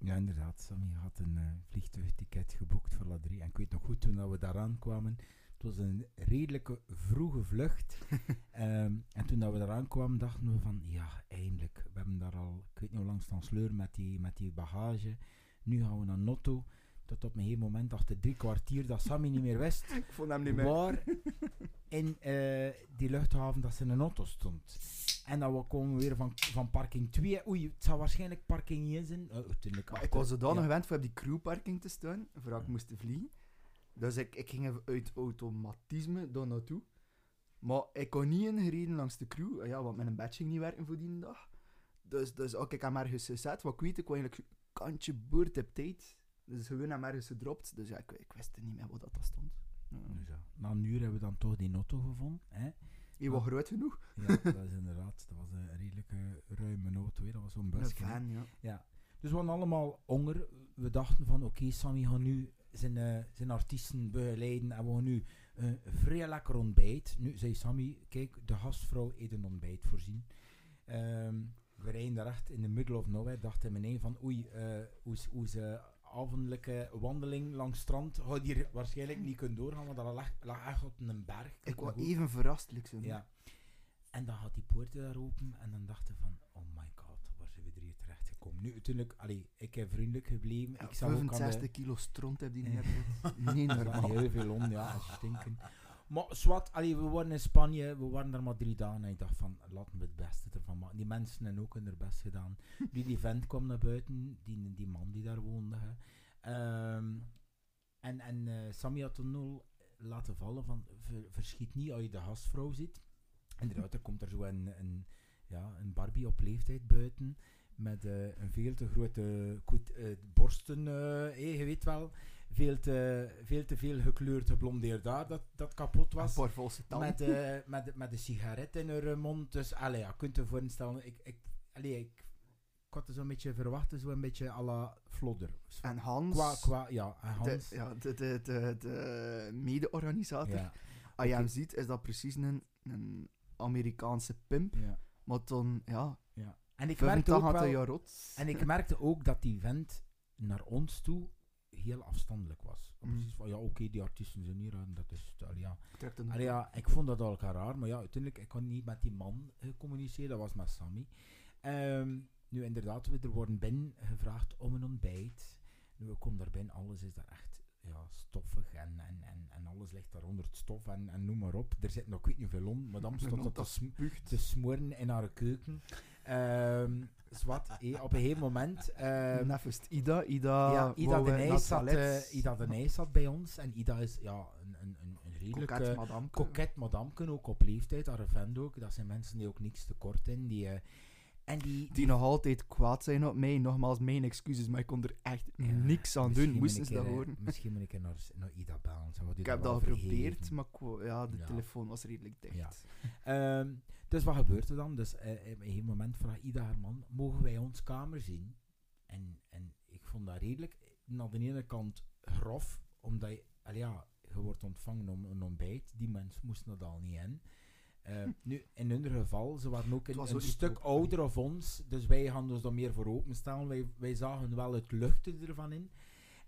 Ja, inderdaad. Sammy had een eh, vliegtuigticket geboekt voor La 3. En ik weet nog goed, toen dat we daar aankwamen, het was een redelijke vroege vlucht. [laughs] Ehm, en toen dat we daar aankwamen, dachten we van, ja, eindelijk. We hebben daar al, ik weet niet hoe lang staan sleur met die, met die bagage. Nu gaan we naar Notto. Tot op een gegeven moment, achter drie kwartier, dat Sammy niet meer wist [laughs] Ik vond hem niet meer. waar in eh, die luchthaven dat ze in een auto stond. En dan we komen weer van, van parking 2. Oei, het zou waarschijnlijk parking 1 zijn. Uh, Maar ik was zodanig ja. gewend voor op die crewparking te staan, voor ik moest vliegen. Dus ik, ik ging even uit automatisme daar naartoe. Maar ik kon niet ingereden langs de crew, ja, want mijn badge ging niet werken voor die dag. Dus, dus ook ik heb ergens gezet, wat ik weet, ik wou eigenlijk kantje boord op tijd. Dus gewoon heb ergens gedropt, dus ja, ik, ik wist niet meer wat dat stond. Ja. Dus ja, na een uur hebben we dan toch die auto gevonden. Hè? Je was groot genoeg. Ja, [laughs] dat is inderdaad. Dat was een redelijke ruime auto. Hè. Dat was zo'n Een busje. fan, ja. Ja. Dus we hadden allemaal honger. We dachten van, oké, Sammy gaat nu zijn, eh, zijn artiesten begeleiden en we gaan nu eh, een vrij lekker ontbijt. Nu zei Sammy, kijk, de gastvrouw heeft een ontbijt voorzien. Ehm, we rijden daar echt in de middle of nowhere. Dacht in beneden van, oei, eh hoe is- avondelijke wandeling langs het strand gaat hier waarschijnlijk niet kunnen doorgaan, want dat lag, lag echt op een berg. Ik was nog goed. even verrast, liksom. Ja. En dan gaat die poorten daar open en dan dachten van, oh my god, waar zijn we er hier terecht gekomen? Nu, natuurlijk, allee, ik heb vriendelijk gebleven. Ja, ik zag ook aan de... 65 kilo stront heb die Ja. net. [laughs] Niet Er zat normaal. heel veel om, ja, stinken. Maar zwart, allee, we waren in Spanje, we waren daar maar drie dagen en ik dacht van, laten we het beste ervan maken. Die mensen hebben ook hun best gedaan. [laughs] Nu, die vent kwam naar buiten, die, die man die daar woonde. Hè. Ehm, en en eh, Sammy had toen al laten vallen van, ver- verschiet niet als je de gastvrouw ziet. Inderdaad, er komt er zo een, een, ja, een Barbie op leeftijd buiten, met eh, een veel te grote koet, eh, borsten, eh, eh, je weet wel veel te, veel te veel gekleurd geblondeerd haar dat, dat kapot Een was. Met, eh met, de- met sigaret in haar mond. Dus allee, ja, kunt je voorstellen. Ik, ik, allee, ik, ik had er zo'n beetje verwachten, zo'n beetje à la Flodder. En Hans, Qua, qua, ja, en Hans. De, ja, de, de, de, de mede-organisator. ja, Als je hem ziet, is dat precies een, een Amerikaanse pimp. ja, Maar dan, ja, ja. En ik merkte ook 85 wel, en ik merkte ook dat die vent naar ons toe heel afstandelijk was. Mm. Precies van, ja, oké, die artiesten zijn hier en dat is, allee, ja. Allee, ja, ik vond dat al elkaar raar, maar ja, uiteindelijk, ik kon niet met die man eh, communiceren, dat was met Sammy. Ehm, nu, inderdaad, we er worden binnen gevraagd om een ontbijt. Nu, we komen daar binnen, alles is daar echt ja, stoffig en, en, en, en alles ligt daar onder het stof en, en noem maar op. Er zit nog, ik weet niet hoeveel om, madame [laughs] stond dat te, sm- te smoren in haar keuken. Ehm zwart, eh, op een gegeven moment... ehm, Nefest Ida. Ida, ja, Ida wou, de eh, Nijs zat, eh, Ida de Nijs zat bij ons en Ida is ja, een, een, een, redelijk... Coquette eh, madame. Koket madamke, ook op leeftijd, haar vent ook. Dat zijn mensen die ook niks tekort in. Die, eh, En die, Die nog altijd kwaad zijn op mij. Nogmaals, mijn excuses, maar ik kon er echt Ja, niks aan doen. Moesten ze dat eh, horen? Misschien moet ik er naar, naar Ida bellen. Ik heb dat geprobeerd, maar ja, de Ja. telefoon was redelijk dicht. Ja. Dus wat gebeurt er dan? Dus eh, op een gegeven moment vraagt Ida haar man, mogen wij ons kamer zien? En, en ik vond dat redelijk, aan de ene kant grof, omdat je, ja, je wordt ontvangen om een ontbijt. Die mensen moesten dat al niet in. Eh, [laughs] nu, in hun geval, ze waren ook een, een stuk open. ouder of ons, dus wij gaan ons daar meer voor openstaan. Wij, wij zagen wel het luchten ervan in.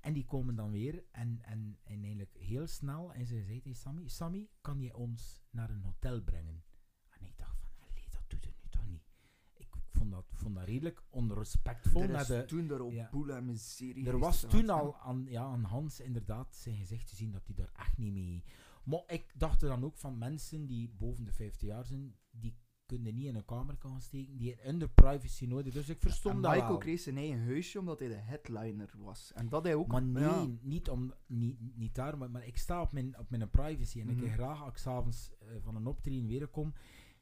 En die komen dan weer en, en, en eigenlijk heel snel. En ze zei tegen Sammy, Sammy, kan je ons naar een hotel brengen? En ik dacht van, allee, dat doet het nu toch niet. Ik vond dat, vond dat redelijk onrespectvol. Er naar is de, toen daar op ja. boel en miserie er was toen al aan, ja, aan Hans inderdaad zijn gezicht te zien dat hij daar echt niet mee... Maar ik dacht er dan ook van mensen die boven de 50 jaar zijn, die kunnen niet in een kamer gaan steken, die hebben de privacy nodig. Dus ik verstond dat Michael wel. kreeg zijn eigen huisje omdat hij de headliner was. En dat hij ook... Maar nee, ja. niet, om, niet, niet daar, maar, maar ik sta op mijn, op mijn privacy. En ik Mhm. graag, als ik s'avonds uh, van een optreden weer kom,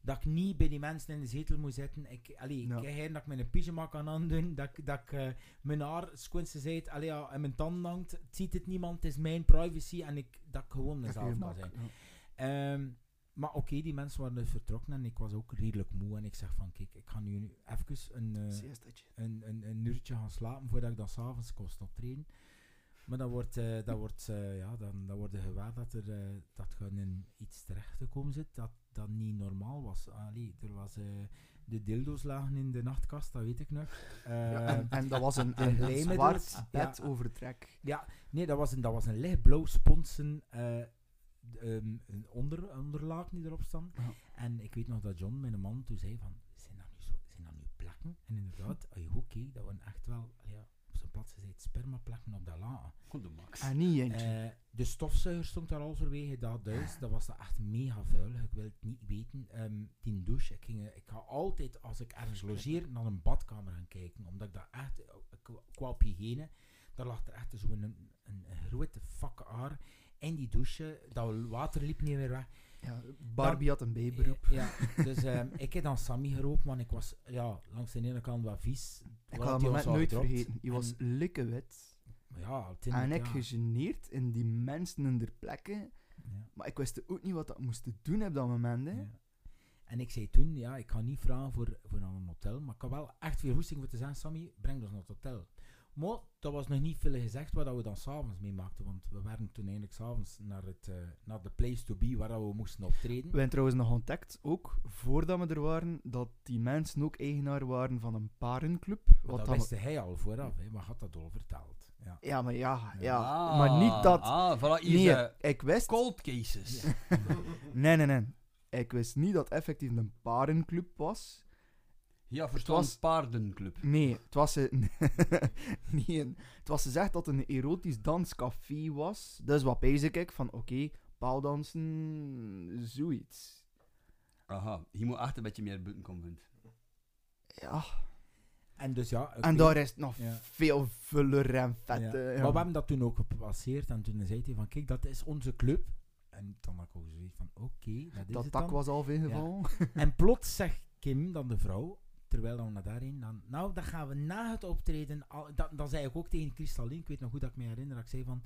dat ik niet bij die mensen in de zetel moet zitten. Ik, allee, Ja. ik heb geen dat ik mijn pyjama kan aandoen, dat, ik- dat ik eh, mijn haar squinsen zit, allee, ja, en mijn tanden hangt. Het ziet het niemand, het is mijn privacy en ik, dat ik gewoon mezelf kan zijn. ja. Ehm, maar oké, die mensen waren dus vertrokken en ik was ook redelijk moe. En ik zeg van, kijk, ik ga nu even een... een, een, een uurtje gaan slapen voordat ik dan s'avonds kost optreden. Maar dan wordt, eh dat wordt, eh, ja, dan, dan wordt er gewaar dat er, eh, dat in iets terecht te komen zit dat, dat niet normaal was. Allee, er was, eh, de dildo's lagen in de nachtkast, dat weet ik nog. Ja, Eh, en, en dat was een, [laughs] een, een zwart ja. bed overtrek. ja, nee, dat was een, dat was een lichtblauw sponsen eh, ehm, een onder, onderlaag die erop stond. En ik weet nog dat John, mijn man, toen zei van, zijn dat nu, zo, zijn dat nu plakken? En inderdaad, je goed keek, dat waren echt wel, ja, op zijn plaats gezegd, spermaplakken op dat laken. Goed, de max. En niet eentje. Eh, de stofzuiger stond daar al verwege dat huis. Dat was dat echt mega vuil. Ik wil het niet weten. Ehm, die douche. Ik, ging, ik ga altijd, als ik ergens logeer, naar een badkamer gaan kijken. Omdat ik dat echt, eh, qua- qua op hygiëne, daar lag er echt zo'n een, een, een grote fuck aar in die douche. Dat water liep niet meer weg. Ja, Barbie had een bijberoep. Eh, Ja, dus ehm, [laughs] ik heb dan Sammy geroepen, want ik was ja, langs de ene kant wat vies. Ik ga moment al nooit gedropt. vergeten. Je was likkewit. Ja, En ik ja. gegeneerd in die mensen in der plekken. Ja. Maar ik wist ook niet wat dat moest doen op dat moment. Hè. Ja. En ik zei toen, ja, ik ga niet vragen voor, voor een hotel, maar ik had wel echt veel hoesting voor te zeggen, Sammy, breng ons naar het hotel. Maar dat was nog niet veel gezegd wat dat we dan s'avonds meemaakten, want we waren toen eigenlijk s'avonds naar, het, eh, naar de place to be waar dat we moesten optreden. We hebben trouwens nog ontdekt, ook voordat we er waren, dat die mensen ook eigenaar waren van een parenclub. Wat dat wist hij al vooraf, hè, maar had dat al verteld. Ja. Ja, maar ja, ja. Ah, maar niet dat... Ah, voilà, hier Nee, ik wist... cold cases. [laughs] Nee, nee, nee. Ik wist niet dat het effectief een parenclub was. Ja, verstaan was- paardenclub. Nee, het was een... [laughs] nee, een- het was gezegd dat het een erotisch danscafé was. Dus wat bezig ik van, oké, paaldansen, zoiets. Aha, je moet echt een beetje meer buiten komen. vind. Ja, En dus ja, oké. en daar is nog Ja. veel vuller en Ja. vette. Ja. Maar we hebben dat toen ook gepasseerd en toen zei hij van, kijk, dat is onze club. En dan had ik ook zoiets van, oké, dat is dat het dak dan. was al ingevallen. En plots zegt Kim, dan de vrouw, terwijl we naar daarheen, dan, nou, dan gaan we na het optreden, al, dan, dan zei ik ook tegen Kristalin, ik weet nog goed dat ik me herinner, dat ik zei van,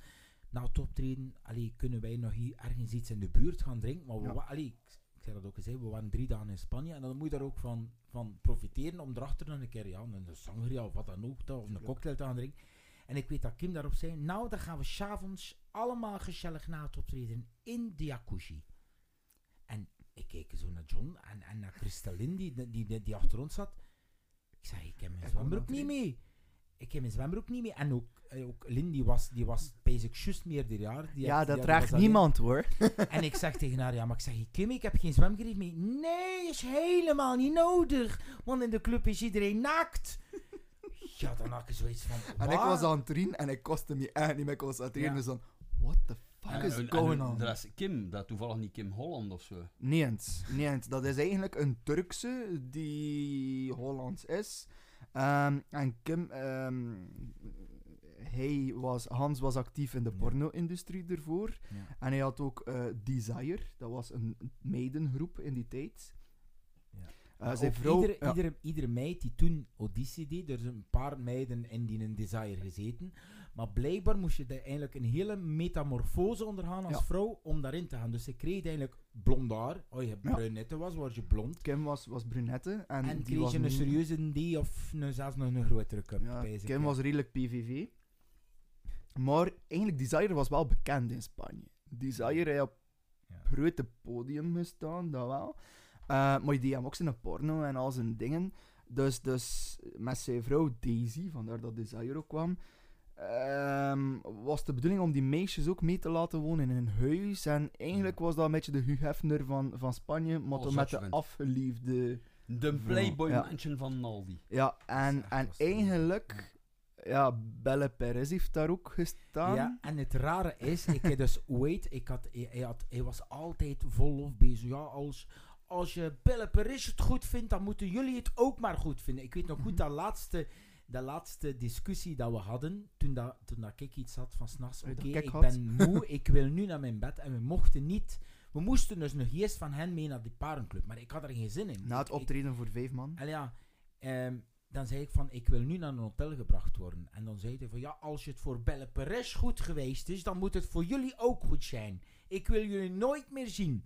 na het optreden, allee, kunnen wij nog hier ergens iets in de buurt gaan drinken, maar we, Ja. allee, ik, ik zei dat ook gezegd, we waren drie dagen in Spanje, en dan moet je daar ook van, van profiteren, om erachter dan een keer, ja, een sangria of wat dan ook, of een cocktail te gaan drinken. En ik weet dat Kim daarop zei, nou, dan gaan we s'avonds allemaal gezellig na het optreden in de jacuzzi. Ik keek zo naar John en, en naar Kristalin die, die, die, die achter ons zat. Ik zei, ik heb mijn zwembroek niet mee. Ik heb mijn zwembroek niet mee. En ook, eh, ook Lin, die was, die was basic juist meerderjarig. Die Ja, had- dat draagt niemand hoor. [laughs] En ik zeg tegen haar, ja, maar ik zeg, Kim, ik heb geen zwemgerief mee. Nee, is helemaal niet nodig. Want in de club is iedereen naakt. [laughs] Ja, dan had ik zoiets van, En ik was aan het rien en ik kostte me echt niet meer concentreren. Ja. Dus dan, what the fuck En, is en- going en on? Er is Kim, dat toevallig niet Kim Holland of zo. Nee, eens, nee, eens. dat is eigenlijk een Turkse die Hollands is. Ehm, en Kim, ehm, hij was, Hans was actief in de Ja. porno-industrie ervoor. Ja. En hij had ook eh, Desire, dat was een meidengroep in die tijd. Ja. Eh, zijn Ook vrouw... iedere, ja. iedere, iedere meid die toen Odyssey deed, er zijn een paar meiden in die een Desire gezeten. Maar blijkbaar moest je eigenlijk een hele metamorfose ondergaan als Ja. vrouw om daarin te gaan. Dus ze kreeg eigenlijk blond haar. Als je Ja. brunette was, was je blond. Kim was, was brunette. En, En, die kreeg was je een serieuze D of een, zelfs nog een grotere cup. Ja. Kim was redelijk PVV. Maar eigenlijk, Desire was wel bekend in Spanje. Desire op Ja. grote podium gestaan, dat wel. Eh, maar die hem ook zijn porno en al zijn dingen. Dus, dus met zijn vrouw Daisy, vandaar dat Desire ook kwam, ehm, was de bedoeling om die meisjes ook mee te laten wonen in hun huis. En eigenlijk was dat een beetje de Hugh Hefner van, van Spanje, maar Oh, met de afgeliefde... De Playboy Ja. Mansion van Naldi. Ja, en, en eigenlijk... Ja, Belle Perez heeft daar ook gestaan. Ja, en het rare is, ik heb dus [laughs] ik had, hij, had, hij was altijd vol lof bezig. Ja, als, als je Belle Paris het goed vindt, dan moeten jullie het ook maar goed vinden. Ik weet nog goed, Mhm. dat laatste, dat laatste discussie dat we hadden, toen, dat, toen dat ik iets had van s'nachts, oké, ik ben moe, [laughs] ik wil nu naar mijn bed. En we mochten niet, we moesten dus nog eerst van hen mee naar die parenclub, maar ik had er geen zin in. Na het ik- optreden voor vijf man. en ja, ehm, dan zei ik van, ik wil nu naar een hotel gebracht worden. En dan zei hij van, ja, als het voor Belle Perez goed geweest is, dan moet het voor jullie ook goed zijn. Ik wil jullie nooit meer zien.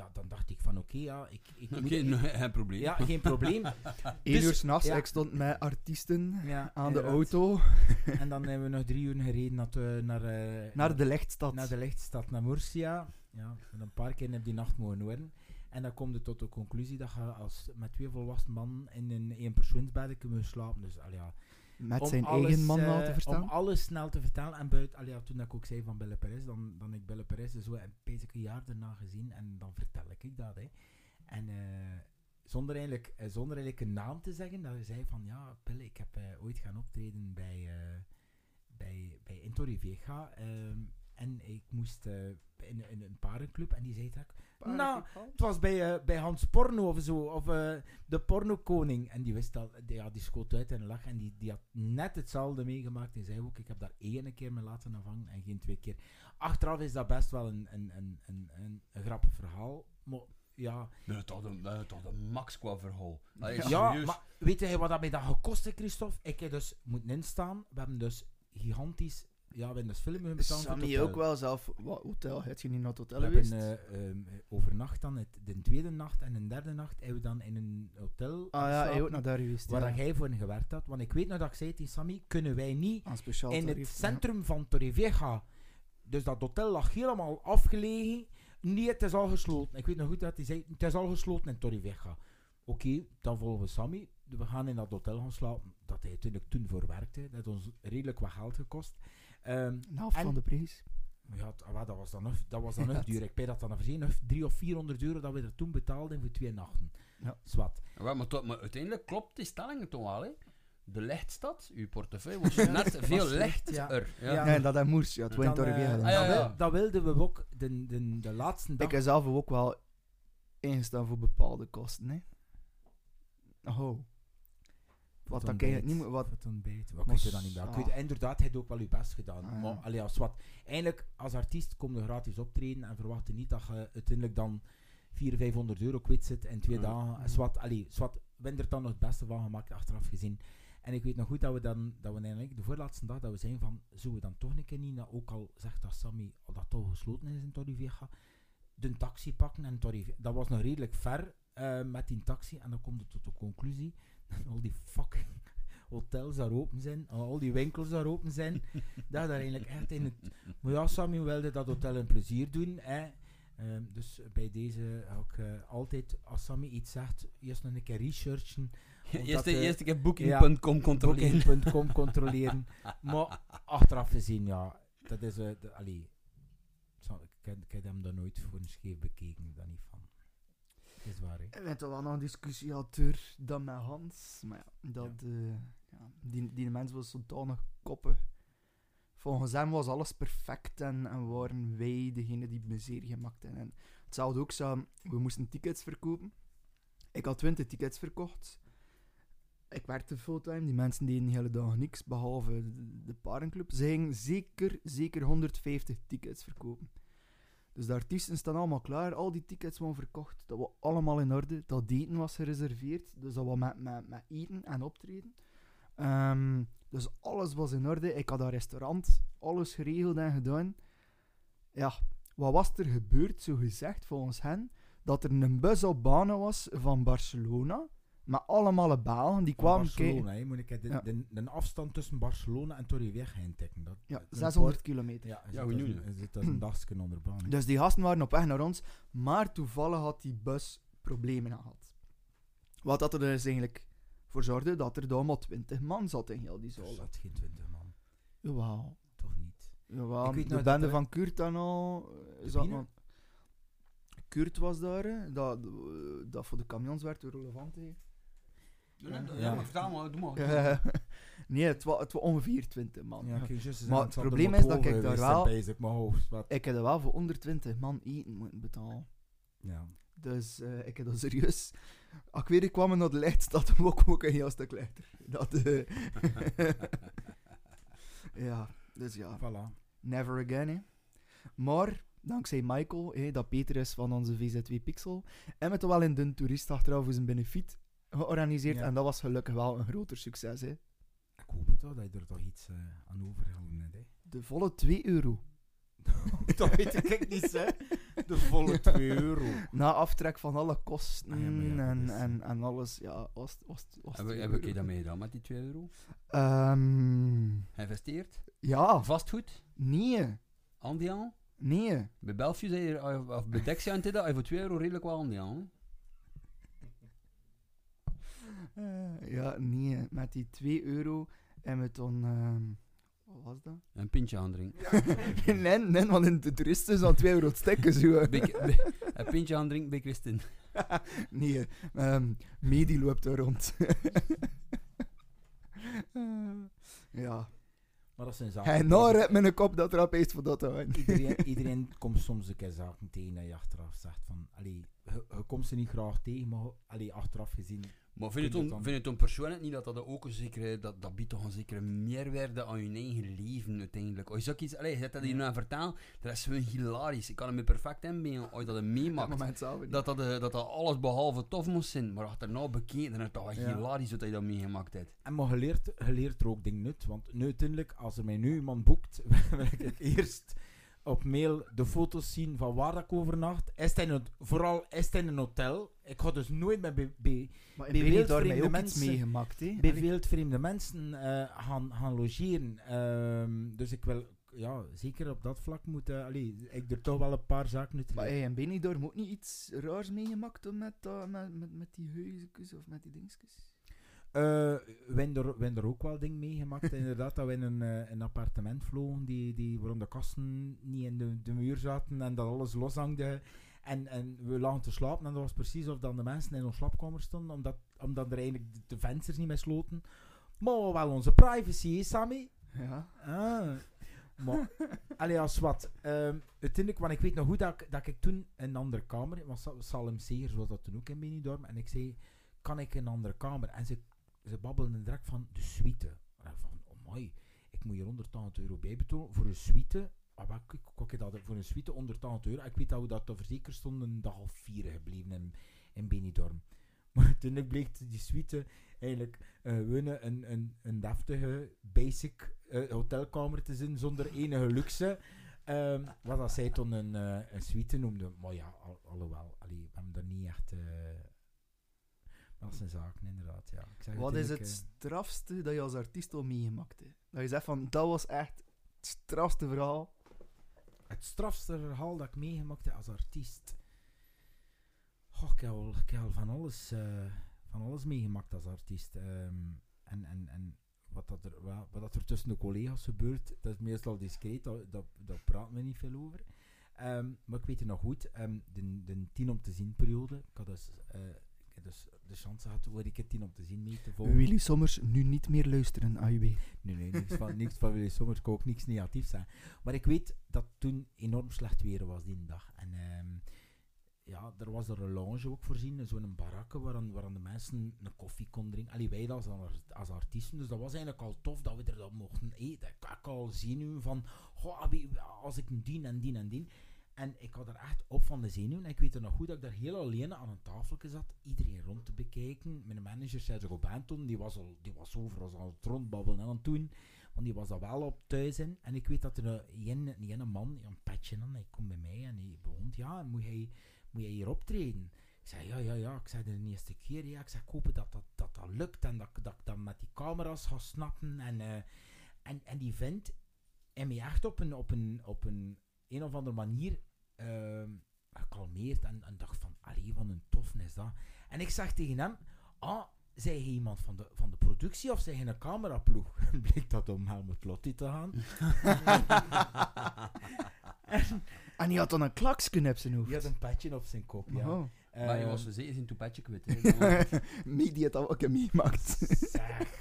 Ja, dan dacht ik van, oké, ja, ik, ik Oké, moet- nee, [laughs] geen probleem. Ja, geen probleem. [laughs] Eén Dus- uur s'nachts, ja. ik stond met artiesten Ja, aan de auto En dan hebben we nog drie uur gereden naar, de- naar, eh, naar de lichtstad. naar de lichtstad, naar Murcia. Ja, en een paar keer heb die nacht mogen horen. En dan kom je tot de conclusie dat je als met twee volwassen mannen in een eenpersoonsbed kunt slapen. Dus al ja, met om zijn alles, eigen man eh, laten verstaan. Om alles snel te vertellen. En buiten, allee, ja, toen ik ook zei van Belle Perez, dan, dan heb ik Belle Perez zo een een jaar daarna gezien. En dan vertel ik dat. Hè. En eh, zonder, eigenlijk, eh, zonder eigenlijk een naam te zeggen, dat hij zei van ja, Belle, ik heb eh, ooit gaan optreden bij, eh bij, bij in Torrevieja. ehm, en ik moest eh, in, in een parenclub en die zei dat. Nou, het was bij, eh, bij Hans Porno of zo, of eh, de pornokoning. En die wist dat, die, ja, die schoot uit en lach. En die, die had net hetzelfde meegemaakt. En zei ook, ik heb daar één keer mee laten afhangen en geen twee keer. Achteraf is dat best wel een, een, een, een, een, een grappig verhaal. Maar ja, Dat toch een max qua verhaal. Ja. ja, serieus. maar weet je wat dat mij dat gekost heeft, Christophe? Ik heb dus moeten instaan. We hebben dus gigantisch, ja, we hebben dus filmen betaald. Sammy ook wel zelf. Wat hotel? Heb je niet naar het hotel We hebben geweest? eh, ehm, overnacht dan, het, de tweede nacht en de derde nacht, hebben we dan in een hotel ah ja, hij ook naar daar geweest. waar jij voor gewerkt had. Want ik weet nog dat ik zei tegen Sammy, kunnen wij niet speciaal in het centrum van Torrevieja, dus dat hotel lag helemaal afgelegen, nee, het is al gesloten. Ik weet nog goed dat hij zei, het is al gesloten in Torrevieja. Oké, dan volgen we Sammy. We gaan in dat hotel gaan slapen, dat hij natuurlijk toen voor werkte. Dat heeft ons redelijk wat geld gekost. Ehm. Een En- van de prijs. ja, t- ah, dat was dan nog, dat was dan nog [laughs] duur. Ik weet dat dan nog verzin, nog 300 of 400 euro dat we er toen betaalden voor twee nachten. Ja. Zwat. Ja, maar, maar uiteindelijk klopt die stelling toch wel, hè? De lichtstad, uw portefeuille, was net [laughs] veel lichter. ja. Ja. Ja. Ja, en dat hij moest. Ja, het Dan, eh, dan. Ah, ja, dat, ja. wil- dat wilden we ook de, de, de laatste dag. Ik heb zelf ook wel ingestaan voor bepaalde kosten. Hè. Oh. Wat dan kan je niet moet. Wat, Wat ontbijt. Wat kun je dan niet meer. je- Inderdaad, hij heeft ook wel je best gedaan. Ah, ja. Maar allee, als wat. Eigenlijk, als artiest kom je gratis optreden en verwacht je niet dat je uiteindelijk dan 400, 500 euro kwijt zit in twee Ja. dagen. Zwat, allee, zwat, er dan nog het beste van gemaakt, achteraf gezien. En ik weet nog goed dat we dan, dat we eigenlijk de voorlaatste dag, dat we zijn van, zullen we dan toch een keer niet, naar- ook al zegt dat Sammy, al dat toch gesloten is in Torrevieja, de taxi pakken en Torrevieja. Dat was nog redelijk ver eh, met die taxi en dan komt het tot de conclusie [laughs] al die fucking hotels daar open zijn, al die winkels daar open zijn, [laughs] dat daar eigenlijk echt in het... Maar ja, Sammy wilde dat hotel een plezier doen, hè. Ehm, dus bij deze ga ik eh, altijd, als Sammy iets zegt, eerst nog een keer researchen, [laughs] Eerst, eh, eerst een keer booking.com controleren. Booking.com controleren. maar achteraf gezien, ja, dat is... de, allee, ik, heb, hem daar nooit voor een scheef bekeken, daar niet. Dat is waar, hè. we hebben toch wel nog een discussie gehad door dan met Hans. Maar ja, dat, eh, ja, die, die mens was zodanig koppen. Volgens hem was alles perfect en, en waren wij degene die miserie gemaakt hebben. En hetzelfde ook, zo, we moesten tickets verkopen. Ik had 20 tickets verkocht. Ik werkte fulltime, die mensen deden de hele dag niks, behalve de, de parenclub. Ze gingen zeker, zeker 150 tickets verkopen. Dus de artiesten staan allemaal klaar, al die tickets waren verkocht, dat was allemaal in orde. Dat eten was gereserveerd, dus dat was met, met, met eten en optreden. Ehm, dus alles was in orde. Ik had een restaurant, alles geregeld en gedaan. Ja, wat was er gebeurd, zo gezegd, volgens hen? Dat er een bus op banen was van Barcelona, met allemaal Belgen, die Van kwamen Barcelona, moet ik de, Ja. de, de afstand tussen Barcelona en Torrevieja intikken. Dat, Ja, dat is een 600 kilometer. Ja, Ja, zit nu? een- zit als een dagje onder baan. Dus die gasten waren op weg naar ons, maar toevallig had die bus problemen gehad. Wat dat er dus eigenlijk voor zorgde dat er daar maar 20 man zat in heel die Er zaal. zat geen 20 man. Jawel. Toch niet. Jawel. Ik weet de nog bende dat er- van Kurt dan al. eh, zat nog- Kurt was daar, hè, dat, eh, dat voor de camions werd relevant. Hè. Nee, nee, Ja. ja, maar vertel maar, doe maar. [laughs] Nee, het was, het was ongeveer 20 man. Ja, ik Maar het probleem is dat ik daar wel- bezig, mijn hoofd. Wat. Ik heb er wel voor 120 man eten moeten betalen. Ja. Dus eh, ik heb dat serieus. Als ik weer kwam naar de licht, staat [laughs] hem ook, ook een heel stuk lichter. Dat, eh, [laughs] ja, dus ja, Voilà. never again. Hè. Maar, dankzij Michael, hè, dat Peter is van onze VZ2 Pixel, we toch wel in de toerist achteraf voor zijn benefiet georganiseerd. Ja. En dat was gelukkig wel een groter succes. Hè. Ik hoop het wel, dat je er toch iets eh, aan overgehouden hebt. hè. De volle 2 euro. [laughs] dat weet ik niet, hè. De volle 2 euro. Na aftrek van alle kosten Ah ja, maar ja, dat en, is- en, en alles, ja, was, was, was Heb, 2 heb ik je euro. daarmee gedaan met die 2 euro? Ehm, Geïnvesteerd? ja, Vastgoed? nee, Andiaan? nee. Bij Belfius, of- bij Dexia en je voor 2 euro redelijk wel Andiaan. Eh, ja, nee, met die 2 euro en we toen, ehm, wat was dat? Een pintje aandrinken. [laughs] nee, nee, want in de toeristen is dan 2 euro stekken zo. [laughs] Bij- bij- Een pintje aandrinken bij Christin. [laughs] nee, ehm Medi loopt er rond. Eh, ja, Maar dat zijn zaken. hij nou redt met een kop dat er opeens voor dat houden. iedereen, iedereen komt soms een keer zaken tegen dat je achteraf zegt van... Allee, je, je komt ze niet graag tegen, maar allee, achteraf gezien... Maar vind je, je toen, dan- vind je toen persoonlijk niet dat dat ook een zekere, dat, dat biedt toch een zekere meerwaarde aan je eigen leven uiteindelijk? Als je ook iets, allee, je hebt dat hier nu aan vertellen, dat is gewoon hilarisch. Ik kan het me perfect inbeelden als je dat meemaakt. het. Dat dat, eh, dat dat alles behalve tof moest zijn, maar achterna bekeken, dan is het toch wel Ja. hilarisch dat je dat meegemaakt hebt. En maar je leert, je leert er ook dingen uit, want nu uiteindelijk, als er mij nu iemand boekt, [laughs] wil ik eerst op mail de foto's zien van waar dat ik overnacht. Is het in het, vooral is het in een hotel. Ik ga dus nooit met iets mensen- meegemaakt, hè. bij Allee, veel vreemde mensen eh, gaan, gaan logeren. Ehm, dus ik wil, ja, zeker op dat vlak moet eh, allee, ik er toch wel een paar zaken uit Maar hey, en Benidorm ook niet iets raars meegemaakt met, met, met, met die huisjes of met die dingetjes? Eh, we hebben er, ook wel dingen meegemaakt. [laughs] inderdaad, dat we in een, eh, een appartement vlogen die, die, waarom de kasten niet in de, de muur zaten en dat alles loshangde. En, en we lagen te slapen en dat was precies of dan de mensen in onze slaapkamer stonden, omdat, omdat er eigenlijk de, de vensters niet meer sloten. Maar wel onze privacy, hè, Sammy? Ja. Ah. Maar, [laughs] allee, als wat. ehm, uiteindelijk, want ik weet nog goed dat ik, dat ik toen een andere kamer, Sa- Salem Seer, zoals dat toen ook in Benidorm, en ik zei, kan ik een andere kamer? En ze, ze babbelden direct van de suite. En van, oh mooi, ik moet hier 180 euro bijbetalen voor een suite. Ah, wat, ik dat voor een suite 180 euro. Ik weet dat we dat te verzekerd stonden een dag of vier gebleven in, in Benidorm. [laughs] Maar uiteindelijk bleek die suite eigenlijk eh wonen een, een, een deftige, basic eh, hotelkamer te zijn zonder enige luxe. Ehm, wat dat zij toen een, eh, een suite noemde. Maar ja, al, alhoewel, we hebben daar niet echt... dat zijn zaken, inderdaad, ja. Ik zeg Wat is het eh, strafste dat je als artiest al meegemaakt hebt? Dat je zegt van, dat was echt het strafste verhaal. Het strafste verhaal dat ik meegemaakt heb als artiest. Goh, ik heb al, ik heb al van, alles, eh, van alles meegemaakt als artiest. Ehm, en en, en wat, dat er, wat, wat dat er tussen de collega's gebeurt, dat is meestal discreet, dat, dat, daar praten we niet veel over. Ehm, maar ik weet het nog goed, ehm, de, de tien om te zien periode. Ik had dus, eh, dus de chance gehad waar ik het tien om te zien mee te volgen. Willy Sommers, nu niet meer luisteren, AUB. Nee, nee, niks van, niks van Willy Sommers. Ik wou ook niks negatiefs zijn. Maar ik weet dat toen enorm slecht weer was die dag. En ehm, ja, er was er een lounge ook voorzien, zo'n barakke waarin, waarin de mensen een koffie konden drinken. Allee, wij als, als artiesten, dus dat was eigenlijk al tof dat we er dan mochten eten. Ik had al zenuwen van, goh, als ik dien en dien en dien. En ik had er echt op van de zenuwen. En ik weet er nog goed dat ik daar heel alleen aan een tafeltje zat. Iedereen rond te bekijken. Mijn manager Sergio Robanton, die was, al, die was overal aan het rondbabbelen en aan het doen. Want die was al wel op thuis in. En ik weet dat er een, een, een man, een petje aan, hij komt bij mij en hij begon, ja, moet jij, moet jij hier optreden? Ik zei, ja, ja, ja. Ik zei de eerste keer, ja. Ik zei, ik hoop dat dat, dat, dat lukt en dat, dat ik dan met die camera's ga snappen. En, eh, en, en die vent en mij echt op een, op een, op een, een of andere manier gekalmeerd en, en dacht van, allee, wat een toffen is dat. En ik zeg tegen hem, ah, zij hij iemand van de, van de productie of zij hij een cameraploeg? [laughs] Bleek dat om Helmut Lotti te gaan. [laughs] En die had dan een klakskun op zijn hoofd. Die had een petje op zijn kop, ja. Oh. Maar je Ehm, was zeker zijn toepetje kwijt. hè. Mee die het al ook meemaakt. Zeg.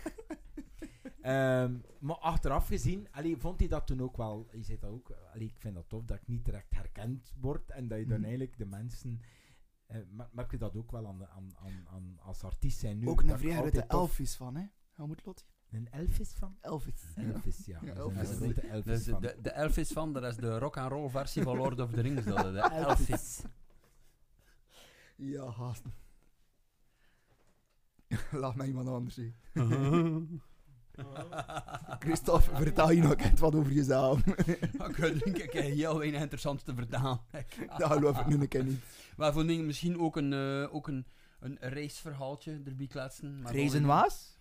Ehm, maar achteraf gezien, allee, vond hij dat toen ook wel. Je zei dat ook. Allee, ik vind dat tof dat ik niet direct herkend word en dat je dan Mhm. eigenlijk de mensen. eh, mer- merk je dat ook wel aan, aan, aan, aan als artiest zijn nu? ook een vrij grote Elvis van, hè? Helmut Lotti. Een Elvis van? Elvis. Elvis, ja. Ja, dat is Elvis. een grote Elvis Dus van. de, de Elvis van, dat is de rock and roll versie van Lord of the Rings. Dat, de [laughs] Elvis. Ja, haast. Laat mij iemand anders zien. [laughs] [laughs] Christophe, vertel je nog echt wat over jezelf. [laughs] ik denk ik heb heel weinig interessants te vertellen. [laughs] dat geloof ik nu een keer niet. Maar vond ik misschien ook een, eh, ook een, een reisverhaaltje erbij kletsen. Reizen was?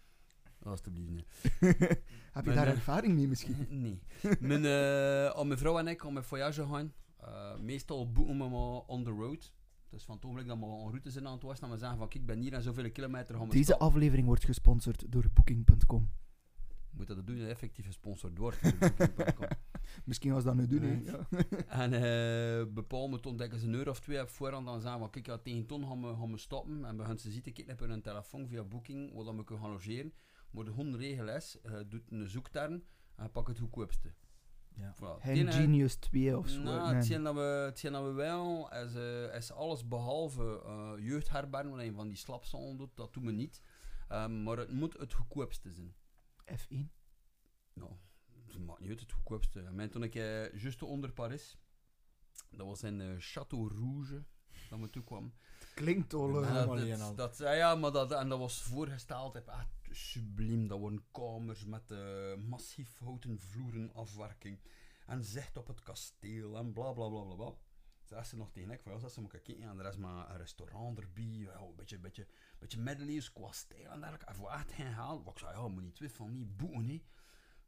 Alsjeblieft, nee. Heb je Mijn, daar eh, ervaring mee misschien? nee. Mijn, eh, al mijn vrouw en ik, om met voyage gaan, eh, meestal boeken we maar on the road. Dus van het ogenblik dat we een route zijn aan het was, dan we zeggen van kijk, ik ben hier en zoveel kilometer gaan we Deze stoppen. aflevering wordt gesponsord door Booking.com. Moet dat doen, effectief gesponsord wordt. door. [laughs] Misschien was dat nu doen, hè. Nee. Ja. [laughs] En eh bepaald moet ontdekken ze een uur of twee op voorhand dan zeggen van kijk, ja, tegen ton gaan we, gaan we stoppen. En we gaan ze zitten kijken op hun telefoon via Booking, waar dan we kunnen gaan logeren. Maar de gewoon regel is, eh, doet een zoekterm en pak het goedkoopste. Ja. Voilà. Ene- Genius 2 of zo. Nou, hetgeen dat, we, hetgeen dat we wel, is, eh, is alles behalve eh jeugdherbergen, wanneer je van die slapzalen doet, dat doen we niet. Ehm, maar het moet het goedkoopste zijn. F1. Nou, het maakt niet uit, het goedkoopste. En toen ik eh, juist onder Paris, dat was in eh, Château Rouge, dat me toe kwam. Klinkt al... Eh, Ja, dat, maar dat- ja, maar dat, en dat was voorgesteld, heb echt subliem. Dat waren kamers met eh, massief houten vloeren afwerking. En zicht op het kasteel en bla bla bla bla bla. Zei ze nog tegen ik, van ja, dat ze kijken en er is maar een restaurant erbij, een beetje, beetje, beetje middeleeuws qua stijl en dergelijke. En echt geen. Wat ik zei, ja, moet niet twee van niet boeken, hè.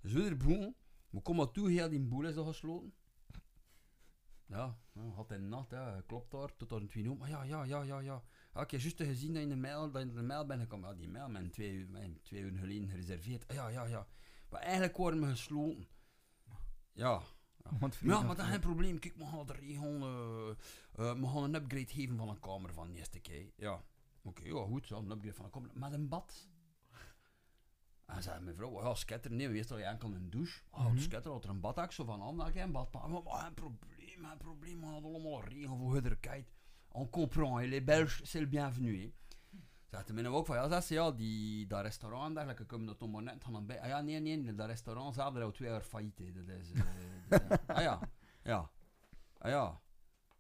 Er boeken, maar kom maar toe, heel die boel is al gesloten. Ja, had hij nacht, hè, klopt daar, tot aan twee uur. Maar ja, ja, ja, ja, ja. Ja, ik heb juist gezien dat je in de mail, dat je in de mail bent gekomen. Ja, die mail met twee, uur- twee uur geleden gereserveerd. Ja, ja, ja. Maar eigenlijk worden we gesloten. Ja. Want Ja, maar dat is geen probleem. Kijk, we gaan regelen. eh, eh, we gaan een upgrade geven van een kamer van de eerste keer. Ja. Oké, ja, goed. Ja, een upgrade van een kamer. Met een bad. En zei mijn vrouw, ja, sketter, nee, meestal je enkel een douche. Oh, Mhm. sketter had er een bad, zo van, ah, geen bad. Maar, maar geen probleem, geen probleem. We hadden allemaal regelen voor huiderkheid. On comprend, les Belges, c'est le bienvenu. Zegt mij ook van, ja, dat is ja, die, dat restaurant en dergelijke, kunnen dat maar net gaan bij. Ah ja, nee, nee, dat restaurant zelf, is al twee jaar failliet. Dat is, eh, dat is- ah ja, ja. Ah ja.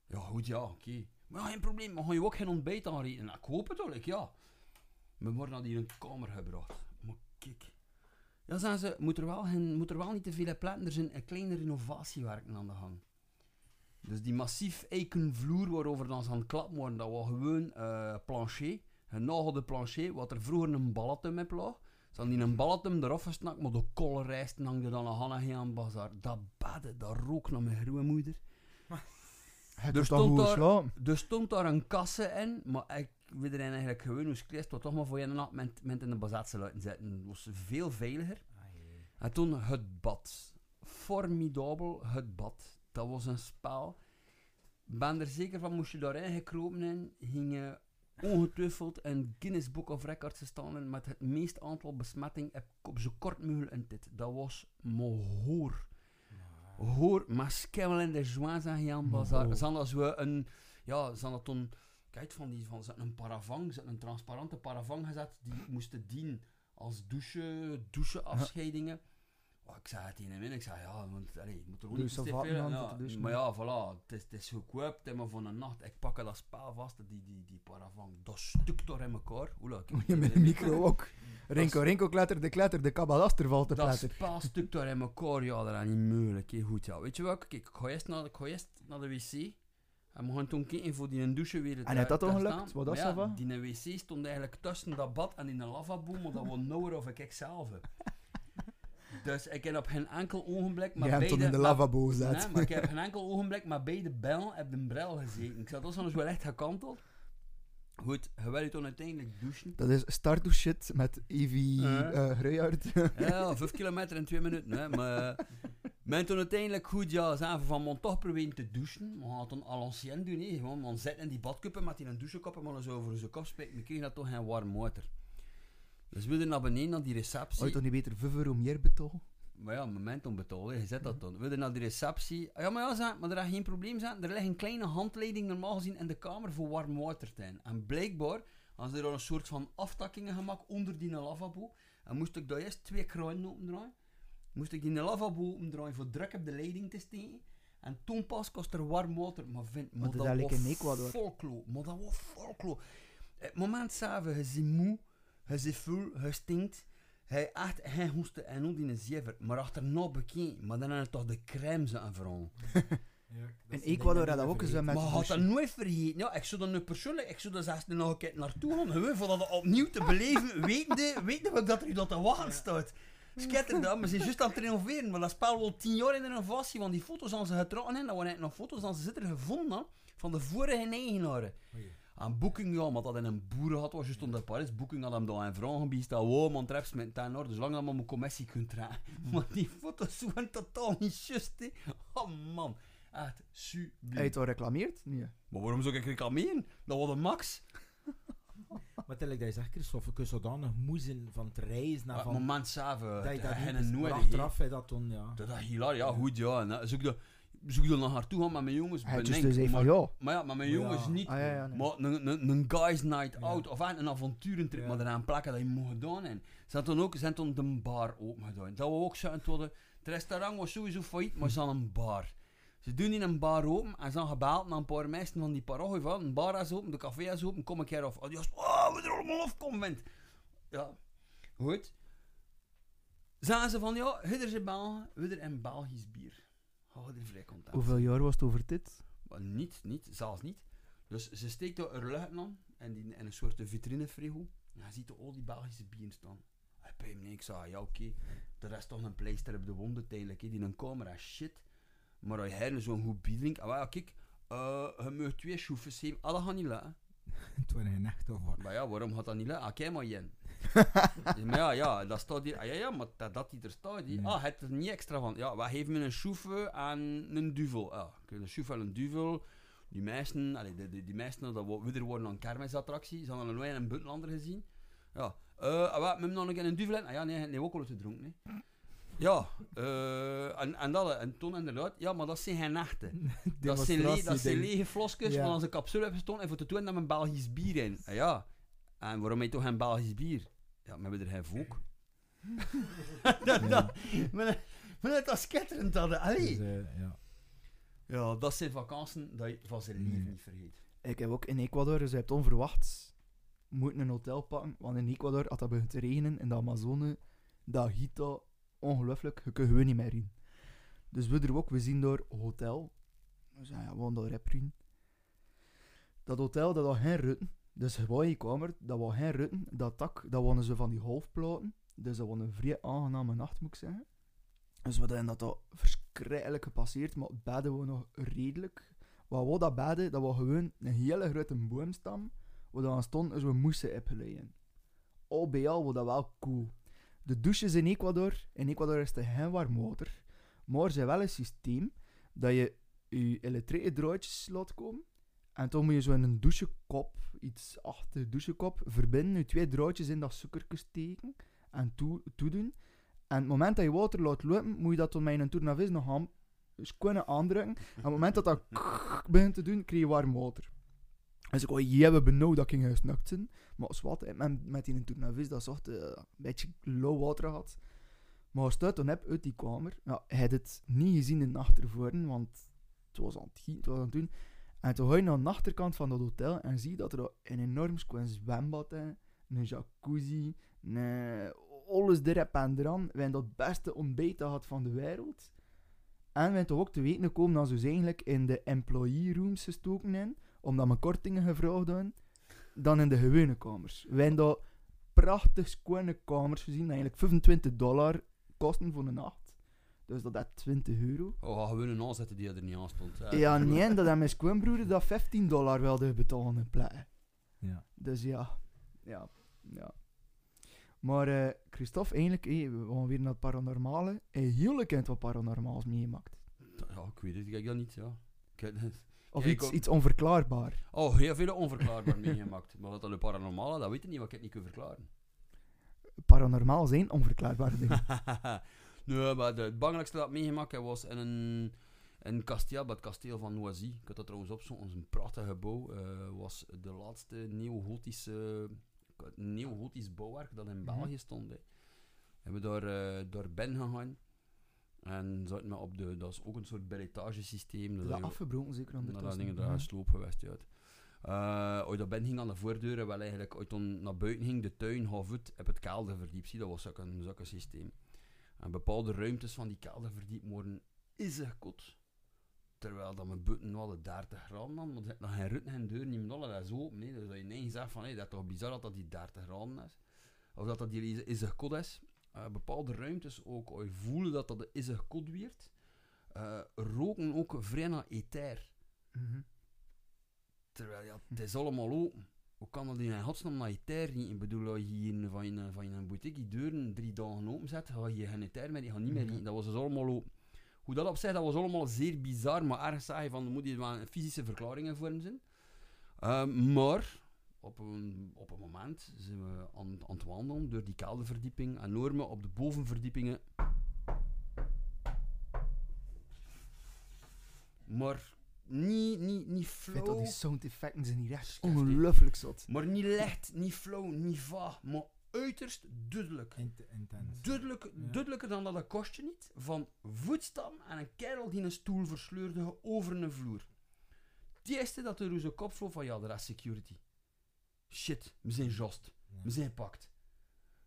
Ja, goed, ja, oké. Maar ja, geen probleem, maar ga je ook geen ontbijt aanrichten? Nou, ik hoop het wel, ik, ja. We worden hier een kamer gebracht. Maar kijk. Ja, zeggen ze, moet er wel, geen, moet er wel niet te veel platen, er zijn een kleine renovatiewerken aan de gang. Dus die massief eiken vloer waarover dan ze aan klappen worden, dat was gewoon eh plancher, een nagelde plancher, wat er vroeger een balletum op lag. Ze hadden die een balletum eraf gesnakt, maar de kolle rijsten hangde dan nog aan aan bazaar. Dat badde, dat rook naar mijn grootmoeder. [laughs] Het Er stond goed daar-. Er stond daar een kasse in, maar ik weet er eigenlijk gewoon hoe het tot toch maar voor je nacht met, met in de bazatse laten zitten. Het was veel veiliger. En toen het bad. Formidabel, het bad. Dat was een spel. Ben er zeker van, moest je daarin gekropen in, ging je ongetwijfeld een Guinness Book of Records staan met het meest aantal besmettingen op, op zo kort mogelijk in dit. Dat was mohoor. Hoor, maar skimmel in de joint zijn Jan Bazaar. Ze hadden zo een, ja, ze hadden toen, kijk van die, van ze een paravang, ze een transparante paravang gezet, die moesten dienen als douche, doucheafscheidingen. Oh, ik zei het tegen hem, ik zei ja, want allee, je moet er ook niet te veel- ja, douchen. Maar ja, voilà, het is, het is goedkoop, het is maar van een nacht. Ik pak dat spel vast, die, die, die paravang, dat stuk door in elkaar. Oela, [laughs] je met de micro ook. [laughs] Rinko, Rinko kletter, de kletter, de kabbalaster valt te Dat pletter. spel stuk door in elkaar, ja, dat is niet mogelijk. hè. Goed, ja. Weet je wat, kijk, ik ga eerst naar, ik ga eerst naar de wc. En we gaan toen kijken voor die douche weer. En heeft dat staan. gelukt? Wat dat Maar ja, van? Die wc stond eigenlijk tussen dat bad en in de lavabo, maar dat was [laughs] nauwer of ik zelf. Dus ik heb op geen enkel ogenblik... Maar Je hebt in de lavabo Nee, maar ik heb geen enkel ogenblik maar bij de bel heb de bril gezeten. Ik zat dus wel echt gekanteld. Goed, je wil je toen uiteindelijk douchen. Dat is start to shit met Evie Gruijaard. Ja, ja, vijf kilometer in twee minuten. Hè. Maar eh, men toen uiteindelijk goed, ja, zijn van man toch proberen te douchen. We gaan het dan à l'ancienne doen, hè. Gewoon, man zit in die badkuppen met die een douchekop en maar zo over zijn kop spijken. We kregen dat toch geen warm water. Dus we er naar beneden, naar die receptie. Ooit toch niet beter 5 euro meer betalen? Maar ja, moment om betalen, je zet dat dan. We gaan naar de receptie. Ah, Ja, maar ja, maar er is geen probleem zijn. Er ligt een kleine handleiding normaal gezien in de kamer voor warm water te hebben. En blijkbaar, als er al een soort van aftakkingen gemaakt onder die lavabo, en moest ik daar eerst twee kraaien opendraaien. Moest ik die lavabo opendraaien voor druk op de leiding te steken. En toen pas kost er warm water. Maar vind, maar dat was folklore. Maar dat was folklore. Het moment zelf, je ziet moe, je ziet vol, je stinkt. Hij echt, hij hoestte en ook in een zever, maar achterna bekend. Maar dan had hij toch de crème aan veranderd. In Ecuador had dat ook eens met Maar had dat nooit vergeten. Ja, ik zou er nu persoonlijk, ik zou er zelfs nog een keer naartoe gaan, gewoon voor dat opnieuw te beleven, [laughs] wetende, wetende wat dat er dat te wachten staat. Sketter dat, maar ze zijn juist aan het renoveren, maar dat spel wel tien jaar in de renovatie, want die foto's aan ze getrokken hebben, dat waren eigenlijk nog foto's aan ze zitten gevonden van de vorige eigenaren. Aan Booking, ja, maar dat in een boerenhut was, juist onder Parijs. Booking had hem dan een vraag gebied, dat wow, man, treps met ten orde, zolang dat maar mijn commissie kunt trekken. [laughs] Maar die foto's waren totaal niet juist, hè. Oh man, echt super. Heb je het al reclameerd? Nee. Maar waarom zou ik reclameren? Dat was de max. [laughs] Maar tel ik dat je zegt, Christophe, je kunt zodanig moe zijn van het reizen naar van... moment zelf, dat je dat heb je dat toen, ja. Dat is hilaar, ja, goed, ja. En, eh, zoek dat, zoek dat naar haar toe gaan met mijn jongens. Hij bedenk, dus zei van maar, ja. maar ja, met mijn Ja. jongens niet. Ah, ja, ja, nee. Maar een, een, een guys night Ja. out of een avonturentrip, Ja. maar eraan plakken dat je moet gedaan hebben. Ze hadden toen ook zijn toen de bar open gedaan. Dat we ook zouden worden. Het restaurant was sowieso failliet, maar ze hadden een bar. Ze doen in een bar open en ze hebben gebeld naar een paar mensen van die parochie van een bar is open, de café is open, kom ik hier af. Oh, die was, oh, we er allemaal afkomen. Ja, goed. Zagen ze van, ja, hidder ze Belgen, we er een Belgisch bier. Er vrij. Hoeveel jaar was het over dit? Maar niet, niet, zelfs niet. Dus ze steekt er een lucht aan en die in een soort vitrinefrigo. En je ziet er al die Belgische bieren staan. Hij bij hem niks aan. Ja, oké. De rest toch een pleister op de wond uiteindelijk. hè. Die een camera shit. Maar als je her zo'n goed bier drinkt. Ah, ja, kijk. eh je mag twee schoefjes hebben. Ah, dat gaat niet lukken. [laughs] Het echt of wat. Maar ja, waarom gaat dat niet lukken? Ah, kijk maar, Jen. [laughs] maar ja, ja, dat staat hier. Ah, ja, ja, maar dat, dat die er staat. Die. Nee. Ah, het er niet extra van. Ja, wij geven me een schoefe en een duvel. Oké, een schoefe en een duvel. Die meesten, allee, die, die, die meesten, dat we worden aan een kermisattractie. Ze hadden een en een buitenlander gezien. Ja, eh, ah, wat, we hebben nog een keer een duvel in. Ah ja, nee, nee, ook al te dronken. hè. Ja, eh, en, en dat, en toen inderdaad, ja, maar dat zijn geen nachten. [laughs] Dat zijn, le dat zijn lege flosjes Ja. van onze capsule hebben gestonden en voor te doen dat een Belgisch bier in. Ah, ja, en waarom heet toch geen Belgisch bier? Ja, we hebben er geen volk. [laughs] dat, dat, maar, maar dat is skitterend dat, allee. Dus, eh, ja. Ja, dat zijn vakanties dat je van zijn leven niet vergeet. Ik heb ook in Ecuador, dus je hebt onverwachts moeten een hotel pakken. Want in Ecuador had dat begint te regenen in de Amazone. Dat giet dat ongelooflijk. Je kunt gewoon niet meer in. Dus we er ook, we zien een hotel. We zeggen, ja, gaan daar reprin. Dat hotel, dat had geen rutten. Dus gewoon je kamer, dat was geen rutten. Dat dak, dat waren ze van die halfplaten. Dus dat was een vrij aangename nacht, moet ik zeggen. Dus we hebben dat al verschrikkelijk gepasseerd, maar het bedden we nog redelijk. Wat was dat bedden? Dat was gewoon een hele grote boomstam, waar dan stond dus we moesten opgeleiden. Al bij al was dat wel cool. De douches in Ecuador, in Ecuador is er geen warm water, maar ze wel een systeem dat je je elektrische draadjes laat komen. En toen moet je zo in een douchekop, iets achter de douchekop, verbinden, je twee draadjes in dat suikertje steken en toe, toedoen. En het moment dat je water laat lopen, moet je dat tot mijn tournavis nog aan, dus kunnen aandrukken. En op het moment dat dat [laughs] begint te doen, krijg je warm water. Dus ik wou je hebben benauwd dat ik ging gesnakt zijn. Maar als wat, met, met die tournavis, dat zocht eh, een beetje low water had. Maar als het dan hebt uit die kamer, ja, hij had het niet gezien in de achtervoren, want het was aan het, het was aan het doen. En toen ga je naar de achterkant van dat hotel en zie dat er een enorm zwembad is, een jacuzzi, alles erop en eraan. We hebben dat beste ontbijt gehad van de wereld. En we hebben toch ook te weten gekomen dat ze eigenlijk in de employee rooms gestoken in, omdat we kortingen gevraagd hadden, dan in de gewone kamers. We hebben daar prachtig schone kamers gezien, eigenlijk 25 dollar kosten voor een nacht. Dus dat is 20 euro. Oh, gaan we een aanzetten die er niet aan stond. Ja, nee, dat mijn schoonbroeder dat 15 dollar wilde betalen in plek. Ja. Dus ja, ja, ja. Maar eh, Christophe, eigenlijk, hé, we gaan weer naar het paranormale. Hij heel bekend wat paranormaals meegemaakt. Ja, ik weet het, ik heb dat niet, ja. Ik heb het- [laughs] Of iets, iets onverklaarbaar. Oh, heel veel onverklaarbaar [laughs] meegemaakt. Maar wat dat een paranormale, dat weet ik niet, wat ik het niet kan verklaren. Paranormaal zijn onverklaarbare dingen. [laughs] nee, maar de, het belangrijkste dat ik meegemaakt heb was in een, in een kasteel, bij het kasteel van Noisy. Ik had dat trouwens opzoeken, dat is een prachtig gebouw. eh, was de laatste neo-gotische neo-gotisch bouwwerk dat in Mhm. België stond. Hè. Hebben we daar, eh door ben gegaan. En zaten we op de, dat is ook een soort beretagesysteem. Dat dat is afgebroken zeker dat ondertussen. dingen Ja. daar sloop geweest uit. Eh als je dat ben ging aan de voordeur, en wel eigenlijk uit dan naar buiten ging, de tuin half uit, heb het kelder verdiep. Zie, dat was ook een, systeem. En bepaalde ruimtes van die kelder verdiep worden is kot. Terwijl dat mijn buiten wel de 30 graden had, maar er nog geen deur niet meer dat is open. hè. Dus dat je ineens zegt van, hé, dat is toch bizar dat dat die 30 graden is. Of dat dat die is kot is. Eh, bepaalde ruimtes ook, als je voelde dat dat de is kot werd, eh, roken ook vrij naar ether. Mhm. Terwijl ja, het is allemaal open. Hoe kan dat in godsnaam naar je ter niet? Ik bedoel, als je hier van je, van je boutique die deuren drie dagen open zet, ga je geen ter meer, die gaan niet meer Mhm. eten. Dat was dus allemaal. Hoe dat op zich, dat was allemaal zeer bizar, maar ergens zei je van, er moet hier wel een fysische verklaringen voor zijn. Ehm, maar, op een, op een moment zijn we aan, aan het wandelen door die kelderverdieping en we op de bovenverdiepingen maar niet, niet, niet Ik vind dat flow. die sound effecten zijn hier echt ongelooflijk zot. Maar niet licht, niet flow, niet vaag, maar uiterst duidelijk. Int- intens. Duidelijk, Ja. Duidelijker dan dat een kostje niet. Van voetstappen en een kerel die een stoel versleurde over een vloer. Het eerste dat er uit zijn kop vloog van ja, dat is security. Shit, we zijn just. Ja. We zijn gepakt.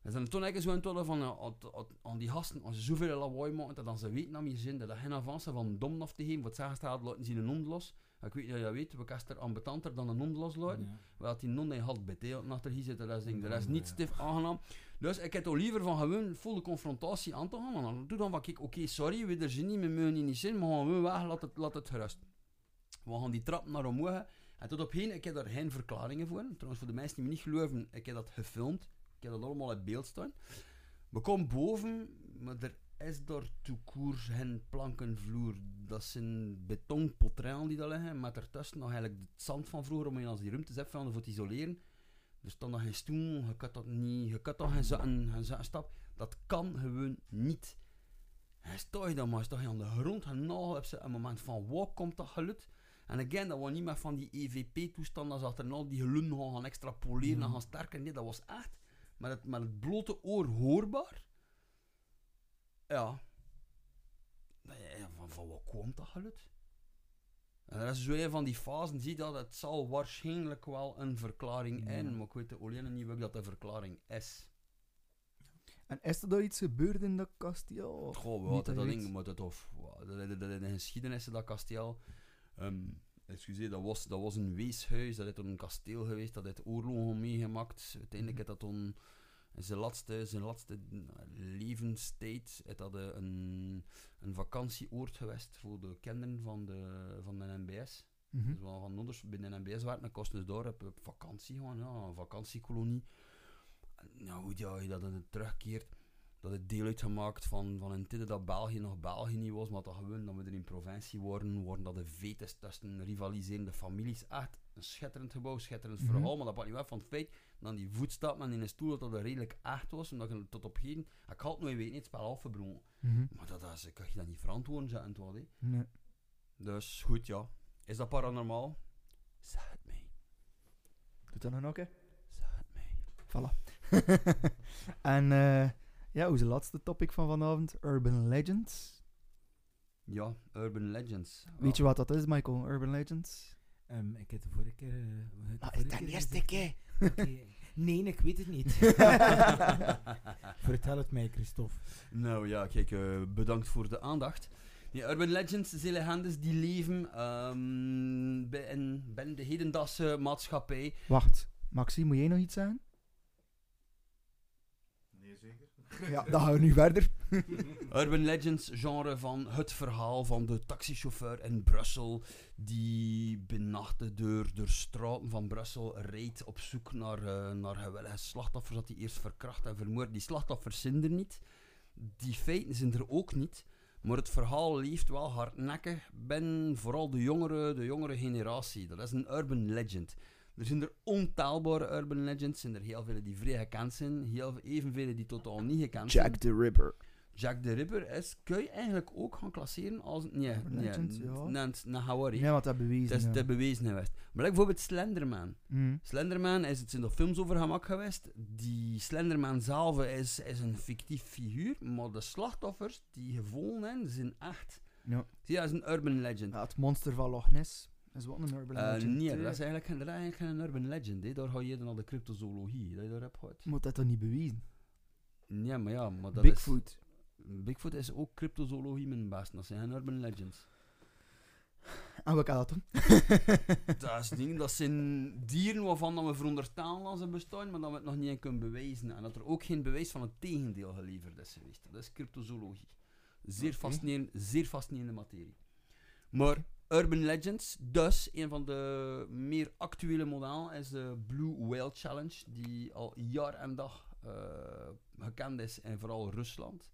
En dan toen ik zo aan het van aan- aan- aan die gasten, als ze zoveel lawaai maken, dat dan ze weten dat we hier zijn, dat dat geen avans is van dom af te geven. Wat zeggen staat, laten ze een hond los. Ik weet niet of je dat weet, we kasten er ambetanter dan een hond loslaten. Ja. Die non in had beteeld achter hier zitten, dat is, ding, dat is niet ja. stif aangenaam. Dus ik heb toch liever van gewoon volle confrontatie aan te gaan. En dan doe dan wat ik, oké, sorry, we er zijn niet, we mogen niet zijn, maar gaan we weg, laat het, laat het gerust. We gaan die trap naar omhoog. En tot op heen, ik heb daar geen verklaringen voor. Trouwens, voor de mensen die me niet geloven, ik heb dat gefilmd. Ik heb dat allemaal in beeld staan. We komen boven, maar er is daar toekoers geen plankenvloer. Dat zijn betonpotrellen die daar liggen, met ertussen nog eigenlijk het zand van vroeger, om je als die ruimtes hebt van voor te isoleren. Er staat nog geen stoel, je kan dat niet, je kan toch geen zakken, geen zakken stap. Dat kan gewoon niet. Hij staat je dan maar, sta je aan de grond, en nou heb ze een moment van, waar komt dat geluid? En again, dat was niet meer van die EVP-toestanden, als er nou die geluiden gaan, gaan extrapoleren en Mhm. gaan sterker. Nee, dat was echt met het, met het blote oor hoorbaar. Ja. Van, van wat komt dat geluid? En dat is zo een van die fasen, zie dat het zal waarschijnlijk wel een verklaring Ja. in, maar ik weet alleen niet wat dat de verklaring is. En is er daar iets gebeurd in dat kasteel? Goh, we hadden dat ding, maar dat of, dat, dat, dat in de geschiedenis dat kasteel. ehm excuseer, dat was, dat was een weeshuis, dat is een kasteel geweest, dat heeft oorlogen meegemaakt. Uiteindelijk heeft dat in zijn laatste, zijn laatste levenstijd is dat eh, een, een vakantieoord geweest voor de kinderen van de, van de NBS. Mhm. Dus wel van anders binnen een NBS werken, dan kost dus daar op, op vakantie gaan, ja, een vakantiekolonie. En Nou, hoe ja, je dat dan terugkeert, dat het deel uitgemaakt van, van een tijd dat België nog België niet was, maar dat gewoon dat we er in provincie worden, worden dat de vetes tussen rivaliserende families. Echt een schitterend gebouw, schitterend Mhm. verhaal, maar dat pakt niet weg van het feit dat die voetstappen in een stoel dat dat redelijk echt was, omdat je tot op heden, ik had het nooit weten, het spel afgebroken. Mhm. Maar dat is, kan je dat niet verantwoorden, hè. Nee. Dus goed, ja. Is dat paranormaal? Zeg het mij. Doet dat dan ook, hè? Zeg het mij. Voilà. [laughs] en eh, Ja, onze laatste topic van vanavond. Urban Legends. Ja, Urban Legends. Weet je wat dat is, Michael? Urban Legends? Ehm, ik heb de vorige keer... eh, hoe de Ah, vorige ten keer eerste keer. Nee, ik weet het niet. [laughs] Vertel het mij, Christophe. Nou ja, kijk, eh, bedankt voor de aandacht. Die urban legends zijn legendes die leven ehm, binnen de hedendaagse maatschappij. Wacht, Maxi, moet jij nog iets zeggen? Nee, zeker. Ja, dan gaan we nu verder. [laughs] Urban legends, genre van het verhaal van de taxichauffeur in Brussel die benachten door, door straten van Brussel rijdt op zoek naar, eh, naar slachtoffers dat hij eerst verkracht en vermoord. Die slachtoffers zijn er niet, die feiten zijn er ook niet, maar het verhaal leeft wel hardnekkig binnen vooral de jongere, de jongere generatie. Dat is een urban legend. Er zijn er ontaalbare urban legends, zijn er heel veel die vrij gekend zijn, heel, evenveel die totaal niet gekend zijn. Jack the Ripper. Jack the Ripper is, kun je eigenlijk ook gaan klasseren als... Nee, Urban nee, legend, ja. nee, nee, Hawaii. Nee, wat dat bewezen. Het is ja. te bewezen geweest. Maar like bijvoorbeeld Slenderman. Mhm. Slenderman is het zijn er films over gemaakt geweest. Die Slenderman zelf is, is een fictief figuur, maar de slachtoffers die gevonden zijn, zijn echt. Ja. Zie je, dat is een urban legend. Ja, het monster van Loch Ness. Dat is wat een urban Eh, legend. nee, dat is eigenlijk, geen- dat is eigenlijk geen urban legend. Hè. Daar ga je dan al de cryptozoologie. Dat je daar hebt gehad. Moet dat toch niet bewezen? Ja, maar ja, maar dat Bigfoot. is... Bigfoot is ook cryptozoologie mijn best. Dat zijn geen urban legends. En wat kan dat doen? [laughs] dat, is ding, dat zijn dieren waarvan dat we veronderstellen dat ze bestaan, maar dat we het nog niet kunnen bewijzen. En dat er ook geen bewijs van het tegendeel geleverd is geweest. Dat is cryptozoologie. Zeer, Oké. fascinerend, zeer fascinerende materie. Maar Urban Legends, dus een van de meer actuele modellen, is de Blue Whale Challenge, die al jaar en dag eh, gekend is in vooral Rusland.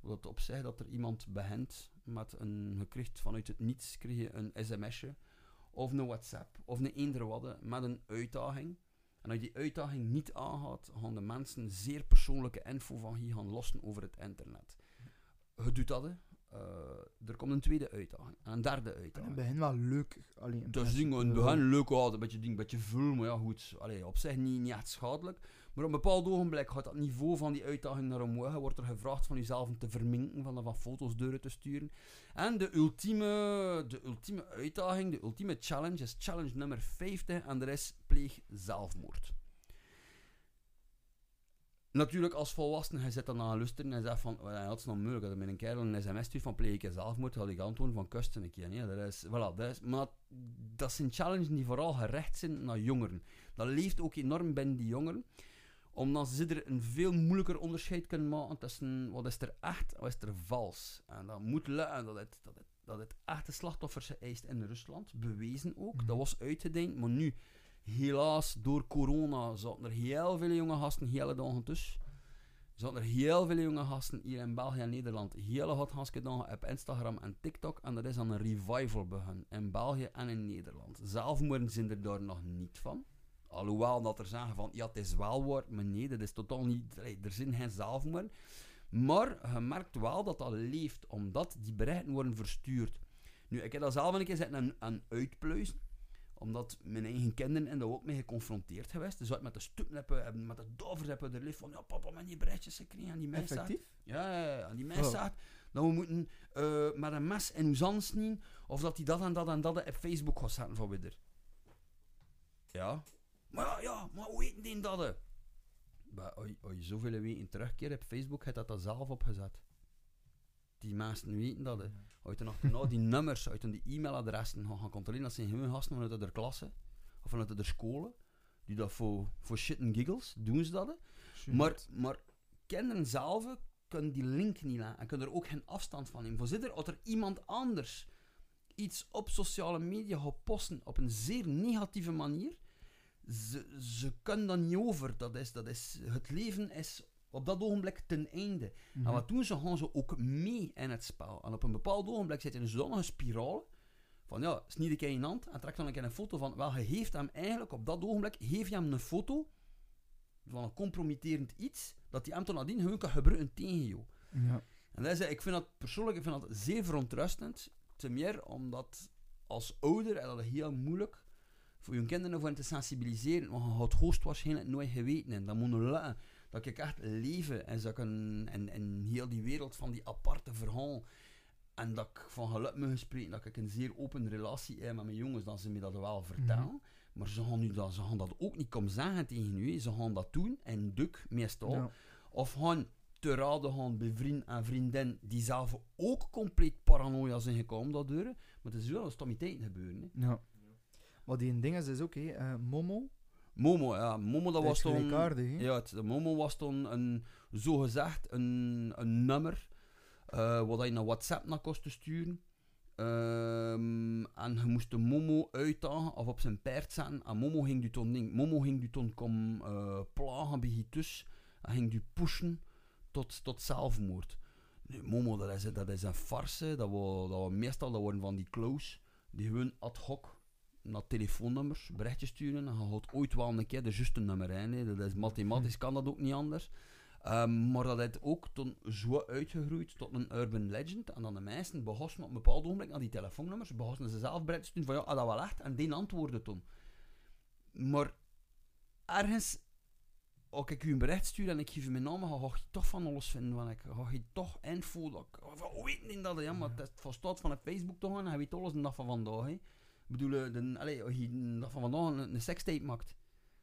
Wat op zich dat er iemand begint met een, gekriegt vanuit het niets, krijg je een sms'je of een WhatsApp of een eender wat met een uitdaging. En als je die uitdaging niet aangaat, gaan de mensen zeer persoonlijke info van je gaan lossen over het internet. Je doet dat. Eh, er komt een tweede uitdaging. En een derde In het uitdaging. begin wel leuk. Allee, is ding, in het begin leuk uit, een beetje ding, een beetje vul, maar ja goed, allee, op zich niet, niet echt schadelijk. Maar op een bepaald ogenblik gaat dat niveau van die uitdaging naar omhoog, wordt er gevraagd van jezelf om te verminken, van, van foto's deuren te sturen. En de ultieme, de ultieme uitdaging, de ultieme challenge is challenge nummer 50 en er is pleeg zelfmoord. Natuurlijk, als volwassene, hij zit dan aan luisteren en zegt van, oh, ja, dat is nog moeilijk, dat er met een kerel een sms stuurt van pleeg ik zelfmoord, had ik antwoorden van kusten een keer. Nee, dat is, voilà, dat is, maar dat zijn challenges die vooral gericht zijn naar jongeren. Dat leeft ook enorm binnen die jongeren, omdat ze er een veel moeilijker onderscheid kunnen maken tussen wat is er echt en wat is er vals. En dat moet lukken dat het, dat het, dat het echte slachtoffers eist in Rusland, bewezen ook. Dat was uitgedenkt, maar nu, helaas, door corona zaten er heel veel jonge gasten hele dagen tussen. Zaten er heel veel jonge gasten hier in België en Nederland hele hot gaan gedaan op Instagram en TikTok. En dat is aan een revival begonnen in België en in Nederland. Zelfmoorden zijn er daar nog niet van. Alhoewel dat er zeggen van, ja, het is wel waar, maar nee, dat is totaal niet, er zijn geen zelfmoorden. Maar je merkt wel dat dat leeft, omdat die berichten worden verstuurd. Nu, ik heb dat zelf een keer zitten aan uitpluizen, omdat mijn eigen kinderen en daar ook mee geconfronteerd geweest. Dus uit met de stoeplippen, hebben- met de dovers hebben er lief van, ja papa, met die berichtjes gekregen. En die Effectief? ja, en die Oh. zegt dat we moeten eh, met een mes in uw zand snijden, of dat hij dat en dat en dat op Facebook gaat zetten van weer. Ja. Maar ja, ja, maar hoe weten die dat? Maar als je- zoveel weken terugkeert op Facebook, heeft dat dat zelf opgezet. Die mensen weten dat. hè. Achterna die [laughs] nummers, uit die e-mailadressen gaan gaan controleren, dat zijn gewoon gasten vanuit de klasse, of vanuit de scholen, die dat voor, voor shit en giggles, doen ze dat. Maar, maar kinderen zelf kunnen die link niet laten en kunnen er ook geen afstand van nemen. Voorzitter, als er iemand anders iets op sociale media gaat posten op een zeer negatieve manier, ze, ze kunnen dat niet over. Dat is, dat is, het leven is op dat ogenblik ten einde. Mhm. En wat doen ze? Gaan ze ook mee in het spel. En op een bepaald ogenblik zit je in een zodanige spiraal van ja, snied ik in je hand en trek dan een keer een foto van, wel, je geeft hem eigenlijk op dat ogenblik, geef je hem een foto van een compromitterend iets, dat hij hem toen nadien gewoon kan gebruiken tegen jou. Ja. En dat is, ik vind dat persoonlijk ik vind dat zeer verontrustend. Ten meer omdat als ouder is dat heel moeilijk voor je kinderen voor te sensibiliseren. Want je gaat hoogstwaarschijnlijk nooit geweten. En dat moet nog lukken. Dat ik echt leven en, dat ik een, en, en heel die wereld van die aparte verhaal. En dat ik van geluk me spreken dat ik een zeer open relatie heb met mijn jongens, dat ze me dat wel vertellen. Maar ze gaan, nu dat, ze gaan dat ook niet komen zeggen tegen u. hè. Ze gaan dat doen en duk meestal. Ja. Of gaan te raden gaan bij vriend en vriendin die zelf ook compleet paranoia zijn gekomen daardoor. Maar het is wel een stommiteit gebeuren. Hè. Ja. Maar die ding is dus ook, eh, Momo, Momo, ja, Momo dat was toen... Ja, het, Momo was toen een, zogezegd een, een nummer eh wat je naar WhatsApp naar kost te sturen. Ehm, en je moest de Momo uitdagen of op zijn paard zetten. En Momo ging die toen, ding, Momo ging die toen kom eh, plagen bij je thuis. En ging die pushen tot, tot zelfmoord. Nu, Momo, dat is, dat is een farce. Dat we, dat meestal dat worden van die close. Die gewoon ad hoc naar telefoonnummers berichtjes sturen. En je gaat ooit wel een keer de juiste nummer in. hè. Dat is mathematisch, kan dat ook niet anders. Ehm, maar dat heeft ook toen zo uitgegroeid tot een urban legend. En dan de meesten begonnen op een bepaald ogenblik naar die telefoonnummers, begonnen ze zelf bericht te sturen van ja, ah, dat wel echt. En die antwoordde toen. Maar ergens, als ik u een bericht stuur en ik geef u mijn naam, dan ga je toch van alles vinden. Want ik ga je toch info, dat ik, van, weet niet dat? Ja, maar het is van een Facebook toch en hij weet alles de dag van vandaag. Hè. Ik bedoel, allee, als je van vandaag een, een sekstape maakt.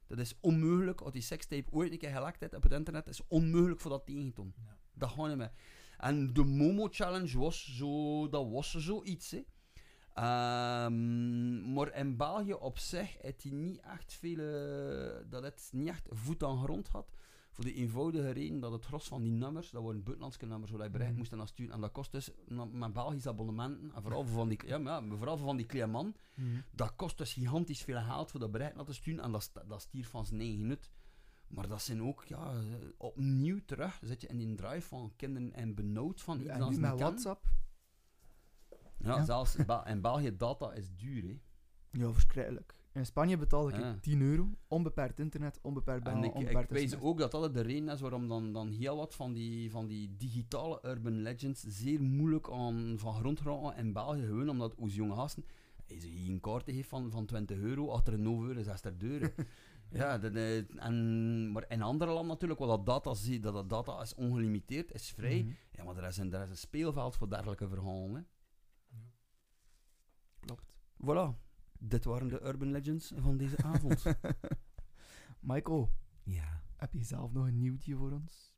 Dat is onmogelijk, als die sekstape ooit een keer gelekt heeft op het internet, is onmogelijk voor dat tegen te doen. Ja. Dat gaat niet meer. En de Momo Challenge was zo, dat was zoiets, hè. Ehm, maar in België op zich heeft hij niet echt veel, eh, dat het niet echt voet aan grond had. Voor de eenvoudige reden dat het gros van die nummers, dat waren buitenlandse nummers, waar je bericht Mhm. moest naar sturen. En dat kost dus, met Belgische abonnementen, en vooral voor van die, ja, maar ja, vooral voor van die kleine man, Mhm. dat kost dus gigantisch veel geld voor dat bericht naar te sturen. En dat, dat stiert van zijn eigen nut. Maar dat zijn ook, ja, eh, opnieuw terug zit je in die drive van kinderen en benauwd van iets ze met. WhatsApp. Ja, Ja. zelfs in België data is duur, hè. Ja, verschrikkelijk. In Spanje betaalde ik Ja. 10 euro. Onbeperkt internet, onbeperkt bellen, En ik, ik onbeperkt weet sms. ook dat dat de reden is waarom dan, dan heel wat van die, van die digitale urban legends zeer moeilijk aan van grond geraken in België. Gewoon omdat onze jonge gasten, als je een kaart heeft van, van 20 euro, achter een 9 euro, 60 euro. ja, dat, eh, en, maar in andere landen natuurlijk, waar dat data ziet, dat dat data is ongelimiteerd, is vrij. Mhm. Ja, maar er is, een, er is een speelveld voor dergelijke verhalen. Hè. Klopt. Voilà. Dit waren de urban legends van deze avond. [laughs] Michael, Ja, heb je zelf nog een nieuwtje voor ons?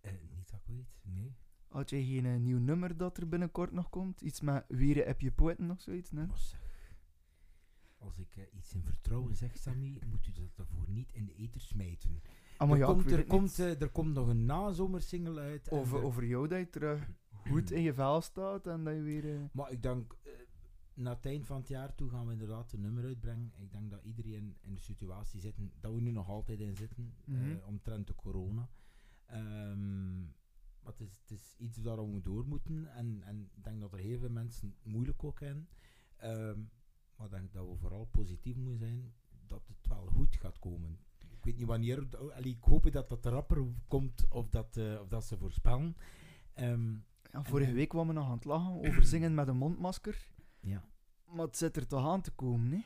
eh, niet dat ik weet, nee. Had jij geen eh, nieuw nummer dat er binnenkort nog komt? Iets met Wieren heb je poëten of zoiets? Nee? Maar zeg, als ik eh, iets in vertrouwen zeg, Sammy, moet u dat daarvoor niet in de eter smijten. Ah, maar er, ja, ik komt, weet er, het komt, eh, er komt nog een nazomersingle uit. en over, er- over jou dat je terug goed in je vel staat en dat je weer... eh, Maar ik denk, eh, na het eind van het jaar toe gaan we inderdaad een nummer uitbrengen. Ik denk dat iedereen in de situatie zit, dat we nu nog altijd in zitten, Mhm. omtrent de corona. Ehm, maar het is, het is iets waar we door moeten. En, en ik denk dat er heel veel mensen moeilijk ook hebben. Ehm, maar ik denk dat we vooral positief moeten zijn dat het wel goed gaat komen. Ik weet niet wanneer, allee, ik hoop dat dat rapper komt of dat, eh, of dat ze voorspellen. Ehm, ja, vorige week kwamen we nog aan het lachen over zingen met een mondmasker. Ja. Maar het zit er toch aan te komen, hè?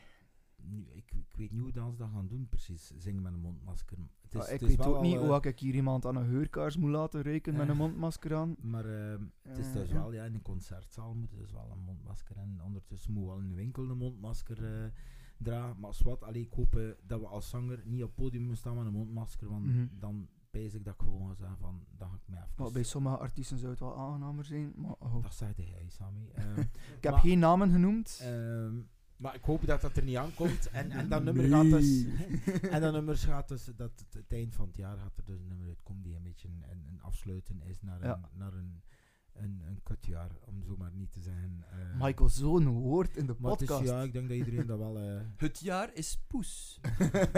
Nu, ik, ik weet niet hoe dat ze dat gaan doen, precies. Zingen met een mondmasker. Het is, Ah, ik het is weet ook niet al, eh, hoe ik hier iemand aan een heurkaars moet laten ruiken met eh, een mondmasker aan. Maar ehm, het is Eh, dus wel, ja, in een concertzaal moet dus wel een mondmasker. En ondertussen moet wel in de winkel een mondmasker eh, dragen. Maar wat, allee, ik hoop eh, dat we als zanger niet op het podium moeten staan met een mondmasker. Want Mhm. dan pijs ik dat ik gewoon zeggen van, dan ga ik mij even... Maar bij sommige artiesten zou het wel aangenamer zijn. Maar oh. Dat zei jij, Sammy. [laughs] Ehm, ik heb maar- geen namen genoemd. Ehm, maar ik hoop dat dat er niet aankomt. [laughs] En, en dat nummer gaat dus... [laughs] en dat nummer gaat dus... Dat het, het eind van het jaar gaat er dus een nummer uitkomen die een beetje een, een, afsluiten is naar een, naar een, een, een kutjaar, om zo maar niet te zeggen. eh. Michael, zo'n woord in de Maar het is, podcast. ja, ik denk dat iedereen dat wel... eh [laughs] Het jaar is poes.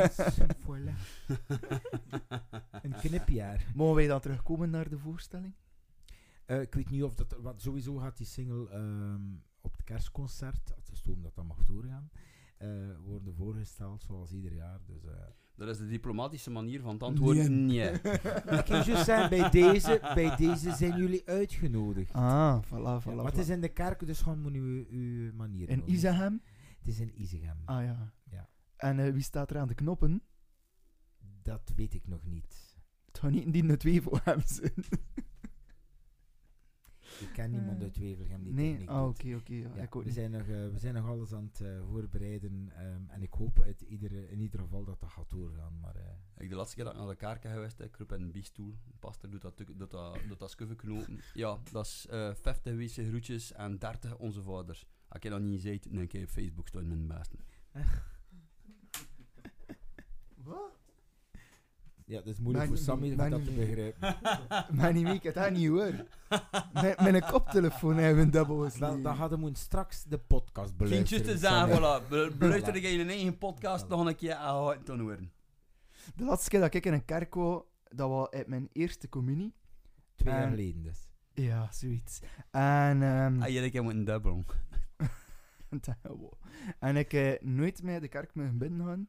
[laughs] voilà. [laughs] een knipjaar. Mogen wij dan terugkomen naar de voorstelling? Eh, ik weet niet of dat... Want sowieso gaat die single ehm, op het kerstconcert, het is toen dat dat mag doorgaan, eh, worden voorgesteld zoals ieder jaar. Dus... Dat is de diplomatische manier van het antwoorden. Nee. [laughs] Ik kan juist zeggen, bij deze, bij deze zijn jullie uitgenodigd. Ah, voilà, Ja, voilà. maar het voilà. is in de kerk, dus gewoon moet u uw manier In. Isegem? Het is in Isegem. Ah ja. Ja. En eh, wie staat er aan de knoppen? Dat weet ik nog niet. Het gaat niet die twee voor hem zijn. Ik ken niemand uit Wevelgem die nee, techniek ah, doet. oké, oké. ja, Ja, ik ook we, niet. zijn nog, eh, we zijn nog alles aan het eh, voorbereiden. ehm, en ik hoop uit iedere, in ieder geval dat dat gaat doorgaan. Maar eh, Ik de laatste keer dat ik naar de geweest ben, ik roep in een biestoel. De pastor doet dat, doet dat, doet dat skuffen knopen. Ja, dat is eh 50 wezen groetjes en 30 onze vaders. Als je dat niet ziet, dan kan je op Facebook staan met mijn beste. [laughs] Wat? Ja, het is moeilijk voor Sammy om dat te begrijpen. [laughs] Maar niet ik het dat niet hoor. Met, met een koptelefoon hebben we dubbel Dan, hadden we straks de podcast beluisteren. Kindjes te zeggen, voilà. Be- Beluister je in een eigen podcast Voilà. nog een keer aan te horen. De laatste keer dat ik in een kerk wou, dat was uit mijn eerste communie. Twee jaar En- geleden dus. Ja, zoiets. En, ehm, Ah, jij moet een dubbel. [laughs] en ik heb nooit meer de kerk mogen binnengaan,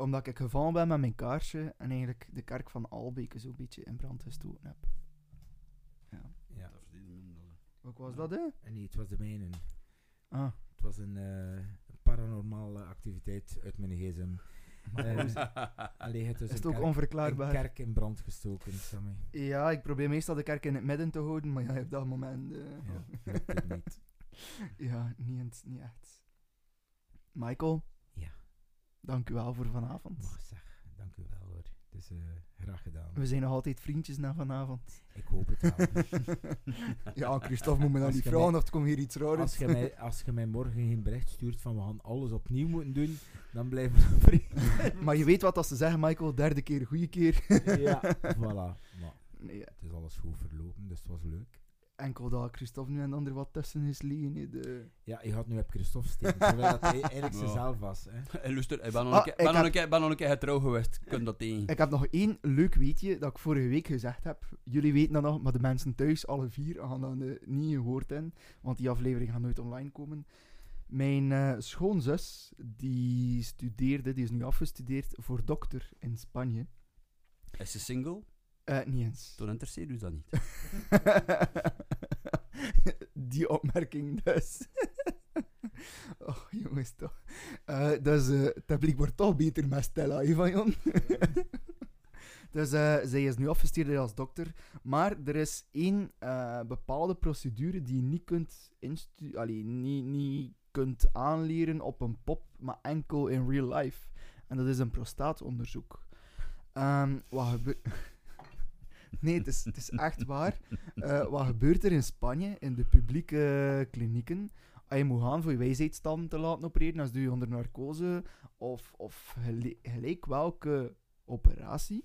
omdat ik gevallen ben met mijn kaarsje en eigenlijk de kerk van Albeke zo'n beetje in brand gestoken heb. Ja. Ja. Wat was dat, hè? En nee, het was de mijne. Ah. Het was een eh, paranormale activiteit uit mijn gsm. [laughs] Eh, Allee, het is Is het een ook kerk- onverklaarbaar? Een kerk in brand gestoken, Sammy. Ja, ik probeer meestal de kerk in het midden te houden, maar ja, op dat moment... eh, Ja, niet. [laughs] ja, niet, niet echt. Michael? Dank u wel voor vanavond. Maar zeg, dank u wel hoor. Het is eh, graag gedaan. We zijn nog altijd vriendjes na vanavond. Ik hoop het wel. [laughs] ja, Christophe moet me dan niet vragen of het komt hier iets raars. Als je, mij, [laughs] als je mij morgen geen bericht stuurt van we gaan alles opnieuw moeten doen, dan blijven we [laughs] vrienden. maar je weet wat als ze zeggen, Michael, derde keer, goede keer. ja, voilà. Maar nee, het is alles goed verlopen, dus het was leuk. Enkel dat Christophe nu en ander wat tussen is liggen. De... Ja, je had nu op Christophe steken, terwijl dat hij eigenlijk [laughs] Ja. zichzelf was. Hè. Luister, ik ben nog Ah, een keer- ik ben nog een keer- ben nog een keer getrouw geweest. Kun dat tegen. Ik heb nog één leuk weetje dat ik vorige week gezegd heb. Jullie weten dat nog, maar de mensen thuis, alle vier, gaan dat eh, niet gehoord in. Want die aflevering gaat nooit online komen. Mijn eh, schoonzus, die studeerde, die is nu afgestudeerd voor dokter in Spanje. Is ze single? Eh, niet eens. Toen interesseert u dat niet. [laughs] die opmerking dus. [laughs] oh, jongens toch. Eh, dus eh het publiek wordt toch beter met Stella, hè, van Jon. [laughs] dus zij is nu afgestudeerd als dokter. Maar er is één bepaalde procedure die je niet kunt, instu- allee, niet, niet kunt aanleren op een pop, maar enkel in real life. En dat is een prostaatonderzoek. Ehm, wat gebeurt... Nee, het is, het is echt waar. Eh, wat gebeurt er in Spanje, in de publieke klinieken? Als je moet gaan voor je wijsheidsstand te laten opereren, als doe je onder narcose of, of gelijk welke operatie.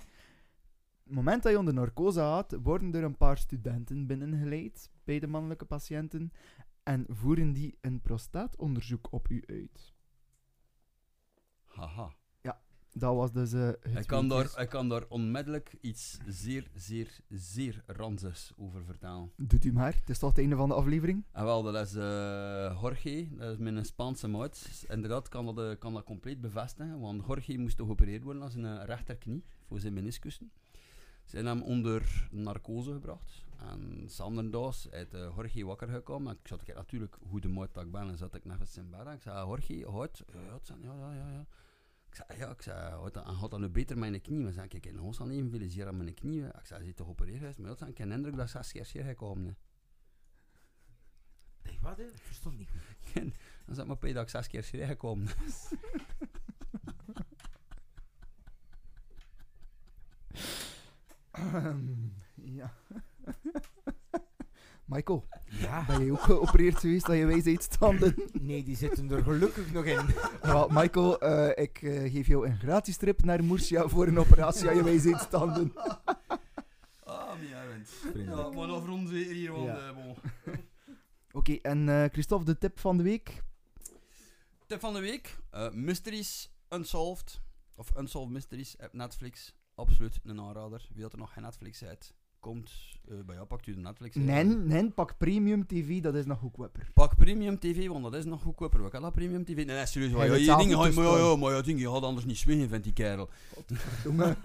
het moment dat je onder narcose gaat, worden er een paar studenten binnengeleid bij de mannelijke patiënten en voeren die een prostaatonderzoek op u uit. Haha. Dat was dus eh, het Ik kan, daar, ik kan daar onmiddellijk iets zeer, zeer, zeer ranzigs over vertellen. Doet u maar, het is toch het einde van de aflevering? En wel, dat is eh Jorge, dat is mijn Spaanse maat. Inderdaad, kan dat, eh, kan dat compleet bevestigen, want Jorge moest geopereerd worden aan zijn rechterknie voor zijn meniscussen. Ze hebben hem onder narcose gebracht. En zanderdags uit uh, Jorge wakker gekomen. En ik zat ik natuurlijk, hoe de maat dat ik ben, en zat ik net in bed. Ik zei, Jorge? Ja, ja, het zijn- ja, ja, ja, ja. Ik zei, ja, ik zei, gaat dat nu beter met mijn knie? Maar zei, kijk, in ons al even veel zeer aan mijn knie. Ik zei, ze is toch geopereerd geweest? Maar dat is een indruk dat zes keer gekomen. hè. Nee, wat? hè? Ik verstond niet goed. Dan zat maar bij dat ik zes keer zeer gekomen. [laughs] ja. [laughs] Michael, Ja. ben je ook geopereerd geweest dat je wijsheidsstanden? [laughs] Nee, die zitten er gelukkig nog in. [laughs] Wel, Michael, eh, ik eh, geef jou een gratis trip naar Murcia voor een operatie aan je wijsheidsstanden. [laughs] Ah, mijn Vriendelijk. maar nog rond hier, want Ja. eh, bon. Oké, en eh, Christophe, de tip van de week? Tip van de week: eh, Mysteries Unsolved. Of Unsolved Mysteries op Netflix. Absoluut een aanrader. Wie dat er nog geen Netflix heeft, komt eh, bij jou, pakt u de Netflix. Nee, nee, pak Premium TV, dat is nog goedkoper. Pak Premium TV, want dat is nog goedkoper. Wat kan dat Premium TV? Nee, nee serieus. Ja, je niet maar, ja, ja, maar ja, dingen, je had anders niet zwingen, vindt die kerel. Jongen.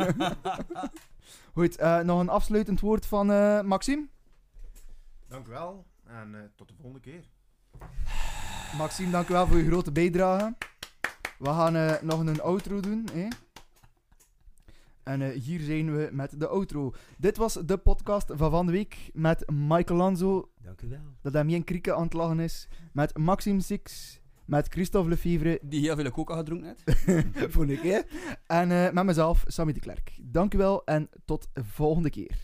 [laughs] Goed, eh, nog een afsluitend woord van eh, Maxime. Dank u wel en eh, tot de volgende keer. Maxime, dank u wel voor je grote bijdrage. We gaan eh, nog een outro doen. Hè? En eh, hier zijn we met de outro. Dit was de podcast van van de week met Michael Lanzo. Dank u wel. Dat Damien Krieken aan het lachen is. Met Maxim Six. Met Christophe Lefevre. [laughs] Die heel veel coca gedronken net. [laughs] voor ik, keer, En eh, met mezelf, Sammy de Klerk. Dank u wel en tot de volgende keer.